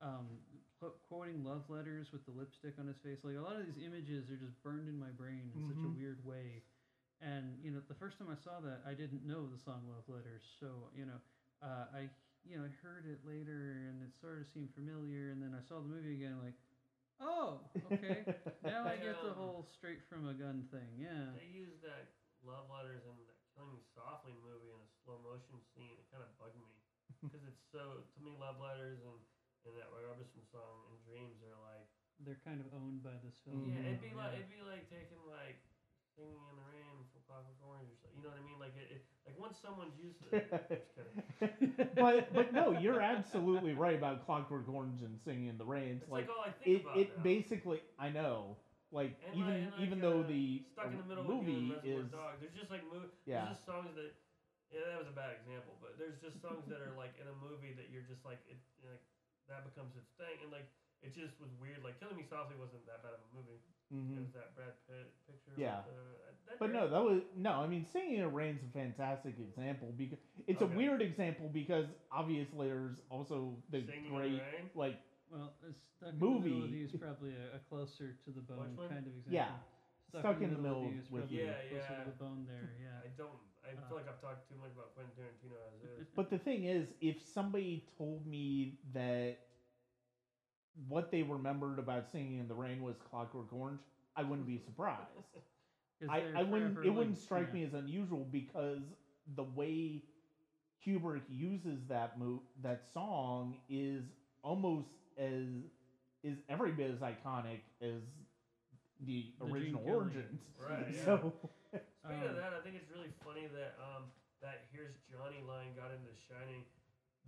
S2: um, qu- quoting love letters with the lipstick on his face. Like a lot of these images are just burned in my brain in such a
S1: Mhm.
S2: weird way. And you know, the first time I saw that, I didn't know the song "Love Letters," so you know, uh, I you know I heard it later and it sort of seemed familiar, and then I saw the movie again, like, oh, okay, now I get the whole straight from a gun thing. Yeah,
S3: They used that love letters in that Killing Me Softly movie in a slow motion scene. It kind of bugged me because it's so to me love letters and and that Roy Orbison song and Dreams are like
S2: they're kind of owned by this film.
S3: yeah it'd be like it'd be like taking like singing in the rain from Clockwork Orange or something. You know what I mean? Like it, it like once someone's used to it. Just kidding.
S1: but but no, you're absolutely right about Clockwork Orange and Singing in the Rain.
S3: It's
S1: It's
S3: like,
S1: like
S3: all I think
S1: it
S3: about
S1: it
S3: now.
S1: basically I know like
S3: And
S1: even
S3: like, like,
S1: even though
S3: uh,
S1: the
S3: stuck in the middle
S1: movie
S3: of you
S1: is
S3: Reservoir Dog. There's just like mo-
S1: Yeah.
S3: There's just songs that. Yeah, that was a bad example, but there's just songs that are like in a movie that you're just like it, like that becomes its thing, and like it just was weird. Like Killing Me Softly wasn't that bad of a movie. It
S1: Mhm.
S3: was that Brad Pitt picture.
S1: Yeah.
S3: With, uh,
S1: But no, that was no. I mean, Singing in the Rain's a fantastic example because it's a weird example because obviously there's also the
S3: Singing in the
S1: great
S3: Rain?
S1: like
S2: Well, stuck in the middle of
S1: Movie.
S2: you is probably a, a closer to the bone kind of example.
S1: Yeah. Stuck in the middle
S2: of you is
S1: with
S2: probably.
S3: Yeah,
S2: closer
S3: yeah.
S2: to the bone there. Yeah.
S3: I don't. I
S2: Uh.
S3: feel like I've talked too much about Quentin Tarantino as is.
S1: But the thing is, if somebody told me that what they remembered about Singing in the Rain was Clockwork Orange, I wouldn't be surprised. I, I wouldn't. It wouldn't strike
S2: yeah.
S1: me as unusual because the way Kubrick uses that mo- that song is almost as is every bit as iconic as the
S2: The
S1: original origins.
S3: Right, yeah.
S1: So
S3: Speaking of
S2: Um,
S3: that, I think it's really funny that um that here's Johnny line got into Shining,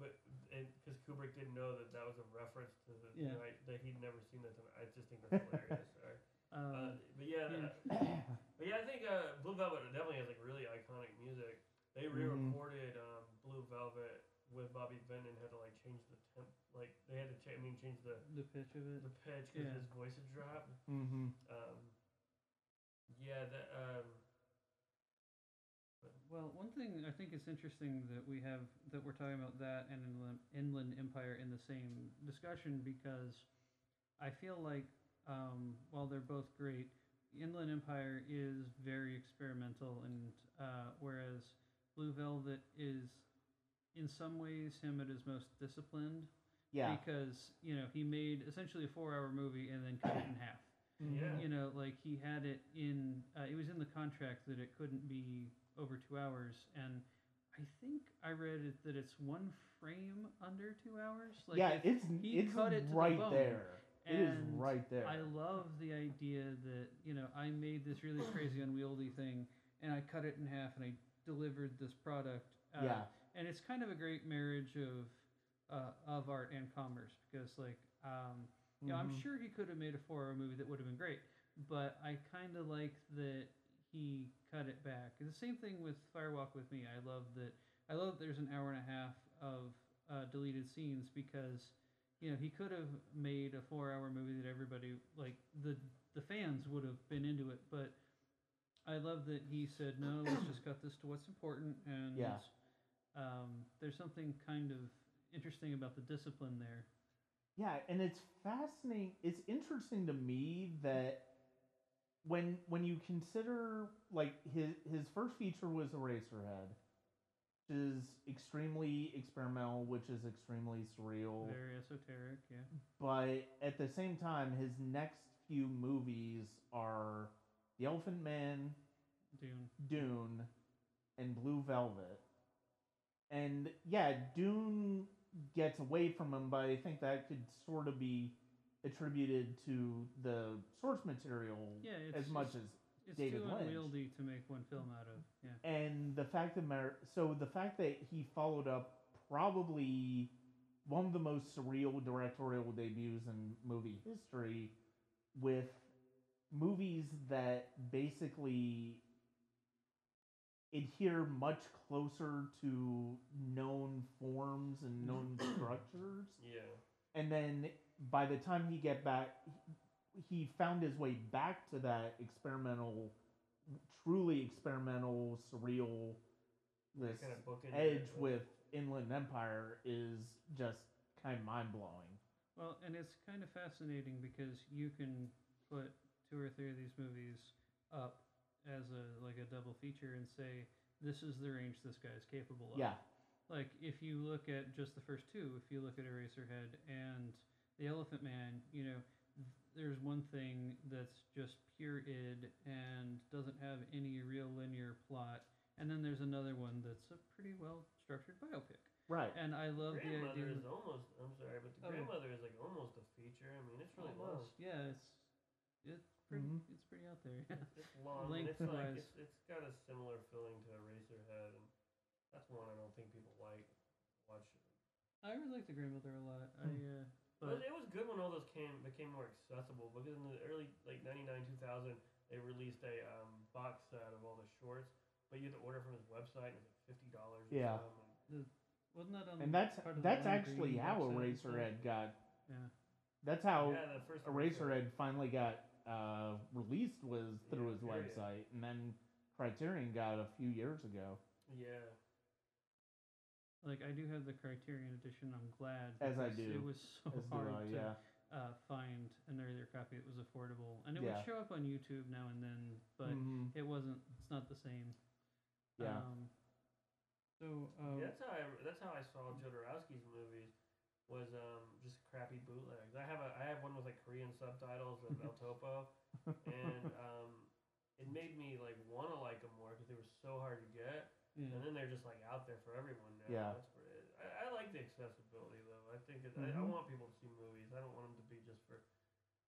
S3: but because Kubrick didn't know that that was a reference to the
S2: Yeah.
S3: right, that he'd never seen that. I just think that's hilarious. Uh,
S2: Um,
S3: but yeah, that- but yeah, I think uh, Blue Velvet definitely has like really iconic music. They
S1: Mhm.
S3: re-recorded um, Blue Velvet with Bobby Vin and had to like change the temp, like they had to cha- I mean change the
S2: the pitch of it.
S3: the pitch because
S2: Yeah.
S3: his voice had dropped.
S1: hmm
S3: Um, yeah, that um,
S2: Well, one thing I think is interesting that we have that we're talking about that and Inland, Inland Empire in the same discussion because I feel like um, while they're both great, Inland Empire is very experimental, and uh, whereas Blue Velvet is in some ways him at his most disciplined
S1: yeah.
S2: because you know he made essentially a four-hour movie and then cut it in half.
S3: Yeah.
S2: you know like he had it in uh, it was in the contract that it couldn't be over two hours and i think i read it that it's one frame under two hours like
S1: yeah, it's
S2: he
S1: it's
S2: cut it to the
S1: right
S2: bone,
S1: there. It is
S2: and
S1: right there.
S2: i love the idea that you know i made this really crazy unwieldy thing and i cut it in half and i delivered this product uh,
S1: yeah.
S2: and it's kind of a great marriage of uh, of art and commerce because like um, you know, I'm
S1: Mhm.
S2: sure he could have made a four-hour movie that would have been great, but I kind of like that he cut it back. The same thing with Firewalk with Me. I love that. I love that there's an hour and a half of uh, deleted scenes because you know he could have made a four-hour movie that everybody like the the fans would have been into it, but I love that he said no. Let's just cut this to what's important, and
S1: Yeah.
S2: um, there's something kind of interesting about the discipline there.
S1: Yeah, and it's fascinating. It's interesting to me that when when you consider like his his first feature was Eraserhead, which is extremely experimental, which is extremely surreal.
S2: Very esoteric, yeah.
S1: But at the same time, his next few movies are The Elephant Man,
S2: Dune.
S1: Dune, and Blue Velvet. And yeah, Dune gets away from him, but I think that could sort of be attributed to the source material
S2: Yeah, it's,
S1: as much
S2: it's,
S1: as
S2: it's
S1: David
S2: too
S1: Lynch.
S2: unwieldy to make one film out of. Yeah.
S1: and the fact that matter so the fact that he followed up probably one of the most surreal directorial debuts in movie history with movies that basically adhere much closer to known forms and known structures
S3: Yeah.
S1: and then by the time he get back he found his way back to that experimental truly experimental surreal this
S3: Kind of bookend
S1: edge with inland empire is just kind of mind-blowing.
S2: Well, and it's kind of fascinating because you can put two or three of these movies up as a like a double feature and say this is the range this guy is capable of.
S1: yeah.
S2: Like if you look at just the first two, if you look at Eraserhead and The Elephant Man, you know, there's one thing that's just pure id and doesn't have any real linear plot, and then there's another one that's a pretty well structured biopic.
S1: right
S2: And I love the
S3: grandmother
S2: idea.
S3: is almost. I'm sorry, but the
S2: Oh.
S3: grandmother is like almost a feature. I mean, it's really long.
S2: Yeah, it's it's pretty
S1: Mhm.
S2: it's pretty out there.
S3: It's, it's long. and it's like
S2: Lengthwise.
S3: it's, it's got a similar feeling to Eraserhead, and that's one I don't think people like. Watch.
S2: I really like the grandmother a lot. I
S1: Hmm.
S2: uh,
S3: But
S2: but
S3: it was good when all those came became more accessible because in the early like 99 2000 they released a um, box set of all the shorts, but you had to order from his website and it was like fifty dollars.
S1: Yeah.
S2: wasn't that on
S1: and that's
S2: part of
S1: that's
S2: Lime
S1: actually
S2: Green
S1: how
S2: box set and stuff?
S1: eraserhead got
S2: Yeah.
S1: that's how
S3: yeah, the first
S1: eraserhead finally got uh, released was through
S3: Yeah,
S1: his
S3: period.
S1: website and then criterion got it a few years ago
S3: Yeah.
S2: Like I do have the Criterion edition. I'm glad
S1: As I do.
S2: It was so
S1: as
S2: hard
S1: I,
S2: to
S1: yeah
S2: uh, find an earlier copy that was affordable, and it
S1: Yeah.
S2: would show up on YouTube now and then, but
S1: Mhm.
S2: it wasn't. It's not the same.
S1: yeah
S2: Um, so uh,
S3: Yeah, that's how I that's how I saw Jodorowsky's movies was um just crappy bootlegs. I have a I have one with like Korean subtitles of El Topo, and um it made me like want to like them more because they were so hard to get,
S2: yeah.
S3: and then they're just like out there for everyone now.
S1: Yeah.
S3: That's where it, I, I like the accessibility though. I think it, I, I
S1: Mhm.
S3: want people to see movies. I don't want them to be just for.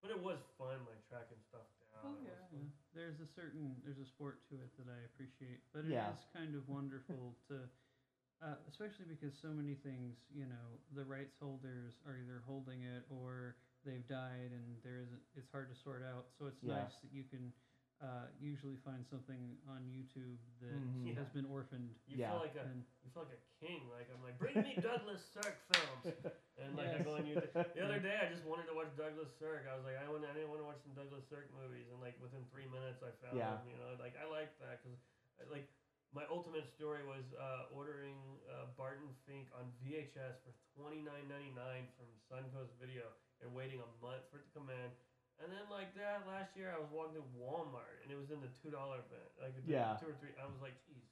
S3: But it was fun like tracking stuff down.
S2: Oh yeah, yeah. There's a certain there's a sport to it that I appreciate, but it is
S1: Yeah.
S2: kind of wonderful to, uh, especially because so many things, you know, the rights holders are either holding it or they've died, and there isn't. It's hard to sort out. So it's
S1: Yeah.
S2: nice that you can uh, usually find something on YouTube that
S1: Mhm.
S2: has been orphaned.
S3: You
S1: Yeah.
S3: feel like a
S2: And
S3: you feel like a king. Like I'm like, bring me Douglas Sirk films. And like I go on YouTube. The other day, I just wanted to watch Douglas Sirk. I was like, I want, I didn't want to watch some Douglas Sirk movies, and like within three minutes, I found
S1: Yeah.
S3: them. You know, like I like that because, like, my ultimate story was uh, ordering uh, Barton Fink on VHS for twenty nine ninety nine from Suncoast Video and waiting a month for it to come in. And then like that last year, I was walking to Walmart and it was in the two dollar bin, like
S1: Yeah.
S3: two or three. I was like, jeez.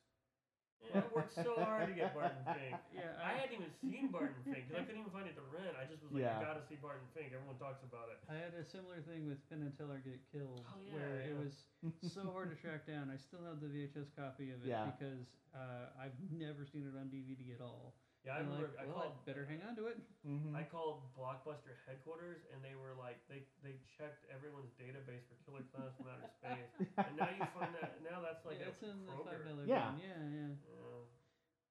S3: Yeah, I worked so hard to get Barton Fink.
S2: yeah,
S3: I hadn't even seen Barton Fink because I couldn't even find it to rent. I just was like,
S1: Yeah.
S3: you gotta see Barton Fink. Everyone talks about it.
S2: I had a similar thing with Penn and Teller Get Killed,
S3: Oh, yeah,
S2: where it was so hard to track down. I still have the VHS copy of it
S1: Yeah.
S2: because uh, I've never seen it on DVD at all.
S3: Yeah, I
S2: And
S3: remember.
S2: like,
S3: I
S2: well,
S3: called.
S2: I'd better hang on to it.
S1: Mhm.
S3: I called Blockbuster headquarters, and they were like, they they checked everyone's database for Killer Clowns from Outer Space, and now you find that now that's like
S2: yeah,
S3: a
S2: it's in the five dollar
S1: Yeah.
S2: bin. Yeah, yeah.
S3: Yeah.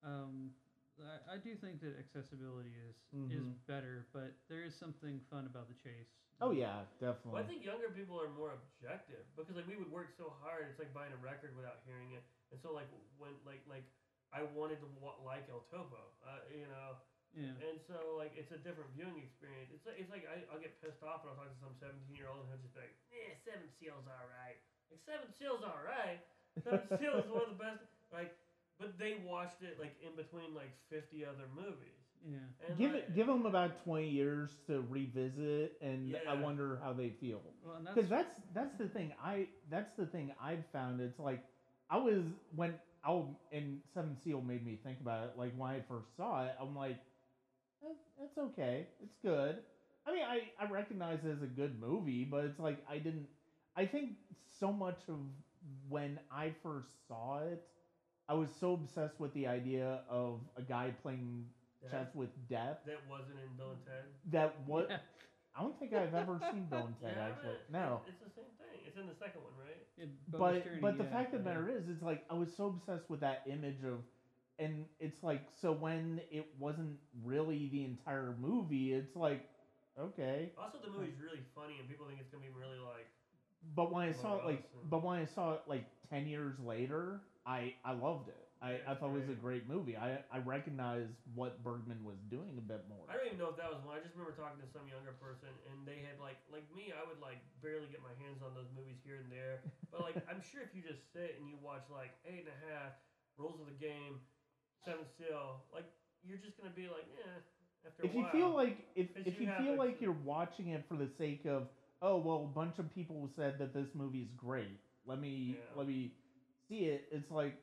S2: Um, I, I do think that accessibility is is
S1: Mhm.
S2: better, but there is something fun about the chase.
S1: oh yeah
S3: Well, I think younger people are more objective because like we would work so hard. It's like buying a record without hearing it, and so like when like like I wanted to wa- like El Topo, uh, you know.
S2: Yeah.
S3: And so, like, it's a different viewing experience. It's like, it's like I, I'll get pissed off and I'll talk to some 17 year old and he'll just be like, yeah, Seven Seals alright. Like, Seven Seals alright? Seven Seals is one of the best. Like, but they watched it, like, in between, like, 50 other movies.
S2: Yeah.
S3: And
S1: give
S3: like,
S1: it give them about 20 years to revisit and i wonder how they feel
S2: Well,
S1: because
S2: that's
S1: that's that's the thing i that's the thing i've found it's like i was when i'll and seven seal made me think about it like when i first saw it i'm like "Eh, it's okay it's good i mean i i recognize it as a good movie but it's like i didn't i think so much of when i first saw it i was so obsessed with the idea of a guy playing
S3: that,
S1: chess with death
S3: that wasn't in Bill and Ted.
S1: that what
S2: yeah.
S1: I don't think I've ever seen Bill and Ted
S3: Yeah,
S1: actually. No.
S3: It's the same thing. It's in the second one, right?
S2: Yeah,
S1: but
S2: journey,
S1: but the
S2: yeah,
S1: fact of the matter is, it's like I was so obsessed with that image of, and it's like so when it wasn't really the entire movie, it's like okay.
S3: Also, the movie's really funny, and people think it's gonna be really like.
S1: But when I saw it like,
S3: and-
S1: but when I saw it like ten years later, I I loved it. I, I thought it was a
S3: great.
S1: movie. I I recognized what Bergman was doing a bit more.
S3: I don't even know if that was one. I just remember talking to some younger person, and they had like, like me, I would like barely get my hands on those movies here and there. But like, I'm sure if you just sit and you watch like Eight and a Half, Rules of the Game, Seven Seal, like you're just gonna be like, yeah. After
S1: if
S3: a
S1: you
S3: while.
S1: feel like if if
S3: you
S1: you feel like you're watching it for the sake of oh well a bunch of people said that this movie is great let me
S3: Yeah.
S1: let me see it it's like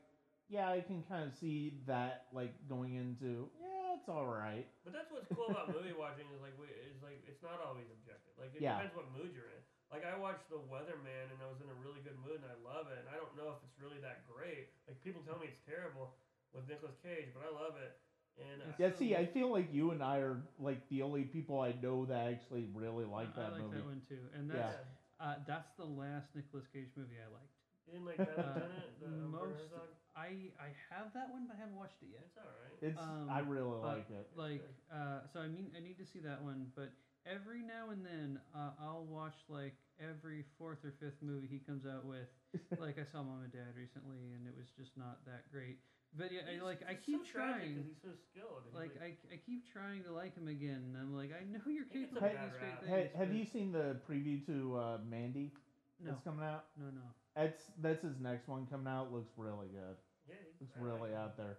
S1: yeah i can kind of see that like going into yeah it's all right
S3: But that's what's cool about movie watching is like we, is like it's not always objective. Like it
S1: Yeah.
S3: depends what mood you're in. Like I watched The Weatherman and I was in a really good mood and I love it. And I don't know if it's really that great. Like people tell me it's terrible with Nicolas Cage, but I love it. And uh,
S1: yeah see i feel like you and i are like the only people i know that actually really like that movie.
S2: I like
S1: movie
S2: that one too, and
S1: Yeah.
S2: that's uh, that's the last Nicolas Cage movie I liked.
S3: you didn't like that
S2: Uh,
S3: the
S2: most
S3: Herzog?
S2: I I have that one, but I haven't watched it yet.
S3: It's all right.
S1: it's
S2: um,
S1: i really like it
S2: Like, uh, so I mean, I need to see that one, but every now and then uh, I'll watch like every fourth or fifth movie he comes out with. like I saw Mom and Dad recently, and it was just not that great. But yeah, I,
S3: He's-
S2: like I keep
S3: so tragic 'cause
S2: trying.
S3: He's so skilled. He's
S2: Like I, I keep trying to like him again. And I'm like, I know you're
S3: He
S2: capable of these great things.
S1: Ha- have you seen the preview to uh, mandy
S2: No,
S1: that's coming out
S2: no, no.
S1: That's that's his next one coming out. Looks really good.
S3: Yeah, he's,
S1: Looks
S3: I like
S1: really
S3: him.
S1: out there.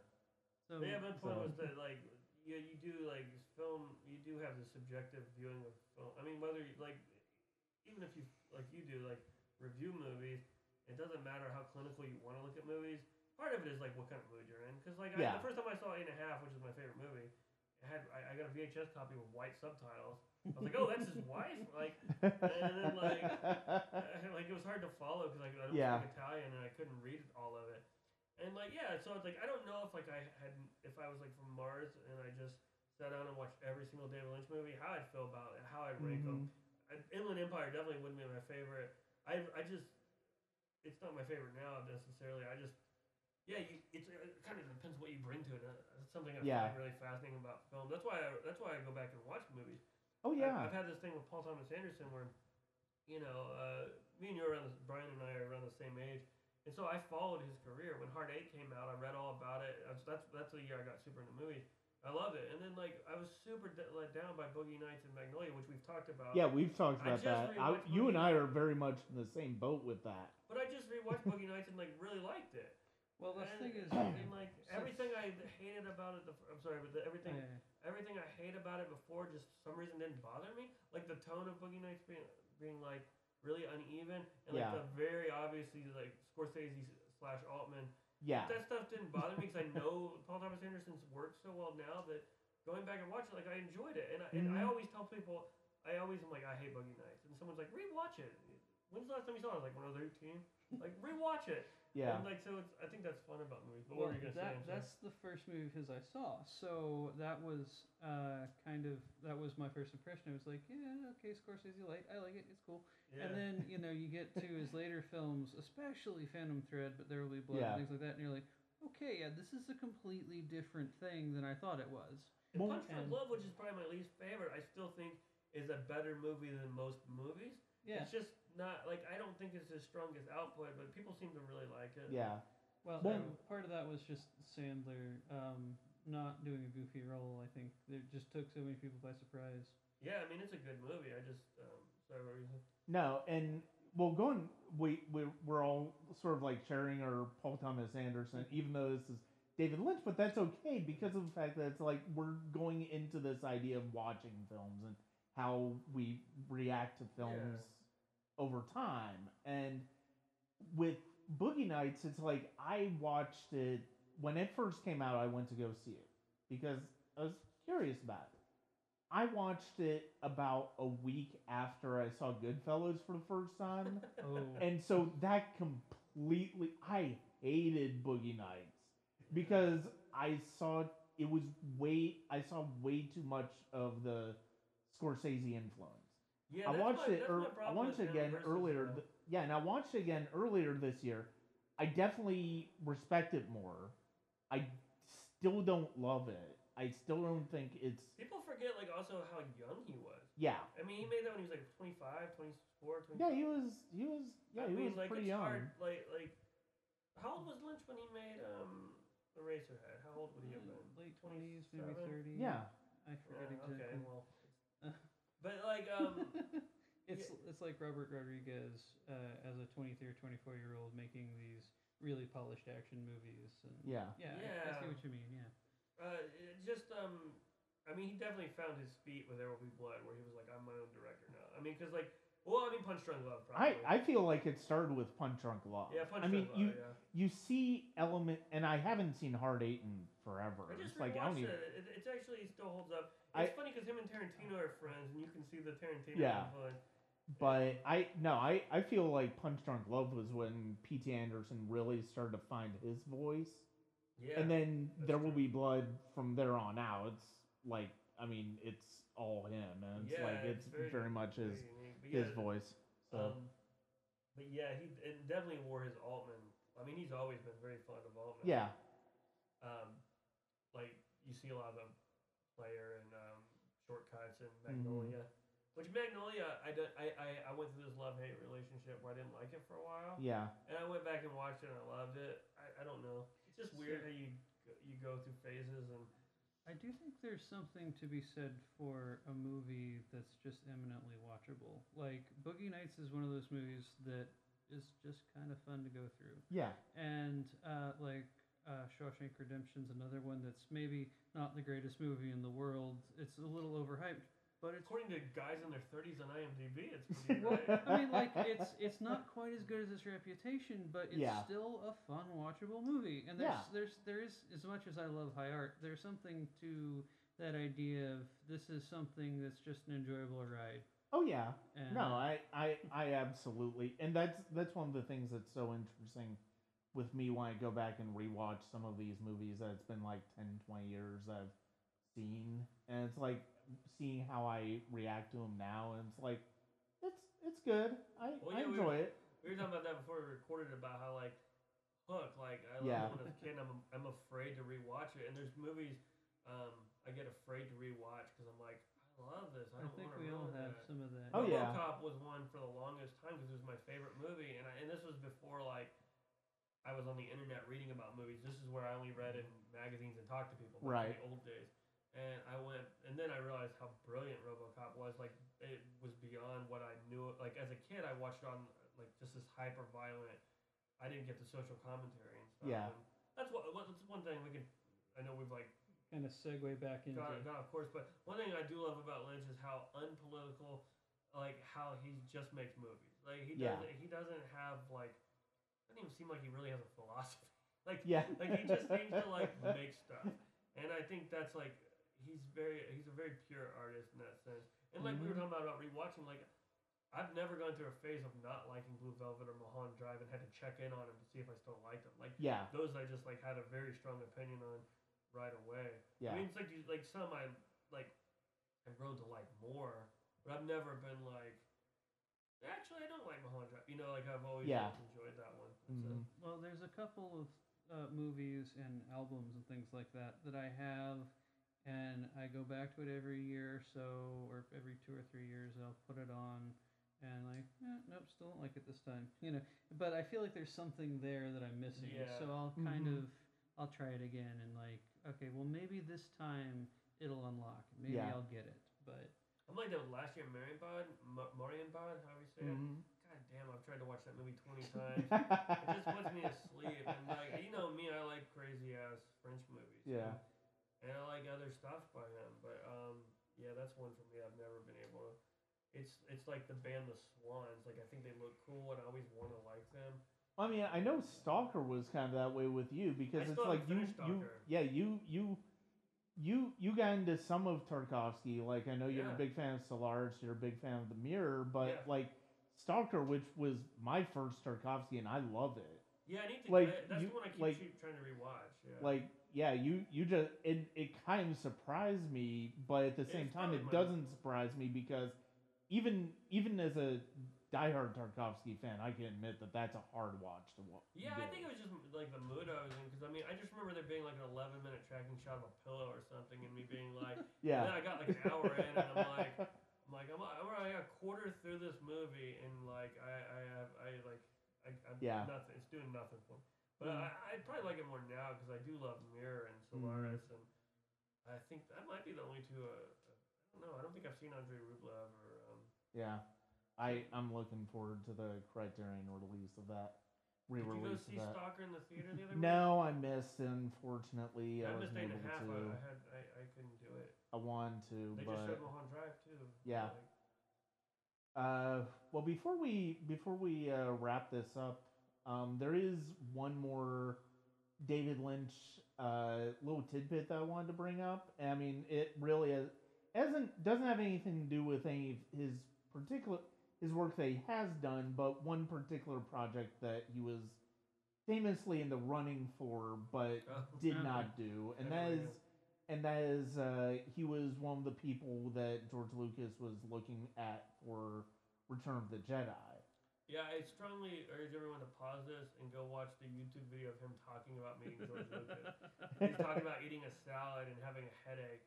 S2: So
S3: Yeah, my point
S1: So-
S3: was that like you you do like film you do have the subjective viewing of film. I mean whether you, like even if you like you do like review movies, it doesn't matter how clinical you want to look at movies. Part of it is like what kind of mood you're in. Because like I, the first time I saw Eight and a Half, which is my favorite movie, I had I, I got a VHS copy with white subtitles. I was like, oh, that's his wife. Like and then, like, like it was hard to follow because like, I don't
S1: Yeah.
S3: speak Italian and I couldn't read all of it. And like yeah, so it's like I don't know if like I had if I was like from Mars and I just sat down and watched every single David Lynch movie, how I'd feel about it, how I'd rank them.
S1: Mhm.
S3: Inland Empire definitely wouldn't be my favorite. I I just it's not my favorite now necessarily. I just yeah, you, it's it kind of depends what you bring to it. Uh, That's something I
S1: Yeah.
S3: find really fascinating about film. That's why I, that's why I go back and watch movies.
S1: Oh yeah.
S3: I've, had this thing with Paul Thomas Anderson where, you know, uh, me and you are around, the, Brian and I are around the same age, and so I followed his career. When Hard Eight came out, I read all about it. That's that's, that's the year I got super into movies. I love it, and then like I was super de- let down by Boogie Nights and Magnolia, which we've talked about.
S1: Yeah, we've talked about
S3: just
S1: that. I, you and I are very much in the same boat with that.
S3: But I just rewatched Boogie Nights and like really liked it.
S2: well, the
S3: and,
S2: thing is,
S3: and like everything I hated about it. The, f- I'm sorry, but the, everything
S2: uh,
S3: everything I hate about it before just for some reason didn't bother me. Like the tone of Boogie Nights being being like really uneven and like
S1: Yeah.
S3: the very obviously like Scorsese slash Altman.
S1: Yeah.
S3: That stuff didn't bother me because I know Paul Thomas Anderson's work so well now that going back and watching like I enjoyed it. And I, and I
S1: Mhm.
S3: always tell people, I always am like, I hate Boogie Nights, and someone's like, rewatch it. When's the last time you saw it? I was like when I was 18. Like rewatch it.
S1: Yeah.
S3: And like so, it's, I think that's fun about movies. But
S2: well,
S3: what were you gonna
S2: that,
S3: say?
S2: That's the first movie of his I saw. So that was uh, kind of that was my first impression. I was like, yeah, okay, Scorsese light, I like it, it's cool.
S3: yeah.
S2: And then you know you get to his later films, especially Phantom Thread, but There Will Be Blood
S1: Yeah.
S2: and things like that, and you're like, okay, yeah, this is a completely different thing than I thought it was.
S3: And
S1: Well,
S3: Punch Drunk
S2: and-
S3: Love, which is probably my least favorite, I still think is a better movie than most movies.
S2: Yeah.
S3: It's just not like I don't think it's his strongest output, but people seem to really like it.
S1: Yeah.
S2: Well,
S1: Well-
S2: and part of that was just Sandler um, not doing a goofy role. I think it just took so many people by surprise.
S3: Yeah, I mean it's a good movie. I just um, sorry, what were you saying?
S1: No, and well, going we we we're all sort of like sharing our Paul Thomas Anderson, even though this is David Lynch, but that's okay because of the fact that it's like we're going into this idea of watching films and how we react to films over time. And with Boogie Nights, it's like I watched it when it first came out. I went to go see it because I was curious about it. I watched it about a week after I saw Goodfellas for the first time.
S2: Oh,
S1: and so that completely I hated Boogie Nights because I saw it was way I saw way too much of the Scorsese influence.
S3: Yeah,
S1: I watched
S3: my,
S1: it.
S3: That's
S1: ear-
S3: my
S1: I watched it again earlier.
S3: uh,
S1: th- yeah, and I watched it again earlier this year. I definitely respect it more. I still don't love it. I still don't think it's.
S3: people forget like also how young he was.
S1: Yeah,
S3: I mean, he made that when he was like 25, 24, 25.
S1: yeah. He was. He was. Yeah,
S3: I
S1: he
S3: mean,
S1: was
S3: like,
S1: pretty
S3: it's
S1: young.
S3: Hard, like, like, how old was Lynch when he made um Eraserhead? How old would he have been?
S2: Late twenties, maybe
S3: 27?
S2: thirty.
S1: Yeah,
S2: I forget
S3: Yeah,
S2: exactly.
S3: okay, well, but like um.
S2: it's it's like Robert Rodriguez uh, as a 23 or 24 year old making these really polished action movies. And
S1: yeah,
S2: yeah, I, I see what you mean. Yeah.
S3: Uh, just um, I mean, he definitely found his feet with There Will Be Blood, where he was like, I'm my own director now. I mean, because like, well, I mean, Punch Drunk Love,
S1: I
S3: probably.
S1: I feel like it started with Punch Drunk Love.
S3: yeah, Punch
S1: I mean,
S3: Drunk
S1: you
S3: Love, yeah.
S1: you see element, and I haven't seen Hard Eight in forever.
S3: I just
S1: It's like I don't
S3: rewatched
S1: even.
S3: it. it. It actually still holds up.
S1: I-
S3: It's funny because him and Tarantino are friends, and you can see the Tarantino
S1: Yeah.
S3: influence.
S1: But I no, I I feel like Punch Drunk Love was when P.T. Anderson really started to find his voice,
S3: Yeah.
S1: and then There Will. Be Blood from there on out. It's like I mean, it's all him, and it's
S3: Yeah,
S1: like it's,
S3: it's very-
S1: very, much his
S3: Very
S1: his
S3: yeah,
S1: voice. So
S3: Um, but yeah, he it definitely wore his Altman. I mean, he's always been very fond of Altman.
S1: yeah,
S3: Um, like you see a lot of them player and um, shortcuts and
S1: Mm-hmm.
S3: Magnolia. Which Magnolia, I, don't- I, I, I went through this love hate relationship where I didn't like it for a while,
S1: yeah,
S3: and I went back and watched it and I loved it. I, I don't know. It's just weird how you go- you go through phases and
S2: I do think there's something to be said for a movie that's just eminently watchable. Like Boogie Nights is one of those movies that is just kind of fun to go through.
S1: yeah,
S2: and uh, like uh, Shawshank Redemption's another one that's maybe not the greatest movie in the world. It's a little overhyped, but it's.
S3: according to guys in their 30s on IMDb, it's pretty great.
S2: I mean, like it's it's not quite as good as its reputation, but it's
S1: Yeah.
S2: still a fun, watchable movie. And there's
S1: Yeah.
S2: there's there is as much as I love high art, there's something to that idea of this is something that's just an enjoyable ride.
S1: oh yeah.
S2: And
S1: No, I, I, I absolutely, and that's that's one of the things that's so interesting with me when I go back and rewatch some of these movies that it's been like 10, 20 years I've seen, and it's like seeing how I react to them now, and it's like it's it's good. I,
S3: Well,
S1: I
S3: yeah, we
S1: enjoy
S3: were-
S1: it.
S3: We were talking about that before we recorded about how like Hook, like I
S1: Yeah.
S3: it when I was a kid. I'm I'm afraid to rewatch it, and there's movies um I get afraid to rewatch because I'm like I love this. I
S2: I
S3: don't
S2: think
S3: want to
S2: we all have
S3: that.
S2: some of that.
S1: Oh, yeah.
S3: RoboCop was one for the longest time because it was my favorite movie, and I, and this was before like I was on the internet reading about movies. This is where I only read in magazines and talked to people. back
S1: Right.
S3: In the old days. And I went, and then I realized how brilliant RoboCop was. Like it was beyond what I knew. Like as a kid, I watched it on like just this hyper violent. I didn't get the social commentary and stuff.
S1: Yeah.
S3: And that's what. what- That's one thing we can. I know we've like
S2: Kind of segue back into.
S3: God, God, of course. But one thing I do love about Lynch is how unpolitical, like how he just makes movies. Like he
S1: Yeah.
S3: doesn't, he doesn't have like, it doesn't even seem like he really has a philosophy. Like,
S1: Yeah.
S3: like he just seems to like make stuff, and I think that's like he's very, he's a very pure artist in that sense. And like we were
S1: Mm-hmm.
S3: talking about, about rewatching, like I've never gone through a phase of not liking Blue Velvet or Mulholland Drive and had to check in on him to see if I still liked them. Like
S1: Yeah,
S3: those I just like had a very strong opinion on right away.
S1: yeah,
S3: I mean, it's like you, like some I like have grown to like more, but I've never been like. Actually, I don't like Mulholland Drive. You know, like I've always
S1: Yeah.
S3: enjoyed that one. It's a-
S1: Mhm.
S2: Well, there's a couple of uh, movies and albums and things like that that I have, and I go back to it every year or so, or every two or three years. I'll put it on, and like, eh, nope, still don't like it this time. You know, but I feel like there's something there that I'm missing.
S3: Yeah.
S2: So I'll kind
S1: Mhm.
S2: of, I'll try it again, and like, okay, well maybe this time it'll unlock. Maybe
S1: Yeah.
S2: I'll get it. But
S3: I'm like that with last year, Marienbad, Ma- Marienbad, how do you say it? Damn, I've tried to watch that movie 20 times. it just puts me to sleep. And like, you know me, I like crazy ass French movies.
S1: Yeah.
S3: And I like other stuff by him, but um, yeah, that's one for me. I've never been able to. It's it's like the band the Swans. Like I think they look cool, and I always want to like them.
S1: I mean, I know Stalker was kind of that way with you because
S3: I
S1: it's like you, you, yeah, you, you, you, you got into some of Tarkovsky. Like I know you're
S3: Yeah.
S1: a big fan of Solaris, you're a big fan of The Mirror, but
S3: Yeah.
S1: like Stalker, which was my first Tarkovsky, and I love it.
S3: Yeah, I need to.
S1: Like,
S3: that's
S1: you-
S3: the one I keep,
S1: like-
S3: trying to rewatch. Yeah.
S1: Like, yeah, you, you just it, it kind of surprised me, but at the
S3: It's
S1: same time, it doesn't surprise me because even even as a diehard Tarkovsky fan, I can admit that that's a hard watch to watch.
S3: Yeah, I think it was just like the mood I was in because I mean I just remember there being like an 11 minute tracking shot of a pillow or something and me being like,
S1: yeah.
S3: And then I got like an hour in and I'm like, I'm like I'm, I'm already a quarter through this movie and like I I have I like I I'm
S1: Yeah.
S3: nothing. It's doing nothing for me. But
S2: Mm.
S3: I I probably like it more now because I do love Mirror and Solaris and I think that might be the only two. Uh, uh, I don't know. I don't think I've seen Andrei Rublev or. Um,
S1: Yeah, I I'm looking forward to the Criterion release of that
S3: did you go see
S1: that.
S3: Stalker in the theater the other week?
S1: No, I missed. Unfortunately,
S3: I
S1: I wasn't able
S3: half.
S1: to.
S3: I, had I, I couldn't do it.
S1: I wanted to,
S3: They just
S1: but
S3: showed Mulholland Drive too.
S1: Yeah.
S3: Like,
S1: Uh, well, before we before we uh, wrap this up, um, there is one more David Lynch uh, little tidbit that I wanted to bring up. I mean, it really is, hasn't doesn't have anything to do with any of his particular his work that he has done, but one particular project that he was famously in the running for, but
S3: Oh.
S1: did not do, and that
S3: never
S1: is
S3: knew.
S1: and that is uh, he was one of the people that George Lucas was looking at for Return of the Jedi.
S3: Yeah, I strongly urge everyone to pause this and go watch the YouTube video of him talking about meeting George Lucas. He's talking about eating a salad and having a headache,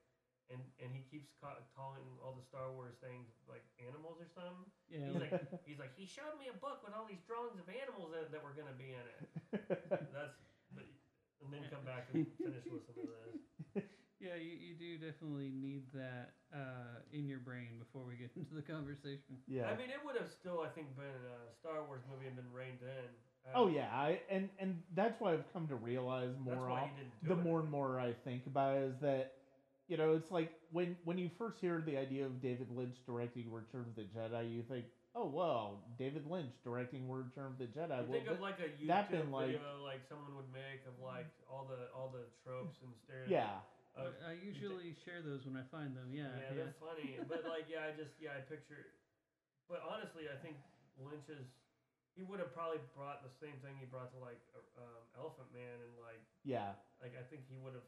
S3: and and he keeps ca- calling all the Star Wars things like animals or something.
S2: Yeah,
S3: He's
S2: like,
S3: like he's like he showed me a book with all these drawings of animals that, that were gonna be in it. That's but, and then come back and finish listening to this.
S2: yeah, you, you do definitely need that uh, in your brain before we get into the conversation.
S1: yeah.
S3: I mean, it would have still, I think, been a Star Wars movie and been reined in. Uh,
S1: oh yeah, I, and and that's why I've come to realize
S3: that's
S1: more.
S3: why
S1: of-
S3: he didn't do
S1: the
S3: it.
S1: more and more I think about it is that you know it's like when when you first hear the idea of David Lynch directing Return of the Jedi, you think, oh well, David Lynch directing Return of the Jedi.
S3: You
S1: well,
S3: think of like a
S1: that
S3: YouTube
S1: been, like-
S3: video like someone would make of like all the all the tropes and stereotypes.
S1: yeah,
S3: Of,
S2: I usually share those when I find them. Yeah,
S3: yeah,
S2: yeah.
S3: they're funny, but like yeah, I just yeah, I picture. But honestly, I think Lynch's he would have probably brought the same thing he brought to like um, Elephant Man and like
S1: yeah,
S3: like I think he would have.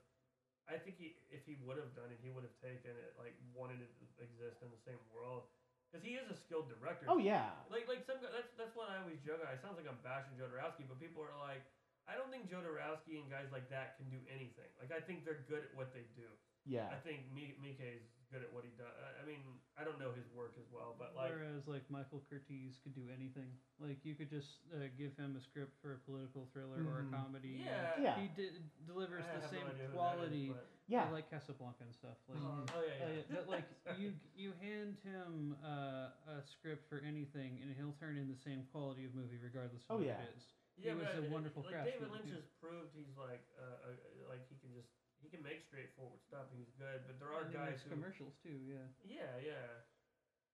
S3: I think he if he would have done it, he would have taken it like wanted it to exist in the same world because he is a skilled director.
S1: oh yeah,
S3: Like like some that's that's what I always joke. It sounds like I'm bashing Jodorowsky, but people are like, I don't think Jodorowsky and guys like that can do anything. Like I think they're good at what they do.
S1: yeah.
S3: I think Mi- Mike is good at what he does. I, I mean, I don't know his work as well, but like,
S2: Whereas like Michael Curtiz could do anything. Like you could just uh, give him a script for a political thriller or a
S1: Mhm.
S2: comedy. and
S3: yeah,
S1: Yeah.
S2: He di- delivers
S3: I
S2: the same
S3: no idea who that is,
S2: quality.
S3: but-
S1: Yeah,
S2: I like Casablanca and stuff. Like,
S3: oh,
S1: Mhm.
S3: oh, yeah,
S2: Uh,
S3: yeah.
S2: yeah, but like you you hand him uh, a script for anything and he'll turn in the same quality of movie regardless
S1: Oh,
S2: of what
S1: yeah.
S2: it is.
S3: Yeah,
S2: he was
S3: but
S2: a
S3: uh,
S2: wonderful
S3: like David
S2: craftsman,
S3: Lynch has proved he's like, uh, uh, like he can just he can make straightforward stuff. He's good, but there are guys who
S2: commercials too. Yeah.
S3: Yeah, yeah.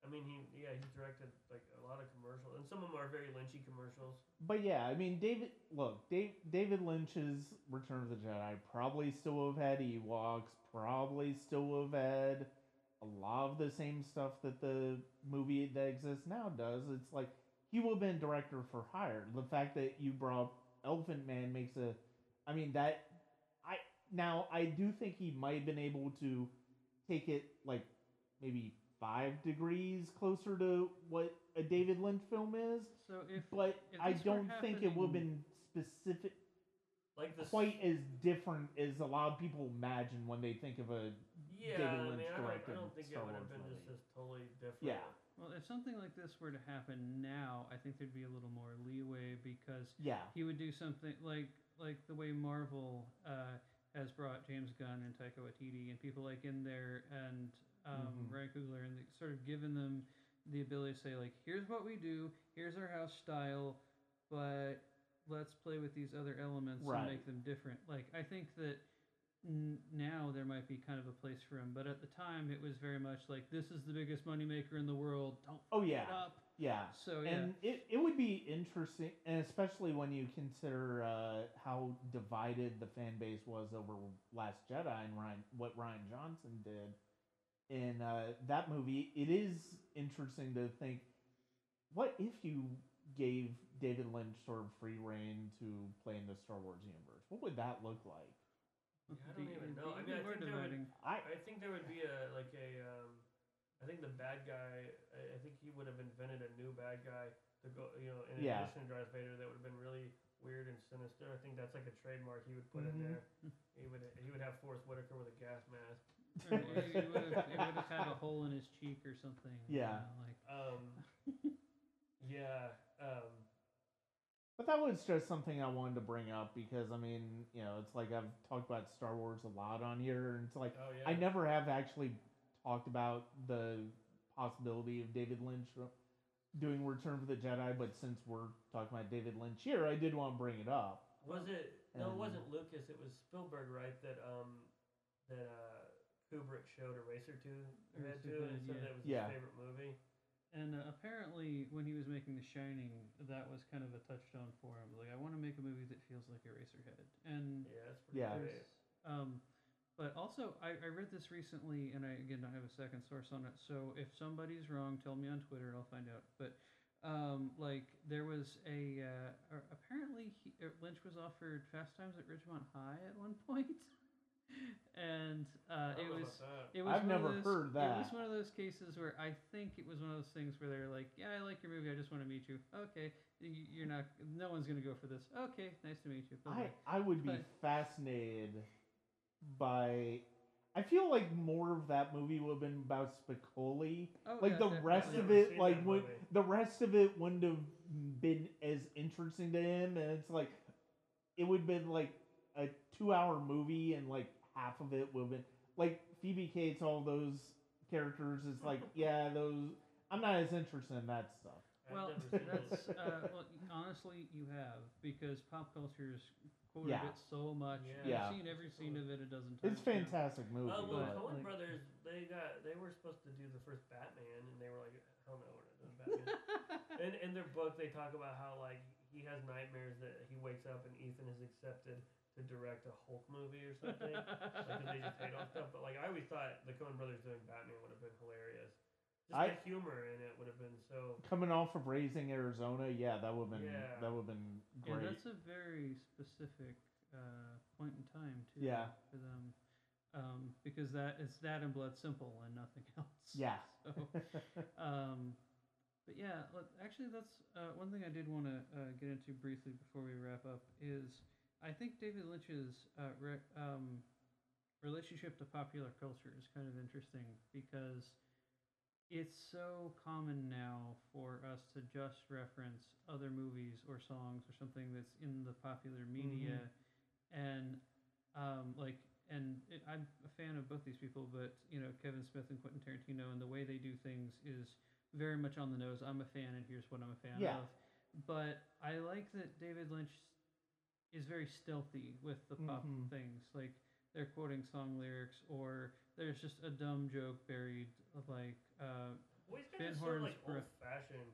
S3: I mean, he yeah he directed like a lot of commercials, and some of them are very Lynchy commercials.
S1: but yeah, I mean, David. Look, Dave, David Lynch's Return of the Jedi probably still have had Ewoks, probably still have had a lot of the same stuff that the movie that exists now does. It's like he would have been director for hire. The fact that you brought Elephant Man makes a. I mean that. I now I do think he might have been able to take it like maybe five degrees closer to what a David Lynch film is
S2: So if
S1: but
S2: if
S1: I don't think it would have been specific,
S3: Like the s-
S1: quite as different as a lot of people imagine when they think of a.
S3: Yeah,
S1: David
S3: I mean,
S1: Lynch
S3: I don't, I don't think
S1: Star
S3: it would have been just
S1: movie.
S3: as totally different.
S1: Yeah.
S2: well, if something like this were to happen now, I think there'd be a little more leeway because
S1: Yeah,
S2: he would do something like like the way Marvel uh, has brought James Gunn and Taika Waititi and people like in there and um,
S1: Mhm.
S2: Ryan Coogler and sort of given them the ability to say like, here's what we do, here's our house style, but let's play with these other elements
S1: Right.
S2: and make them different. Like I think that n- now there might be kind of a place for him, but at the time it was very much like this is the biggest moneymaker in the world. Don't
S1: Oh, yeah.
S2: it up.
S1: Yeah.
S2: So yeah.
S1: And it, it would be interesting, and especially when you consider uh, how divided the fan base was over Last Jedi and Rian, what Rian Johnson did in uh, that movie. It is interesting to think, what if you gave David Lynch sort of free rein to play in the Star Wars universe? What would that look like?
S3: Yeah, I don't even
S2: be
S3: know. I mean, I think there would-
S1: I
S3: I think there would be a like a um, I think the bad guy. I, I think he would have invented a new bad guy to go. You know, in
S1: Yeah.
S3: addition to Darth Vader, that would have been really weird and sinister. I think that's like a trademark he would put
S1: Mhm.
S3: in there. He would he would have Forest Whitaker with a gas mask.
S2: Or he, he would have, he would have had a hole in his cheek or something. you
S1: Yeah.
S2: know, like
S3: Um, yeah. Um,
S1: But that was just something I wanted to bring up because I mean, you know, it's like I've talked about Star Wars a lot on here, and it's like
S3: oh yeah.
S1: I never have actually talked about the possibility of David Lynch doing Return of the Jedi, but since we're talking about David Lynch here, I did want to bring it up.
S3: Was it? No, it wasn't Lucas. It was Spielberg, right? That um, that uh, Kubrick showed Eraser to head
S2: Eraser
S3: to,
S2: to,
S3: and said
S2: yeah.
S3: that was
S1: Yeah.
S3: his favorite movie.
S2: And uh, apparently, when he was making The Shining, that was kind of a touchstone for him. Like, I want to make a movie that feels like Eraserhead. And
S3: Yeah, that's pretty
S1: Yeah.
S3: great.
S2: um, but also, I, I read this recently, and I again don't have a second source on it. So if somebody's wrong, tell me on Twitter. I'll find out. But um, like there was a uh, apparently he, uh, Lynch was offered Fast Times at Ridgemont High at one point, and uh, it was it was
S1: I've
S2: one of
S1: never
S2: those-
S1: heard
S2: It was one of those cases where I think it was one of those things where they're like, "Yeah, I like your movie. I just want to meet you." Okay, you're not. No one's gonna go for this. Okay, nice to meet you.
S1: I,
S2: Bye-bye.
S1: I would be
S2: But-
S1: fascinated by. I feel like more of that movie would have been about Spicoli.
S2: Oh,
S1: like
S2: yeah,
S1: the
S2: definitely.
S1: rest of it, like
S3: that
S1: would, the rest of it wouldn't have been as interesting to him, and it's like it would have been like a two-hour movie, and like half of it would have been like Phoebe Cates, all those characters. Is like, yeah, those. I'm not as interested in that stuff.
S2: Well,
S3: never seen it.
S2: that's uh, well. Honestly, you have because pop culture's quoted
S1: Yeah.
S2: it so much.
S3: Yeah.
S2: You've seen every scene of it a dozen times.
S1: It's
S2: now.
S1: fantastic movie.
S3: Oh well,
S2: but,
S3: Coen
S2: like-
S3: Brothers they got they were supposed to do the first Batman, and they were like, hell no, we're not doing Batman. and in their book, they talk about how like he has nightmares that he wakes up and Ethan is accepted to direct a Hulk movie or something. like 'cause they just hate on stuff. But like I always thought the Coen Brothers doing Batman would have been hilarious. Just
S1: I-
S3: the humor in it would have been so.
S1: Coming off of Raising Arizona, yeah, that would have been
S3: Yeah.
S1: that would have been
S2: Yeah,
S1: great.
S2: that's a very specific uh, point in time too.
S1: Yeah.
S2: For them, um, because that it's that and Blood Simple and nothing else.
S1: yeah.
S2: So, um, but yeah, actually, that's uh, one thing I did want to uh, get into briefly before we wrap up is I think David Lynch's uh, re- um, relationship to popular culture is kind of interesting because it's so common now for us to just reference other movies or songs or something that's in the popular media and um, like and it, I'm a fan of both these people, but you know Kevin Smith and Quentin Tarantino and the way they do things is very much on the nose. I'm a fan, and here's what I'm a fan
S1: Yeah.
S2: of. But I like that David Lynch is very stealthy with the pop
S1: Mhm.
S2: things, like they're quoting song lyrics or there's just a dumb joke buried, like uh,
S3: Well, he's got
S2: Ben
S3: this sort of
S2: Horne's
S3: like
S2: bro-
S3: old fashioned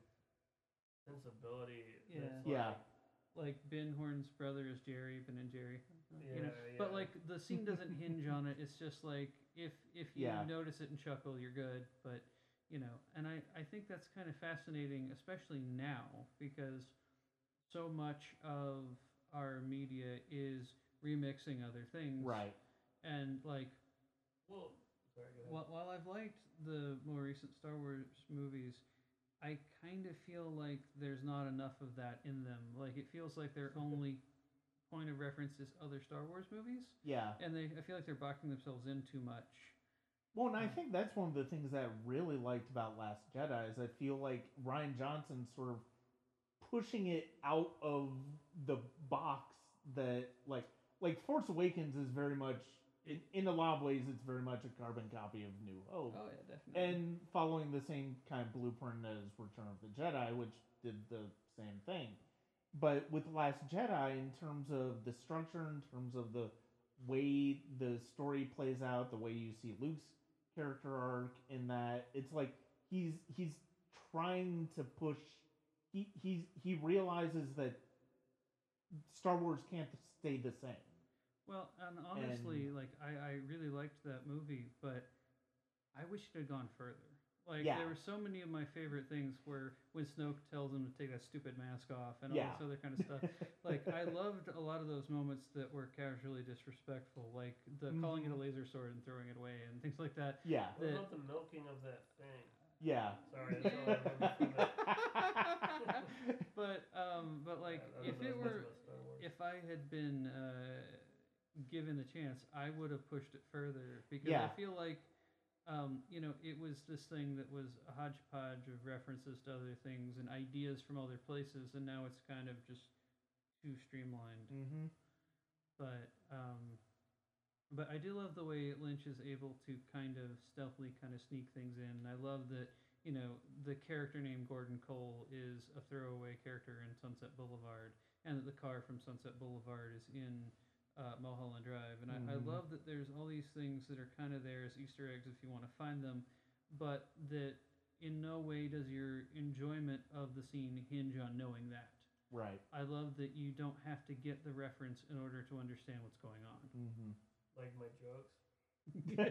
S3: sensibility.
S2: Yeah.
S3: that's
S1: Yeah.
S3: Like,
S2: like Ben Horne's brother is Jerry, Ben and Jerry. you know,
S3: Yeah,
S2: But
S3: yeah.
S2: like the scene doesn't hinge on it. It's just like if if you
S1: Yeah.
S2: notice it and chuckle, you're good. But you know, and I I think that's kind of fascinating, especially now because so much of our media is remixing other things.
S1: right.
S2: And like
S3: well, sorry, go ahead.
S2: while, while I've liked the more recent Star Wars movies, I kind of feel like there's not enough of that in them. Like it feels like their only point of reference is other Star Wars movies,
S1: Yeah.
S2: and they I feel like they're boxing themselves in too much.
S1: Well, and I
S2: um,
S1: think that's one of the things that I really liked about Last Jedi is I feel like Rian Johnson sort of pushing it out of the box that like like Force Awakens is very much in, in a lot of ways it's very much a carbon copy of New Hope.
S2: Oh yeah, definitely.
S1: and following the same kind of blueprint as Return of the Jedi, which did the same thing. But with Last Jedi, in terms of the structure, in terms of the way the story plays out, the way you see Luke's character arc, in that it's like he's he's trying to push. He he's he realizes that Star Wars can't stay the same.
S2: Well, and honestly, like I I really liked that movie, but I wish it had gone further. Like
S1: Yeah.
S2: there were so many of my favorite things where when Snoke tells him to take that stupid mask off and all
S1: Yeah.
S2: this other kind of stuff. like I loved a lot of those moments that were casually disrespectful, like the calling it a
S1: Mhm.
S2: laser sword and throwing it away and things like that.
S1: yeah,
S3: What
S2: that-
S3: about the milking of that thing?
S1: yeah.
S3: Sorry, that's all I remember from that.
S2: but um, but like
S3: I don't
S2: if it were
S3: about Star Wars.
S2: if I had been uh, given the chance, I would have pushed it further because
S1: Yeah.
S2: I feel like, um, you know, it was this thing that was a hodgepodge of references to other things and ideas from other places, and now it's kind of just too streamlined.
S1: mm-hmm.
S2: But um, but I do love the way Lynch is able to kind of stealthily kind of sneak things in. I love that you know the character named Gordon Cole is a throwaway character in Sunset Boulevard, and that the car from Sunset Boulevard is in uh, Mulholland Drive. And I, I love that there's all these things that are kind of there as Easter eggs if you want to find them, but that in no way does your enjoyment of the scene hinge on knowing that.
S1: Right.
S2: I love that you don't have to get the reference in order to understand what's going on.
S1: Mm-hmm.
S3: like my jokes.
S2: Yeah.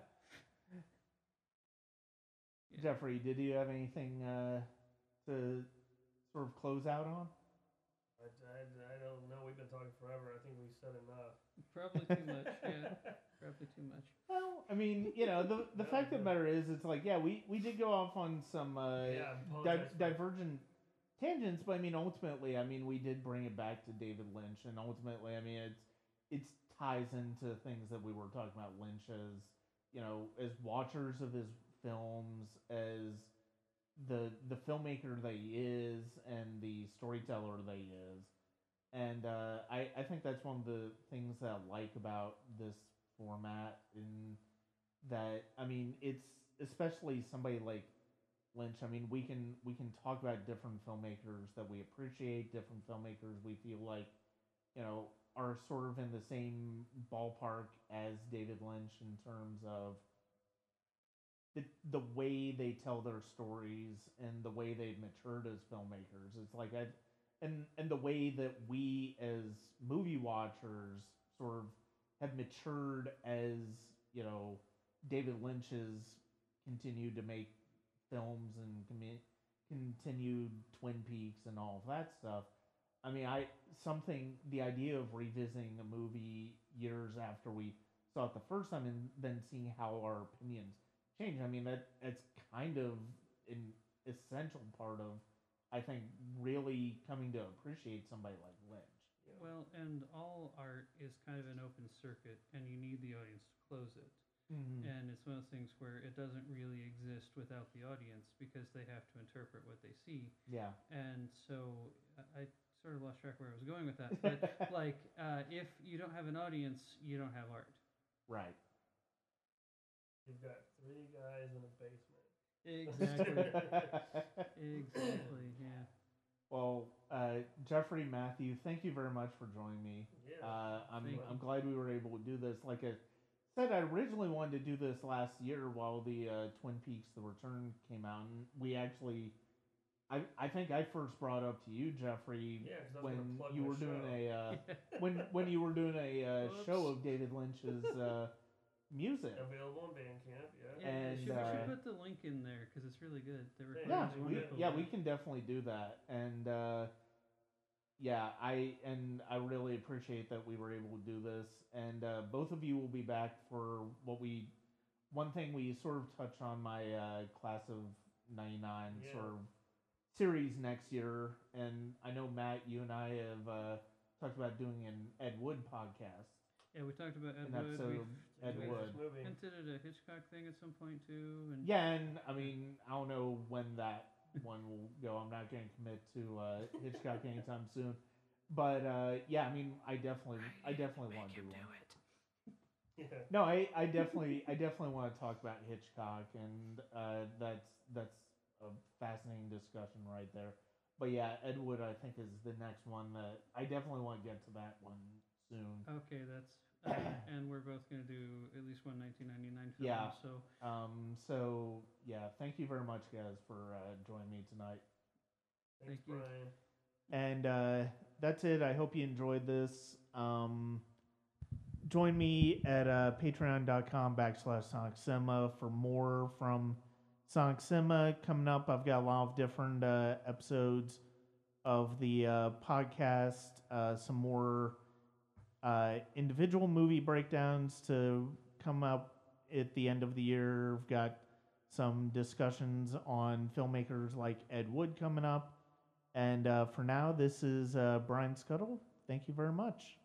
S1: Jeffrey, did you have anything uh, to sort of close out on?
S3: I, I, I don't know. We've been talking forever. I think we said enough.
S2: Probably too much. Yeah, probably too much.
S1: Well, I mean, you know, the the
S3: No,
S1: fact of the matter is, it's like, yeah, we we did go off on some uh,
S3: yeah,
S1: di- divergent tangents, but I mean, ultimately, I mean, we did bring it back to David Lynch, and ultimately, I mean, it's it's ties into things that we were talking about Lynch as, you know, as watchers of his films, as the the filmmaker that he is, and the storyteller that he is. And uh, I, I think that's one of the things that I like about this format in that I mean it's especially somebody like Lynch. I mean we can we can talk about different filmmakers that we appreciate, different filmmakers we feel like you know are sort of in the same ballpark as David Lynch in terms of the the way they tell their stories and the way they've matured as filmmakers. It's like I and and the way that we as movie watchers sort of have matured as you know David Lynch has continued to make films and commi- continued Twin Peaks and all of that stuff. I mean, I something the idea of revisiting a movie years after we saw it the first time and then seeing how our opinions change. I mean, that it's kind of an essential part of I think really coming to appreciate somebody like Lynch.
S3: Yeah.
S2: Well, and all art is kind of an open circuit, and you need the audience to close it.
S1: Mm-hmm.
S2: And it's one of those things where it doesn't really exist without the audience because they have to interpret what they see.
S1: Yeah.
S2: And so I, I sort of lost track where I was going with that. But like, uh, if you don't have an audience, you don't have art.
S1: right.
S3: You've got three guys in a basement.
S2: Exactly. exactly. Yeah.
S1: Well, uh, Jeffrey Matthew, thank you very much for joining me.
S3: Yeah.
S1: Uh, I'm
S2: Thank
S1: I'm glad we were able to do this. Like I said, I originally wanted to do this last year while the uh, Twin Peaks: The Return came out, and we actually, I I think I first brought up to you, Jeffrey,
S3: Yeah, 'cause I was gonna
S1: when
S3: plug
S1: you
S3: my
S1: were doing a uh, when when you were doing a uh, show of David Lynch's uh, music.
S3: Available on Bandcamp. Yeah.
S2: Yeah,
S1: And,
S2: should, we
S1: uh,
S2: should put the link in there because it's really good. The
S3: Yeah,
S1: yeah, we, yeah, we can definitely do that, and uh, yeah, I and I really appreciate that we were able to do this, and uh, both of you will be back for what we. One thing we sort of touch on my uh, class of '99
S3: Yeah.
S1: sort of series next year, and I know Matt, you and I have uh, talked about doing an Ed Wood podcast.
S2: Yeah, we talked about Ed
S1: An
S2: Wood.
S1: episode
S2: We've,
S1: of Ed
S3: great
S1: Wood.
S3: Movie.
S2: hinted at a Hitchcock thing at some point too. And
S1: Yeah, and I mean, I don't know when that one will go. I'm not going to commit to uh, Hitchcock anytime soon. But uh, yeah, I mean, I definitely, I definitely want to do one.
S3: Yeah.
S1: No, I, I definitely, I definitely want to talk about Hitchcock, and uh, that's that's a fascinating discussion right there. But yeah, Ed Wood, I think, is the next one that I definitely want to get to that one soon.
S2: Okay, that's uh, and we're both gonna do at least one 1999 film.
S1: Yeah.
S2: So
S1: Um, so yeah, thank you very much, guys, for uh, joining me tonight.
S3: Thanks,
S2: Thank you.
S3: Brian.
S1: And uh, that's it. I hope you enjoyed this. Um, join me at uh, patreon.com backslash Sonic Cinema for more from Sonic Cinema coming up. I've got a lot of different uh, episodes of the uh, podcast, uh, some more uh, individual movie breakdowns to come up at the end of the year. We've got some discussions on filmmakers like Ed Wood coming up. And uh, for now, this is uh, Brian Scuttle. Thank you very much.